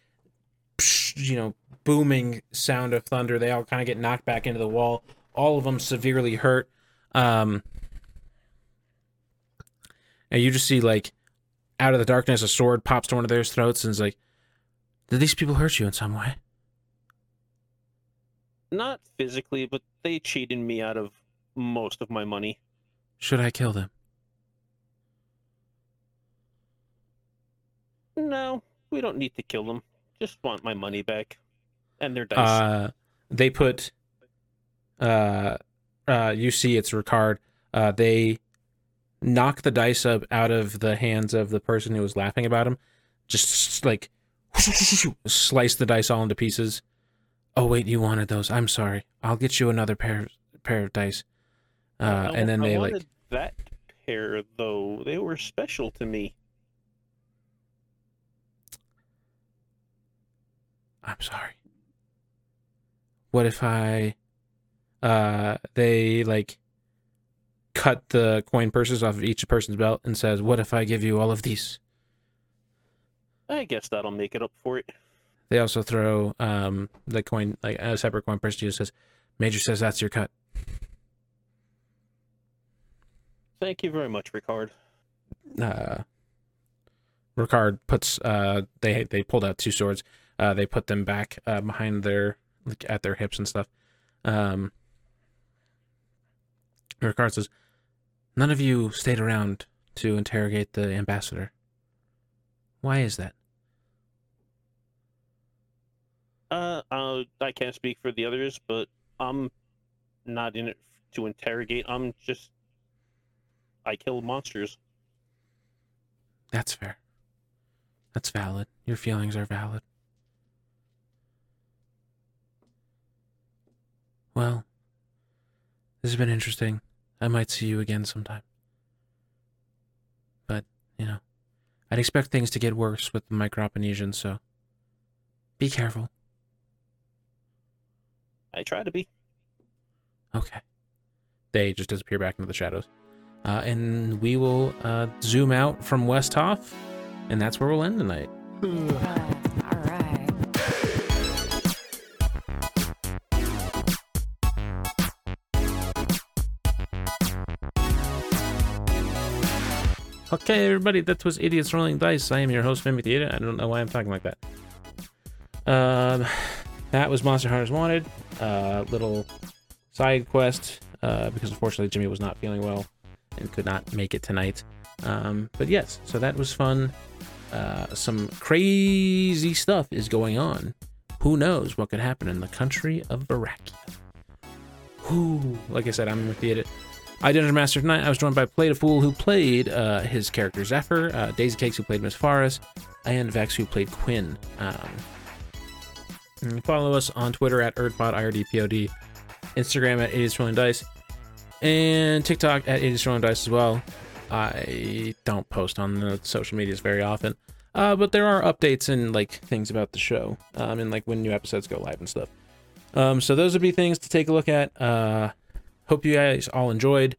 [SPEAKER 1] psh, you know, booming sound of thunder. They all kind of get knocked back into the wall. All of them severely hurt. Um, and you just see like, out of the darkness, a sword pops to one of their throats and is like, "Did these people hurt you in some way?"
[SPEAKER 2] Not physically, but they cheated me out of most of my money.
[SPEAKER 1] Should I kill them?
[SPEAKER 2] No, we don't need to kill them. Just want my money back. And their dice.
[SPEAKER 1] Uh, they put, uh, uh, you see it's Ricard. Uh, they knock the dice up out of the hands of the person who was laughing about him. Just like slice the dice all into pieces. Oh wait, you wanted those. I'm sorry. I'll get you another pair pair of dice. Uh,
[SPEAKER 2] I
[SPEAKER 1] and then
[SPEAKER 2] I
[SPEAKER 1] they like
[SPEAKER 2] that pair though. They were special to me.
[SPEAKER 1] I'm sorry. What if I uh they like cut the coin purses off of each person's belt and says, "What if I give you all of these?"
[SPEAKER 2] I guess that'll make it up for it.
[SPEAKER 1] They also throw um the coin like a separate coin to says, "Major says that's your cut."
[SPEAKER 2] Thank you very much, Ricard.
[SPEAKER 1] Uh Ricard puts uh they they pulled out two swords. Uh they put them back uh, behind their like at their hips and stuff. Um Ricard says, "None of you stayed around to interrogate the ambassador. Why is that?"
[SPEAKER 2] Uh, uh, I can't speak for the others, but I'm not in it to interrogate. I'm just. I kill monsters.
[SPEAKER 1] That's fair. That's valid. Your feelings are valid. Well, this has been interesting. I might see you again sometime. But, you know, I'd expect things to get worse with the Microponesians, so be careful.
[SPEAKER 2] I try to be.
[SPEAKER 1] Okay. They just disappear back into the shadows. Uh, and we will uh, zoom out from Westhoff, and that's where we'll end tonight.
[SPEAKER 3] All right.
[SPEAKER 1] Okay, everybody, that was Idiots Rolling Dice. I am your host, Mimic the Idiot. I don't know why I'm talking like that. Um, that was Monster Hunters Wanted. Uh, little side quest, uh, because unfortunately Jimmy was not feeling well and could not make it tonight. Um, but yes, so that was fun. Uh, some crazy stuff is going on. Who knows what could happen in the country of Barakia? Who, like I said, I'm Mimic the Idiot. I Dungeon Master tonight. I was joined by Played a Fool, who played uh, his character Zephyr, uh, Daisy Cakes, who played Miss Faris, and Dex, who played Quinn. Um, and follow us on Twitter at IRDPOD, Instagram at Idiots Rolling Dice, and TikTok at Idiots Rolling Dice as well. I don't post on the social medias very often, uh, but there are updates and like things about the show, um, and like when new episodes go live and stuff. Um, so those would be things to take a look at. Uh, hope you guys all enjoyed.